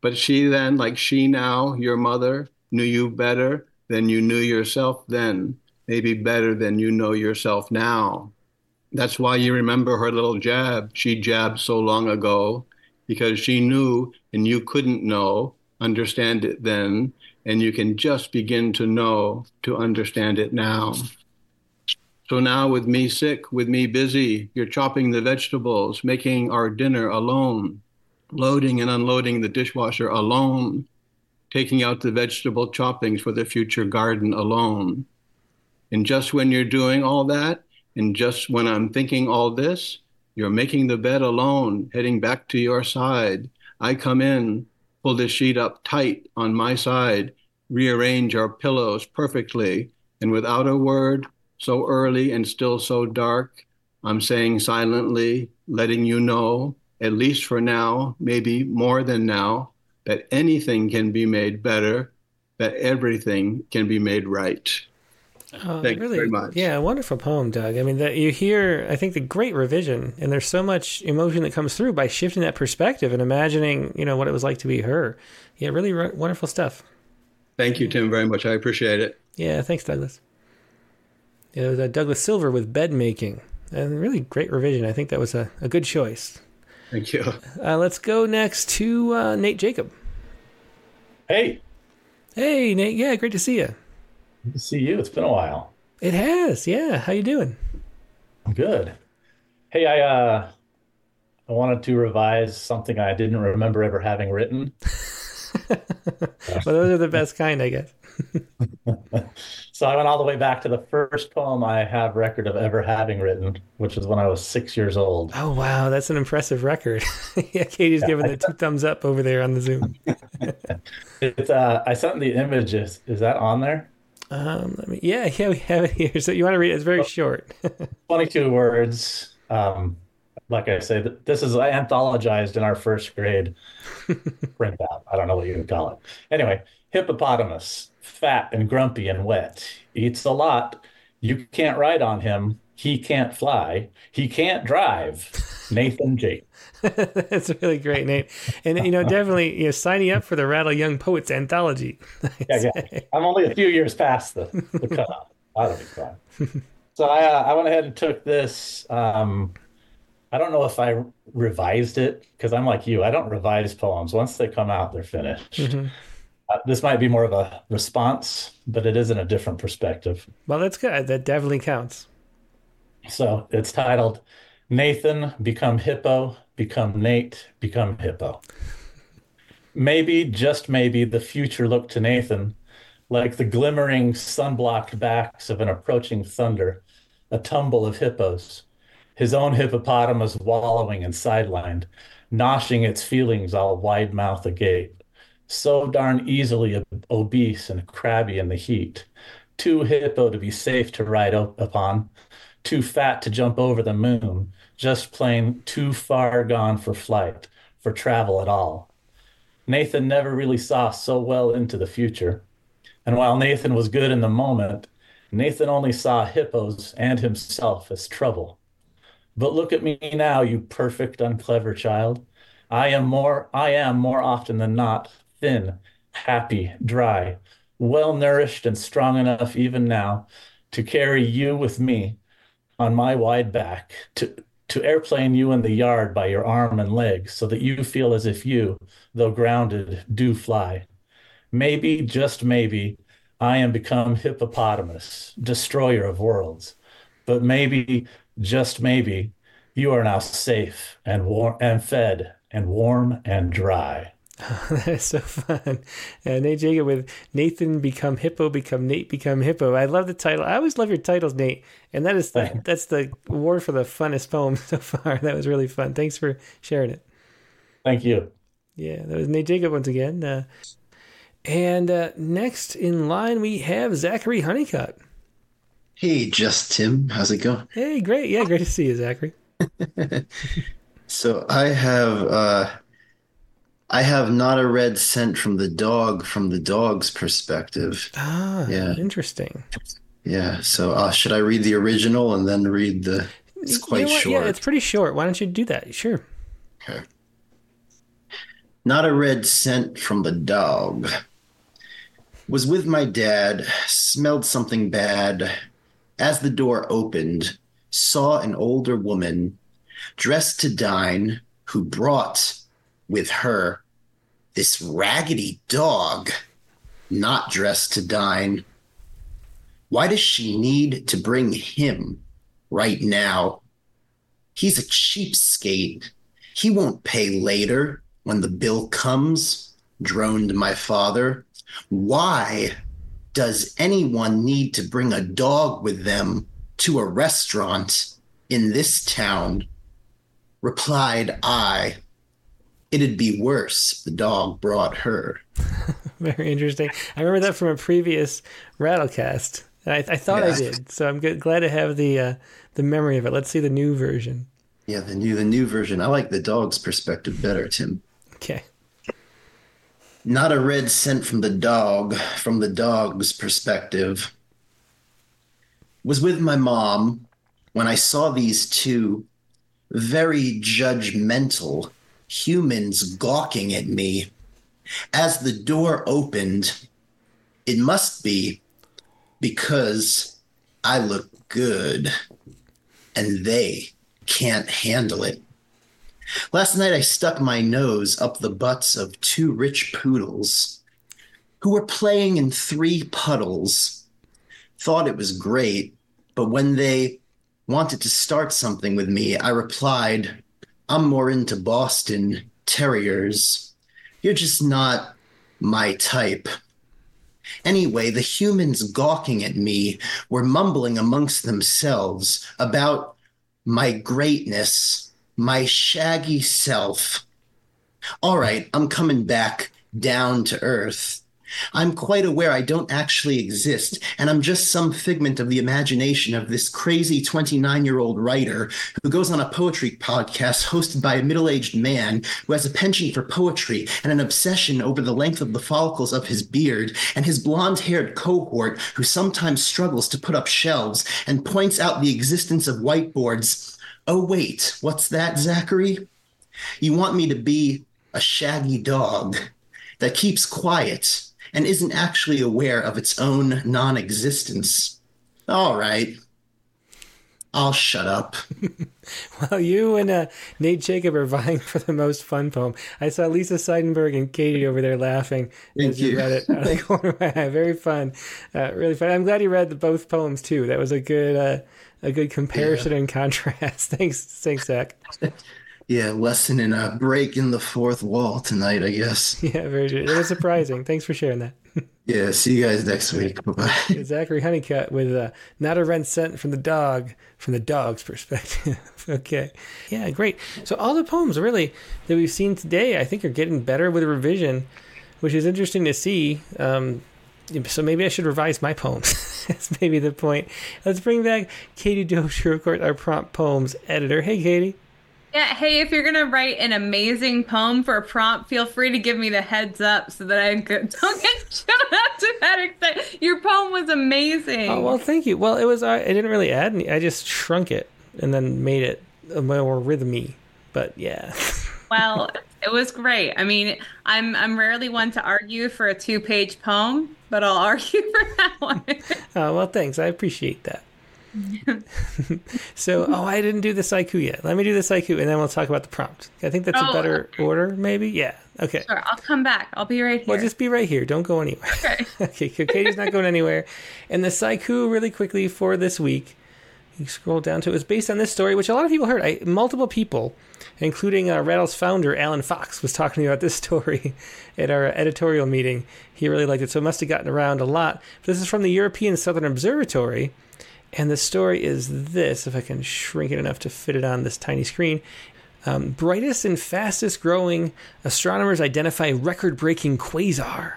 But she then, like she now, your mother, knew you better than you knew yourself then, maybe better than you know yourself now. That's why you remember her little jab she jabbed so long ago, because she knew and you couldn't know, understand it then, and you can just begin to know to understand it now. So now, with me sick, with me busy, you're chopping the vegetables, making our dinner alone, loading and unloading the dishwasher alone, taking out the vegetable choppings for the future garden alone. And just when you're doing all that, and just when I'm thinking all this, you're making the bed alone, heading back to your side. I come in, pull the sheet up tight on my side, rearrange our pillows perfectly, and without a word, so early and still so dark, I'm saying silently, letting you know, at least for now, maybe more than now, that anything can be made better, that everything can be made right. Oh, Thank you really, very much. Yeah, wonderful poem, Doug. I mean, that you hear, I think, the great revision, and there's so much emotion that comes through by shifting that perspective and imagining, you know, what it was like to be her. Yeah, really ro- wonderful stuff. Thank you, Tim, very much. I appreciate it. Yeah, thanks, Douglas. Yeah, it was uh, Douglas Silver with bed making, and really great revision. I think that was a, a good choice. Thank you. Uh, let's go next to uh, Nate Jacob. Hey, Hey, Nate. Yeah, great to see you. Good to see you. It's been a while. It has. Yeah, how you doing? I'm good. Hey, I uh I wanted to revise something I didn't remember ever having written. Well, those are the best kind, I guess. So I went all the way back to the first poem I have record of ever having written, which was when I was six years old. Oh wow, that's an impressive record. yeah, Katie's giving the two thumbs up over there on the Zoom. It's uh I sent the images. Is that on there? Um, let me. Yeah, yeah, we have it here. So you want to read it? It's very short. 22 words. Um, like I say, this is anthologized in our first grade printout. I don't know what you would call it. Anyway, hippopotamus, fat and grumpy and wet, eats a lot. You can't ride on him. He can't fly. He can't drive. Nathan Jake. that's really great, Nate. And you know, definitely, you know, signing up for the Rattle Young Poets anthology. Yeah, yeah. I'm only a few years past the, the cutoff. That'll be. So I, uh, I went ahead and took this. Um, I don't know if I revised it because I'm like you. I don't revise poems. Once they come out, they're finished. Mhm. Uh, this might be more of a response, but it is in a different perspective. Well, that's good. That definitely counts. So it's titled Nathan Become Hippo, Become Nate, Become Hippo. Maybe, just maybe, the future looked to Nathan like the glimmering sun-blocked backs of an approaching thunder, a tumble of hippos, his own hippopotamus wallowing and sidelined, noshing its feelings all wide mouth agape, so darn easily obese and crabby in the heat, too hippo to be safe to ride up upon, too fat to jump over the moon, just plain too far gone for flight, for travel at all. Nathan never really saw so well into the future. And while Nathan was good in the moment, Nathan only saw hippos and himself as trouble. But look at me now, you perfect, unclever child. I am more, I am more often than not thin, happy, dry, well nourished, and strong enough even now to carry you with me on my wide back, to, to airplane you in the yard by your arm and leg, so that you feel as if you, though grounded, do fly. Maybe, just maybe, I am become hippopotamus, destroyer of worlds. But maybe, just maybe, you are now safe and warm and fed and warm and dry. that is so fun. Uh, Nate Jacob with Nathan become hippo, become Nate, become hippo. I love the title. I always love your titles, Nate. And that is the, that's the award for the funnest poem so far. That was really fun. Thanks for sharing it. Thank you. Yeah, that was Nate Jacob once again. Uh, and uh, next in line, we have Zachary Honeycutt. Hey, just Tim. How's it going? Hey, great. Yeah, great to see you, Zachary. So I have uh I have not a red cent from the dog from the dog's perspective. Ah, Yeah. interesting. Yeah. So uh, should I read the original and then read the it's You quite know short. Yeah, it's pretty short. Why don't you do that? Sure. Okay. Not a red cent from the dog. Was with my dad, smelled something bad. As the door opened, saw an older woman dressed to dine who brought with her this raggedy dog, not dressed to dine. Why does she need to bring him right now? He's a cheapskate. He won't pay later when the bill comes, droned my father. Why does anyone need to bring a dog with them to a restaurant in this town? Replied I, it'd be worse if the dog brought her. Very interesting. I remember that from a previous Rattlecast. I, I thought yeah. I did, so I'm good, glad to have the uh, the memory of it. Let's see the new version. Yeah, the new the new version. I like the dog's perspective better, Tim. Okay. Not a red cent from the dog, from the dog's perspective. Was with my mom when I saw these two very judgmental humans gawking at me. As the door opened, it must be because I look good and they can't handle it. Last night, I stuck my nose up the butts of two rich poodles who were playing in three puddles. Thought it was great, but when they wanted to start something with me, I replied, I'm more into Boston Terriers. You're just not my type. Anyway, the humans gawking at me were mumbling amongst themselves about my greatness, my shaggy self. All right, I'm coming back down to earth. I'm quite aware I don't actually exist, and I'm just some figment of the imagination of this crazy 29 year old writer who goes on a poetry podcast hosted by a middle aged man who has a penchant for poetry and an obsession over the length of the follicles of his beard, and his blonde haired cohort who sometimes struggles to put up shelves and points out the existence of whiteboards. Oh, wait, what's that, Zachary? You want me to be a shaggy dog that keeps quiet and isn't actually aware of its own non existence. All right. I'll shut up. well, you and uh, Nate Jacob are vying for the most fun poem. I saw Lisa Seidenberg and Katie over there laughing Thank as you. you read it. Out of the corner of my eye. Very fun, uh, really fun. I'm glad you read the, both poems too. That was a good, uh, a good comparison yeah. and contrast. thanks, thanks, Zach. Yeah, lesson in a break in the fourth wall tonight, I guess. Yeah, very good. It was surprising. Thanks for sharing that. yeah, see you guys next week. Bye bye. Zachary Honeycutt with uh, not a rent sent from the dog, from the dog's perspective. okay. Yeah, great. So all the poems really that we've seen today, I think, are getting better with revision, which is interesting to see. Um, so maybe I should revise my poems. That's maybe the point. Let's bring back Katie Dozier, of course, our prompt poems editor. Hey, Katie. Yeah, hey, if you're gonna write an amazing poem for a prompt, feel free to give me the heads up so that I don't get shown up to that extent. Your poem was amazing. Oh well, thank you. Well, it was. Uh, I, I didn't really add any. I just shrunk it and then made it more rhythmy. But yeah. well, it was great. I mean, I'm I'm rarely one to argue for a two page poem, but I'll argue for that one. oh well, thanks. I appreciate that. so, oh, I didn't do the Saiku yet. Let me do the Saiku, and then we'll talk about the prompt. I think that's oh, a better okay. order, maybe. Yeah. Okay. Sure. I'll come back. I'll be right here. Well, just be right here. Don't go anywhere. Okay. okay. Katie's not going anywhere. And the Saiku, really quickly for this week, you scroll down to it was based on this story, which a lot of people heard. I, multiple people, including uh, Rattle's founder Alan Fox, was talking about this story at our editorial meeting. He really liked it, so it must have gotten around a lot. But this is from the European Southern Observatory and the story is this if I can shrink it enough to fit it on this tiny screen. Um, brightest and fastest growing astronomers identify record breaking quasar.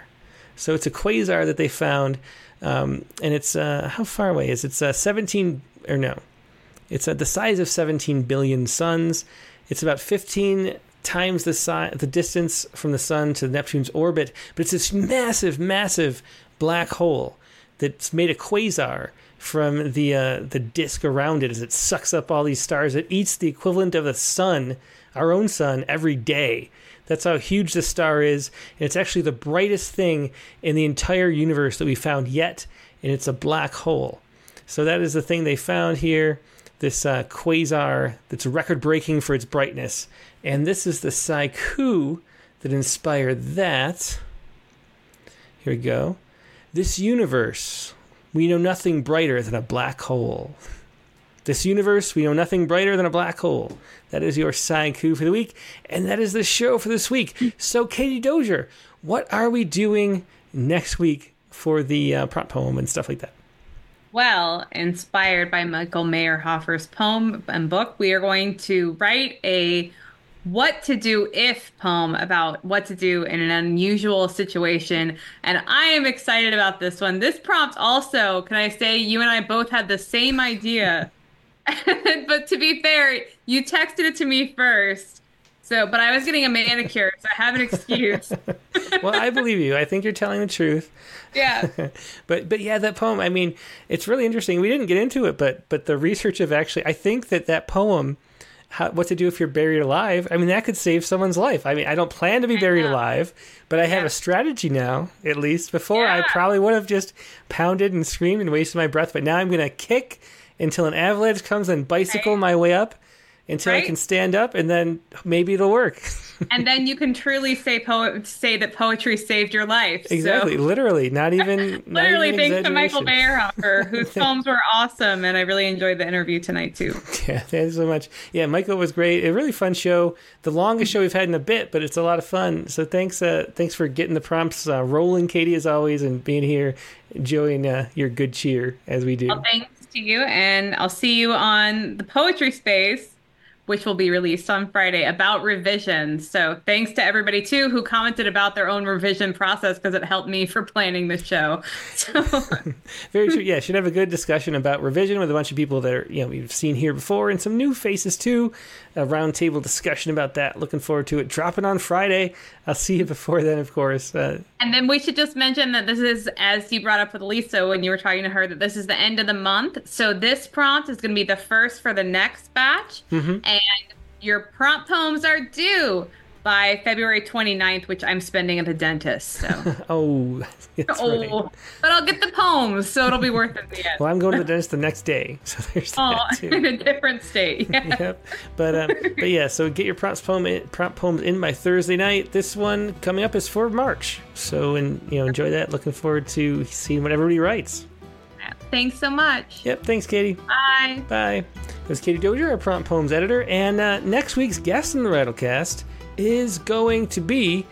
So it's a quasar that they found, um, and it's uh, how far away is it? It's uh, 17 or no, it's uh, the size of 17 billion suns. It's about 15 times the size, the distance from the sun to Neptune's orbit, but it's this massive, massive black hole that's made a quasar from the uh, the disk around it as it sucks up all these stars. It eats the equivalent of the sun, our own sun, every day. That's how huge the star is. And it's actually the brightest thing in the entire universe that we found yet, and it's a black hole. So that is the thing they found here this uh, quasar that's record breaking for its brightness. And this is the Psy-Ku that inspired that. Here we go. This universe, we know nothing brighter than a black hole. This universe, we know nothing brighter than a black hole. That is your Psy-Ku for the week, and that is the show for this week. So, Katie Dozier, what are we doing next week for the uh, prompt poem and stuff like that? Well, inspired by Michael Meyerhofer's poem and book, we are going to write a what to do if poem about what to do in an unusual situation. And I am excited about this one. This prompt also, can I say, you and I both had the same idea. but to be fair, you texted it to me first. So, but I was getting a manicure, so I have an excuse. well, I believe you. I think you're telling the truth. Yeah. but but yeah, that poem. I mean, it's really interesting. We didn't get into it, but but the research of actually, I think that that poem how, what to do if you're buried alive. I mean, that could save someone's life. I mean, I don't plan to be buried alive, but I have a strategy now, at least. Before, yeah. I probably would have just pounded and screamed and wasted my breath, but now I'm going to kick until an avalanche comes and bicycle my way up until right? I can stand up, and then maybe it'll work. and then you can truly say po- say that poetry saved your life. Exactly, so. literally, not even literally. Not even thanks to Michael Meyerhofer, whose films were awesome, and I really enjoyed the interview tonight too. Yeah, thanks so much. Yeah, Michael was great. A really fun show. The longest show we've had in a bit, but it's a lot of fun. So thanks, uh, thanks for getting the prompts uh, rolling, Katie, as always, and being here, enjoying uh, your good cheer as we do. Well, thanks to you, and I'll see you on the poetry space which will be released on Friday about revisions. So thanks to everybody too who commented about their own revision process because it helped me for planning the show. So very true. Yeah, should have a good discussion about revision with a bunch of people that are you know we've seen here before and some new faces too. A roundtable discussion about that. Looking forward to it. Dropping on Friday. I'll see you before then, of course. Uh, and then we should just mention that this is, as you brought up with Lisa when you were talking to her, that this is the end of the month. So this prompt is going to be the first for the next batch. Mm-hmm. And your prompt poems are due by February 29th, which I'm spending at the dentist. So. oh, oh, right. but I'll get the poems, so it'll be worth it. The well, I'm going to the dentist the next day, so there's oh, that too. in a different state. Yeah. yep. But um, but yeah, so get your prompt poem in, prompt poems in by Thursday night. This one coming up is for March, so and you know enjoy that. Looking forward to seeing what everybody writes. Thanks so much. Yep. Thanks, Katie. Bye. Bye. This is Katie Dozier, our prompt poems editor, and uh, next week's guest in the Rattlecast is going to be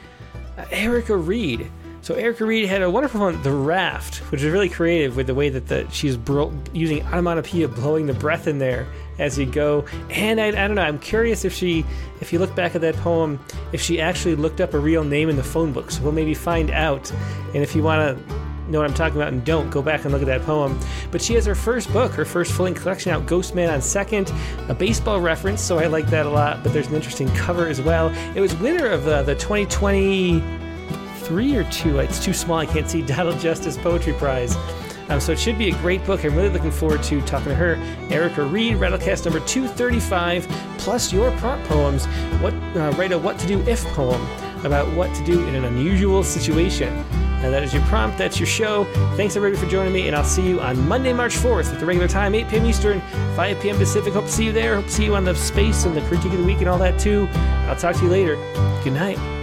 uh, Erica Reid. So Erica Reid had a wonderful one, The Raft, which is really creative with the way that the, she's bro- using onomatopoeia, blowing the breath in there as you go. And I, I, don't know, I'm curious if she, if you look back at that poem, if she actually looked up a real name in the phone book. So we'll maybe find out. And if you want to know what I'm talking about and don't, go back and look at that poem. But she has her first book, her first full length collection out, Ghost Man on Second, a baseball reference, so I like that a lot. But there's an interesting cover as well. It was winner of uh, the 2023 or two, it's too small, I can't see, Donald Justice Poetry Prize. Um, so it should be a great book. I'm really looking forward to talking to her. Erica Reid, Rattlecast number 235, plus your prompt poems. What uh, write a what to do if poem about what to do in an unusual situation. And that is your prompt. That's your show. Thanks everybody for joining me, and I'll see you on Monday, March 4th at the regular time, 8 p.m. Eastern, 5 p.m. Pacific. Hope to see you there. Hope to see you on the space and the critique of the week and all that too. I'll talk to you later. Good night.